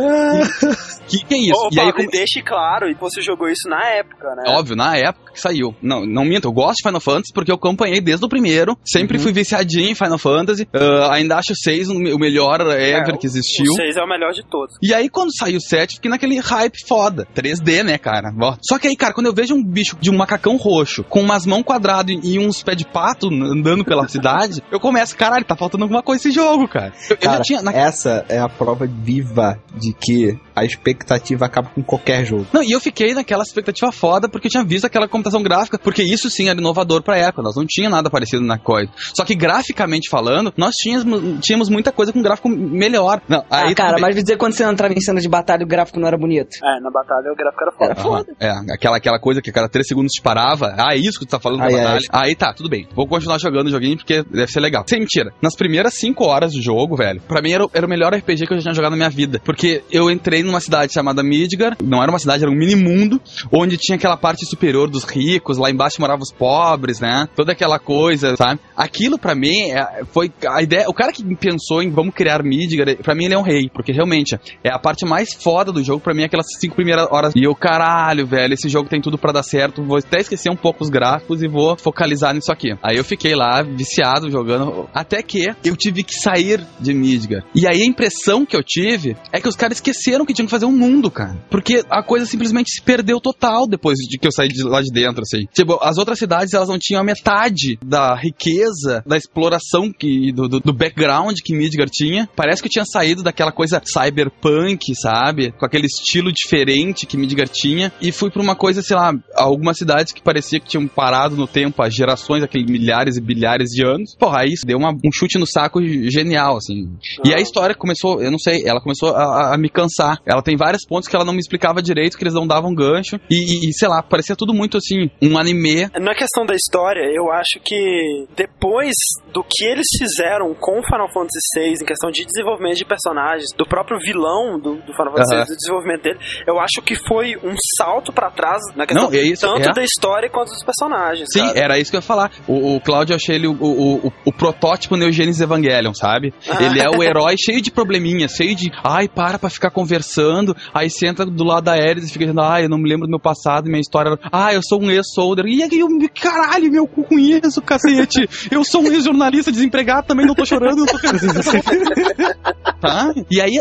Que que é isso? Ô, e aí Pablo, e deixe claro, e você jogou isso na época, né? Óbvio, na época que saiu. Não, não minto, eu gosto de Final Fantasy porque eu acompanhei desde o primeiro. Sempre fui viciadinho em Final Fantasy. Ah, ainda acho o 6 o melhor ever É, que existiu. O 6 é o melhor de todos. E aí, quando saiu o 7, fiquei naquele hype foda. 3D, né, cara? Só que aí, cara, quando eu vejo um bicho de um macacão roxo, com umas mãos quadradas e uns pés de pato andando pela cidade, eu começo, caralho, tá faltando alguma coisa nesse jogo, cara. Eu, eu já Cara, tinha. na- essa é a prova viva de que a expectativa acaba com qualquer jogo. Não, e eu fiquei naquela expectativa foda porque eu tinha visto aquela computação gráfica, porque isso sim era inovador pra época, nós não tinha nada parecido na coisa. Só que graficamente falando, nós tínhamos, tínhamos muita coisa com gráfico melhor. Não, aí ah, cara, bem. mas me dizer quando você entrava em cena de batalha o gráfico não era bonito. É, na batalha o gráfico era foda. Era foda. É, aquela, aquela coisa que a cada 3 segundos te parava. Ah, é isso que tu tá falando na batalha. Aí tá, tudo bem. Vou continuar jogando o joguinho porque deve ser legal. Sem mentira. Nas primeiras 5 horas do jogo, velho, pra mim era, o- era o melhor RPG que eu já tinha jogado na minha vida. Porque eu entrei numa cidade chamada Midgar. Não era uma cidade, era um mini mundo. Onde tinha aquela parte superior dos ricos. Lá embaixo moravam os pobres, né? Toda aquela coisa, sabe? Aquilo pra mim é- foi a ideia. O cara que pensou em vamos criar Midgar, pra mim ele é um rei. Porque realmente é a parte mais foda do jogo. Pra mim, aquelas 5 primeiras horas. E eu, caralho, velho, esse jogo tem tudo pra dar certo. Vou até esquecer um pouco os gráficos e vou focalizar nisso aqui. Aí eu fiquei lá, viciado, jogando. Até que eu tive que sair de Midgar. E aí a impressão que eu tive é que os caras esqueceram que tinham que fazer um mundo, cara. Porque a coisa simplesmente se perdeu total depois de que eu saí de lá de dentro, assim. Tipo, as outras cidades, elas não tinham a metade da riqueza, da exploração que, do, do, do background que Midgar tinha. Parece que eu tinha saído daquela coisa cyberpunk, sabe? Com aquele estilo diferente que Midgar tinha. E fui pra uma coisa, sei lá, algumas cidades que parecia que tinham parado no tempo há gerações, aqueles milhares e bilhares de anos. Porra, aí isso deu uma- um chute no saco genial, assim. E a história começou, eu não sei, ela começou a, a- me cansar. Ela tem vários pontos que ela não me explicava direito, que eles não davam gancho. E, e, sei lá, parecia tudo muito assim, um anime. Na questão da história, eu acho que depois do que eles fizeram com Final Fantasy VI, em questão de desenvolvimento de personagens, do próprio vilão do, do Final Fantasy. VI, do desenvolvimento dele, eu acho que foi um salto pra trás na questão Não, é isso, tanto é. da história quanto dos personagens. Sim, era isso que eu ia falar. O, o Cláudio, eu achei ele o, o, o, o protótipo Neo Genesis Evangelion, sabe? Ele é o herói cheio de probleminha, cheio de, ai, para pra ficar conversando, aí senta do lado da Ares e fica dizendo, ai, eu não me lembro do meu passado, minha história, ah, eu sou um ex-soldier, e aí, eu, caralho, meu cu com isso, cacete, eu sou um ex-jornalista desempregado, também não tô chorando, não tô tá? E aí,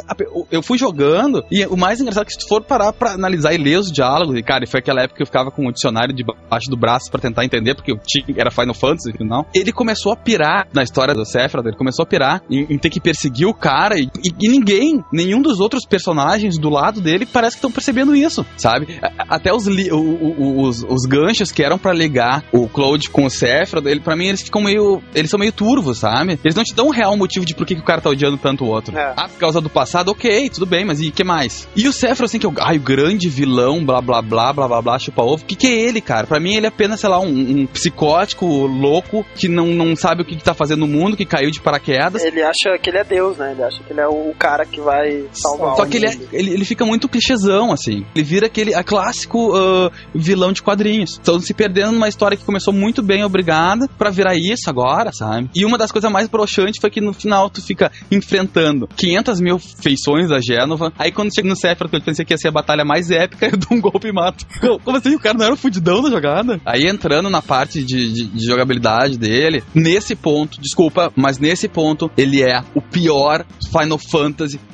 eu- fui jogando, e o mais engraçado é que se tu for parar pra analisar e ler os diálogos, e cara, foi aquela época que eu ficava com o dicionário debaixo do braço pra tentar entender, porque eu tinha, era Final Fantasy, não. Ele começou a pirar na história do Sephiroth, ele começou a pirar em, em ter que perseguir o cara, e, e- e ninguém, nenhum dos outros personagens do lado dele parece que estão percebendo isso, sabe? Até os, li- o- o- os, os ganchos que eram pra ligar o Cloud com o Sephiroth, ele, pra mim eles ficam meio, eles são meio turvos, sabe? Eles não te dão um real motivo de por que, que o cara tá odiando tanto o outro. É. Ah, por causa do passado, ok, tudo bem, mas e que mais? E o Sephiroth, assim, que é o, ai, o grande vilão, blá blá blá, blá blá blá, chupa ovo. O que, que é ele, cara? Pra mim, ele é apenas, sei lá, um, um psicótico louco que não, não sabe o que, que tá fazendo no mundo, que caiu de paraquedas. Ele acha que ele é Deus, né? Ele acha que ele é o cara que vai salvar Só o que ele, é- ele, ele fica muito clichêzão, assim. Ele vira aquele a clássico ah, vilão de quadrinhos. Estão se perdendo numa história que começou muito bem, obrigada, pra virar isso agora, sabe? E uma das coisas mais broxantes foi que no final tu fica enfrentando 500 mil feições da Gênova. Aí quando chega no Sephiroth, eu pensei que ia ser a batalha mais épica, eu dou um golpe e mato. Como- Como assim? O cara não era o fudidão da jogada? Aí entrando na parte de, de- de jogabilidade dele, nesse ponto, desculpa, mas nesse ponto, ele é o pior Final Fantasy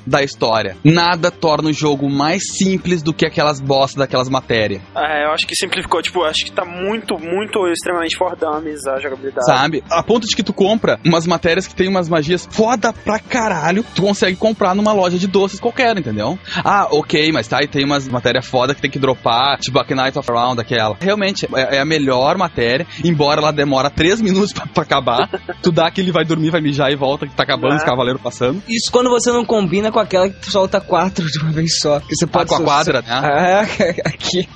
da história. Nada torna o jogo mais simples do que aquelas bostas daquelas matérias. É, eu acho que simplificou, tipo, acho que tá muito, muito extremamente for dummies a jogabilidade. Sabe? A ponto de que tu compra umas matérias que tem umas magias foda pra caralho, tu consegue comprar numa loja de doces qualquer, entendeu? Ah, ok, mas tá, e tem umas matérias foda que tem que dropar, tipo a Knight of Round, aquela. Realmente, é, é a melhor matéria, embora ela demora 3 minutos pra, pra acabar. tu dá aquele vai dormir, vai mijar e volta, que tá acabando É. os cavaleiros passando. Isso quando você não não combina com aquela que tu solta quatro de uma vez só. Que você Ah, pode com a quadra, né? Ah, aqui.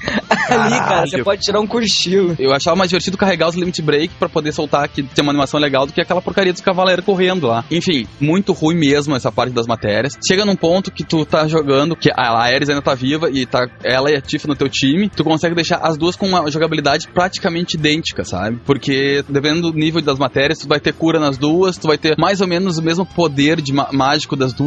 Ali, cara, Caralho. você pode tirar um cochilo. Eu achava mais divertido carregar os limit break pra poder soltar aqui, ter uma animação legal do que aquela porcaria dos cavaleiros correndo lá. Enfim, muito ruim mesmo essa parte das matérias. Chega num ponto que tu tá jogando, que a Ares ainda tá viva e tá ela e a Tifa no teu time, tu consegue deixar as duas com uma jogabilidade praticamente idêntica, sabe? Porque dependendo do nível das matérias, tu vai ter cura nas duas, tu vai ter mais ou menos o mesmo poder de mágico das duas.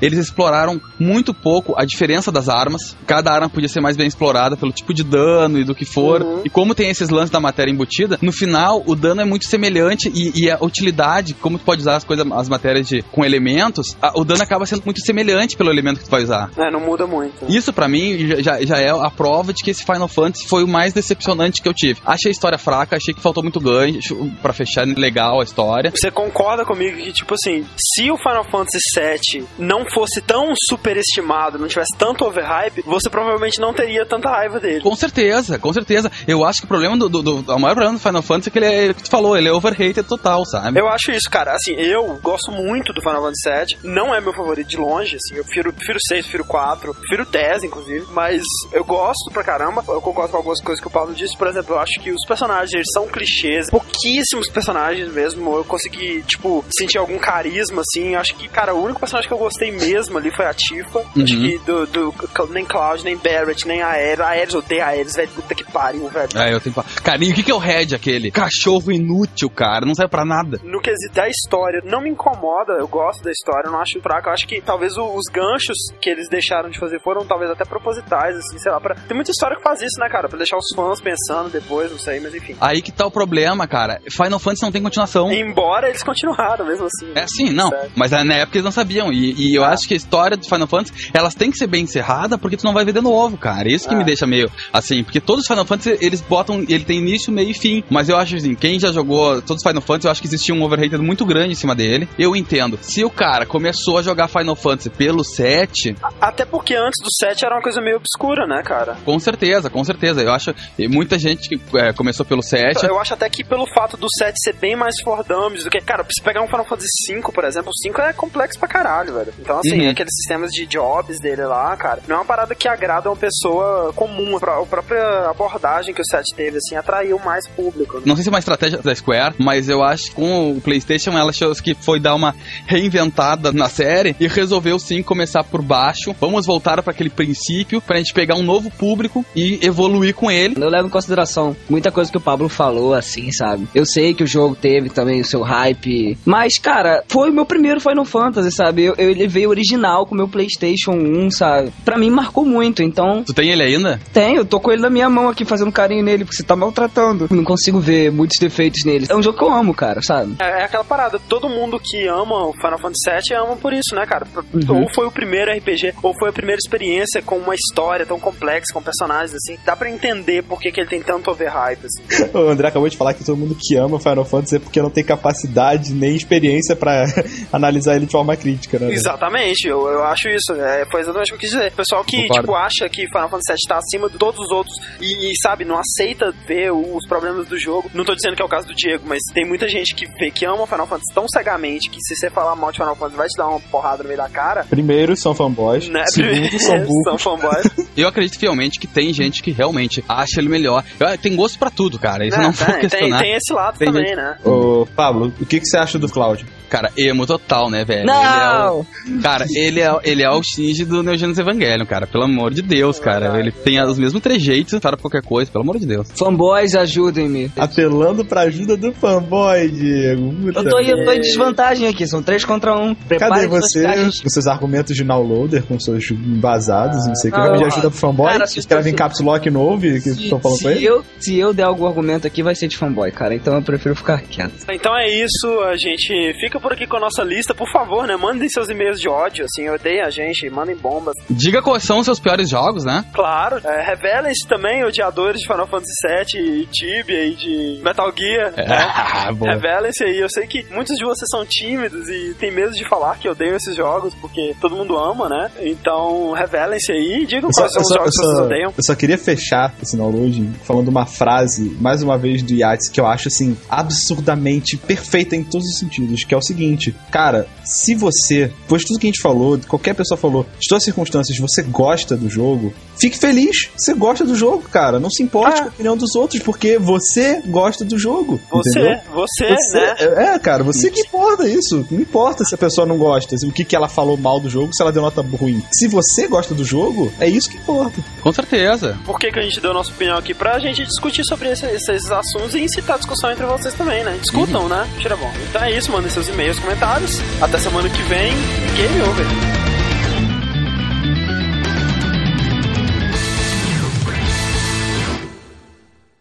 Eles exploraram muito pouco a diferença das armas. Cada arma podia ser mais bem explorada pelo tipo de dano e do que for. Uhum. E como tem esses lances da matéria embutida, no final o dano é muito semelhante e, e a utilidade, como tu pode usar as coisas, as matérias de, com elementos, a- o dano acaba sendo muito semelhante pelo elemento que tu vai usar. É, não muda muito. Isso pra mim já- já, é a prova de que esse Final Fantasy foi o mais decepcionante que eu tive. Achei a história fraca, achei que faltou muito gancho pra fechar legal a história. Você concorda comigo que, tipo assim, se o Final Fantasy VII não fosse tão superestimado, não tivesse tanto overhype, você provavelmente não teria tanta raiva dele. Com certeza, com certeza. Eu acho que o problema do, do, do- maior problema do Final Fantasy é que ele é, é que tu falou, ele é overrated total, sabe? Eu acho isso, cara. Assim, eu gosto muito do Final Fantasy VII. Não é meu favorito de longe, assim. Eu prefiro, prefiro 6, prefiro 4, prefiro 10, inclusive. Mas eu gosto pra caramba. Eu concordo com algumas coisas que o Paulo disse. Por exemplo, eu acho que os personagens são clichês. Pouquíssimos personagens mesmo. Eu consegui, tipo, sentir algum carisma, assim. Eu acho que, cara, o único personagem que eu gostei mesmo ali foi a Tifa. Acho Uhum. que do, do- nem Cloud, nem Barrett, nem Aerys. Aerys, eu odeio Aerys, velho. Puta que pariu, velho. É, eu tenho que falar. Carinho, o que, que é o Red aquele? Cachorro inútil, cara. Não serve pra nada. no quesito da história, não me incomoda, eu gosto da história, eu não acho fraco, eu acho que talvez o- os ganchos que eles deixaram de fazer foram talvez até propositais, assim, sei lá, pra... tem muita história que faz isso, né, cara, pra deixar os fãs pensando depois, não sei, mas enfim. Aí que tá o problema, cara. Final Fantasy não tem continuação. Embora eles continuaram mesmo assim. É assim, não. Sério. Mas na época eles não sabiam. E, e eu Ah. acho que a história do Final Fantasy, elas têm que ser bem encerrada porque tu não vai ver de novo, cara. Isso que Ah. me deixa meio assim. Porque todos os Final Fantasy, eles botam. Ele tem início, meio e fim. Mas eu acho assim, quem já jogou todos os Final Fantasy, eu acho que existia um overrated muito grande em cima dele. Eu entendo. Se o cara começou a jogar Final Fantasy pelo 7, Até porque antes do 7 era uma coisa meio obscura, né, cara? com certeza, com certeza. Eu acho. e Muita gente que é, começou pelo 7. Eu acho até que pelo fato do 7 ser bem mais for dummies do que. Cara, se pegar um Final Fantasy V, por exemplo, o 5 é complexo pra caralho, velho. Então, assim, Uhum. aqueles sistemas de jobs dele lá, cara, não é uma parada que agrada uma pessoa comum. A pró- a própria abordagem que o 7 teve, assim, atraiu mais público. né? Não sei se é uma estratégia da Square, mas eu acho que com o PlayStation ela achou que foi dar uma reinventada na série e resolveu sim começar por baixo. Vamos voltar para aquele princípio pra gente pegar um novo público e evoluir com ele. Eu levo em consideração muita coisa que o Pablo falou, assim, sabe? Eu sei que o jogo teve também o seu hype, mas, cara, foi o meu primeiro Final Fantasy, sabe? Eu, eu levei o original com o meu PlayStation 1, sabe? Pra mim marcou muito, então Tu tem ele ainda? tenho, eu tô com ele na minha mão aqui fazendo carinho nele, porque você tá maltratando. Não consigo ver muitos defeitos nele. É um jogo que eu amo, cara, sabe? É, é aquela parada, todo mundo que ama o Final Fantasy VII ama por isso, né, cara? Uhum. Ou foi o primeiro RPG, ou foi a primeira experiência com uma história tão complexa, com personagens, assim. Dá pra entender por que, que ele tem tanto overhype, assim. O André acabou de falar que todo mundo que ama Final Fantasy é porque não tem capacidade nem experiência pra analisar ele de forma crítica, né? Exatamente, eu, eu acho isso. É, foi exatamente o que eu quis dizer. Pessoal que, Concordo. tipo, acha que Final Fantasy VII tá acima de todos os outros e, e, sabe, não aceita ver os problemas do jogo. Não tô dizendo que é o caso do Diego, mas tem muita gente que vê que ama Final Fantasy tão cegamente que se você falar mal de Final Fantasy vai te dar uma porrada no meio da cara. Primeiro, são fanboys. Né? Segundo, são burros. São fanboys. Eu acredito fielmente que tem gente que realmente acha ele melhor. Eu- tem gosto pra tudo, cara. Isso Né? não vou tem, tem, questionar. tem esse lado Tem também, gente- né? Ô, Pablo, o que, que você acha do Cloud? Cara, emo total, né, velho? Não! Ele cara, ele é, ele é o Shinji do Neo Genesis Evangelion, cara. Pelo amor de Deus, cara. Ele tem os mesmos trejeitos para qualquer coisa, pelo amor de Deus. Fanboys, ajudem-me. Apelando pra ajuda do fanboy, Diego. Puta Eu tô, eu tô em desvantagem aqui, são 3 contra 1. Cadê Prepare suas você com seus argumentos de downloader, com seus embasados, não sei o que? Ah, Vai pedir ajuda pro fanboy? cara, escreve em caps lock não ouve o que Se, estão falando com se ele? eu, se eu der algum argumento aqui, vai ser de fanboy, cara. Então eu prefiro ficar quieto. Então é isso, a gente fica por aqui com a nossa lista. Por favor, né? Mandem seus e-mails de ódio, assim, odeiem a gente, mandem bombas. Diga quais são os seus piores jogos, né? Claro, é, revelem-se também odiadores de Final Fantasy VII, e Tibia e de Metal Gear. né? Ah, boa. Revelem-se aí. Eu sei que muitos de vocês são tímidos e têm medo de falar que odeiam esses jogos, porque todo mundo ama, né? Então, revelem-se aí e digam só, quais são os só- jogos eu que vocês só- odeiam. eu só queria fechar esse download falando uma frase, mais uma vez, do Yates, que eu acho, assim, absurdamente perfeita em todos os sentidos, que é o seguinte, cara, se você, depois de tudo que a gente falou, qualquer pessoa falou, de todas as circunstâncias, você gosta do jogo, fique feliz. Você gosta do jogo, cara. Não se importe Ah. com a opinião dos outros, porque você gosta do jogo. Você, entendeu? você, Você- né? É, cara, você que importa isso. Não importa se a pessoa não gosta, se- o que, que ela falou mal do jogo, se ela deu nota ruim. Se você gosta do jogo, é isso que importa. Com certeza. Por que, que a gente deu nossa opinião aqui? Pra gente discutir sobre esse- esses assuntos e incitar a discussão entre vocês também, né? Discutam, né? Tira bom. Então é isso, mandem seus e-mails, comentários. Até semana que vem. Game over.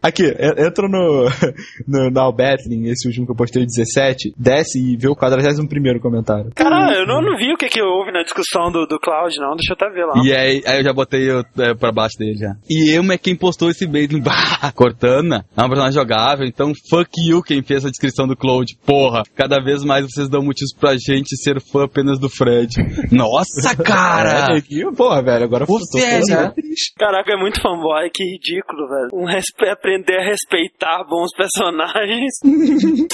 Aqui, en- entra no, no na Battling, esse último que eu postei, 17, desce e vê o 41 comentário. Caralho, eu não, não vi o que, que houve na discussão do, do Cloud, não. Deixa eu até ver lá. E aí, aí eu já botei o- é, pra baixo dele já. E Emo é quem postou esse bait no bah, Cortana. É um personagem jogável, então fuck you quem fez a descrição do Cloud. Porra, cada vez mais vocês dão motivos pra gente ser fã apenas do Fred. Nossa, cara! É, aqui, porra, velho, agora eu tô velho. ficando triste. Caraca, é muito fanboy, que ridículo, velho. Um respe- aprender a respeitar bons personagens.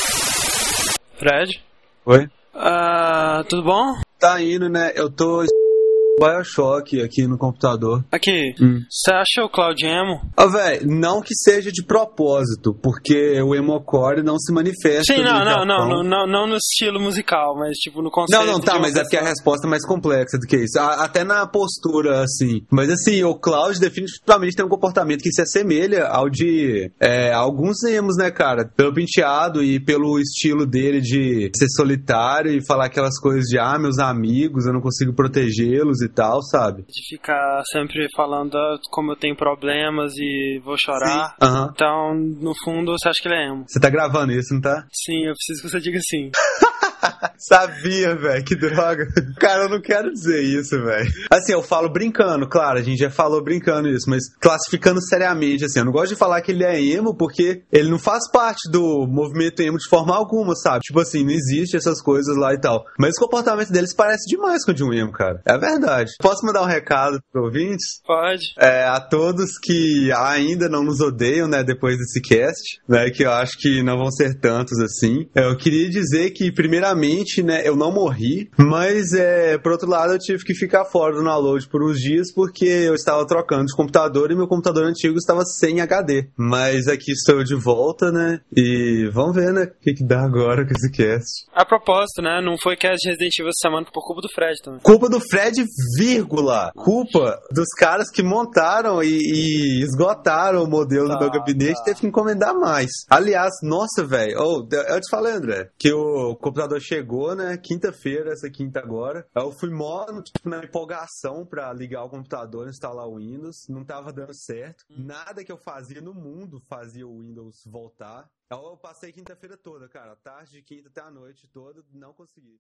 Fred? Oi? Ah, tudo bom? Tá indo, né? Eu tô Bioshock aqui no computador. Aqui, Hum. você acha o Cloud Emo? Ó, velho, não que seja de propósito, porque o emocore não se manifesta. Sim, não, não, não, não, não, no estilo musical, mas tipo no conceito. Não, não, tá, mas é porque a resposta é mais complexa do que isso. A- Até na postura, assim. Mas assim, o Cloud definitivamente tem um comportamento que se assemelha ao de é, alguns emos, né, cara? Pelo penteado e pelo estilo dele de ser solitário e falar aquelas coisas de, ah, meus amigos, eu não consigo protegê-los e tal, sabe? De ficar sempre falando ah, como eu tenho problemas e vou chorar. Então, no fundo, você acha que ele é emo? Você tá gravando isso, não tá? Sim, eu preciso que você diga sim. Sabia, velho, que droga. Cara, eu não quero dizer isso, velho. Assim, eu falo brincando, claro, a gente já falou brincando isso, mas classificando seriamente, assim, eu não gosto de falar que ele é emo porque ele não faz parte do movimento emo de forma alguma, sabe? Tipo assim, não existe essas coisas lá e tal. Mas o comportamento deles parece demais com o de um emo, cara. É verdade. Posso mandar um recado pro ouvintes? Pode. É, a todos que ainda não nos odeiam, né, depois desse cast, né, que eu acho que não vão ser tantos assim. Eu queria dizer que, primeiramente, né, eu não morri, mas, é, por outro lado, eu tive que ficar fora do download por uns dias porque eu estava trocando de computador e meu computador antigo estava sem HD. Mas aqui estou de volta, né, e vamos ver, né, o que, que dá agora com esse cast. A propósito, né? Não foi cast de Resident Evil essa semana por culpa do Fred também. Culpa do Fred, vírgula. Culpa dos caras que montaram e, e esgotaram o modelo do Tá, meu gabinete tá. teve que encomendar mais. Aliás, nossa, velho. Oh, eu te falei, André, que o computador chegou, né? Quinta-feira, essa quinta agora. Eu fui mó tipo, na empolgação pra ligar o computador, instalar o Windows. Não tava dando certo. Nada que eu fazia no mundo fazia o Windows voltar. Eu passei quinta-feira toda, cara. Tarde de quinta até a noite toda, não consegui.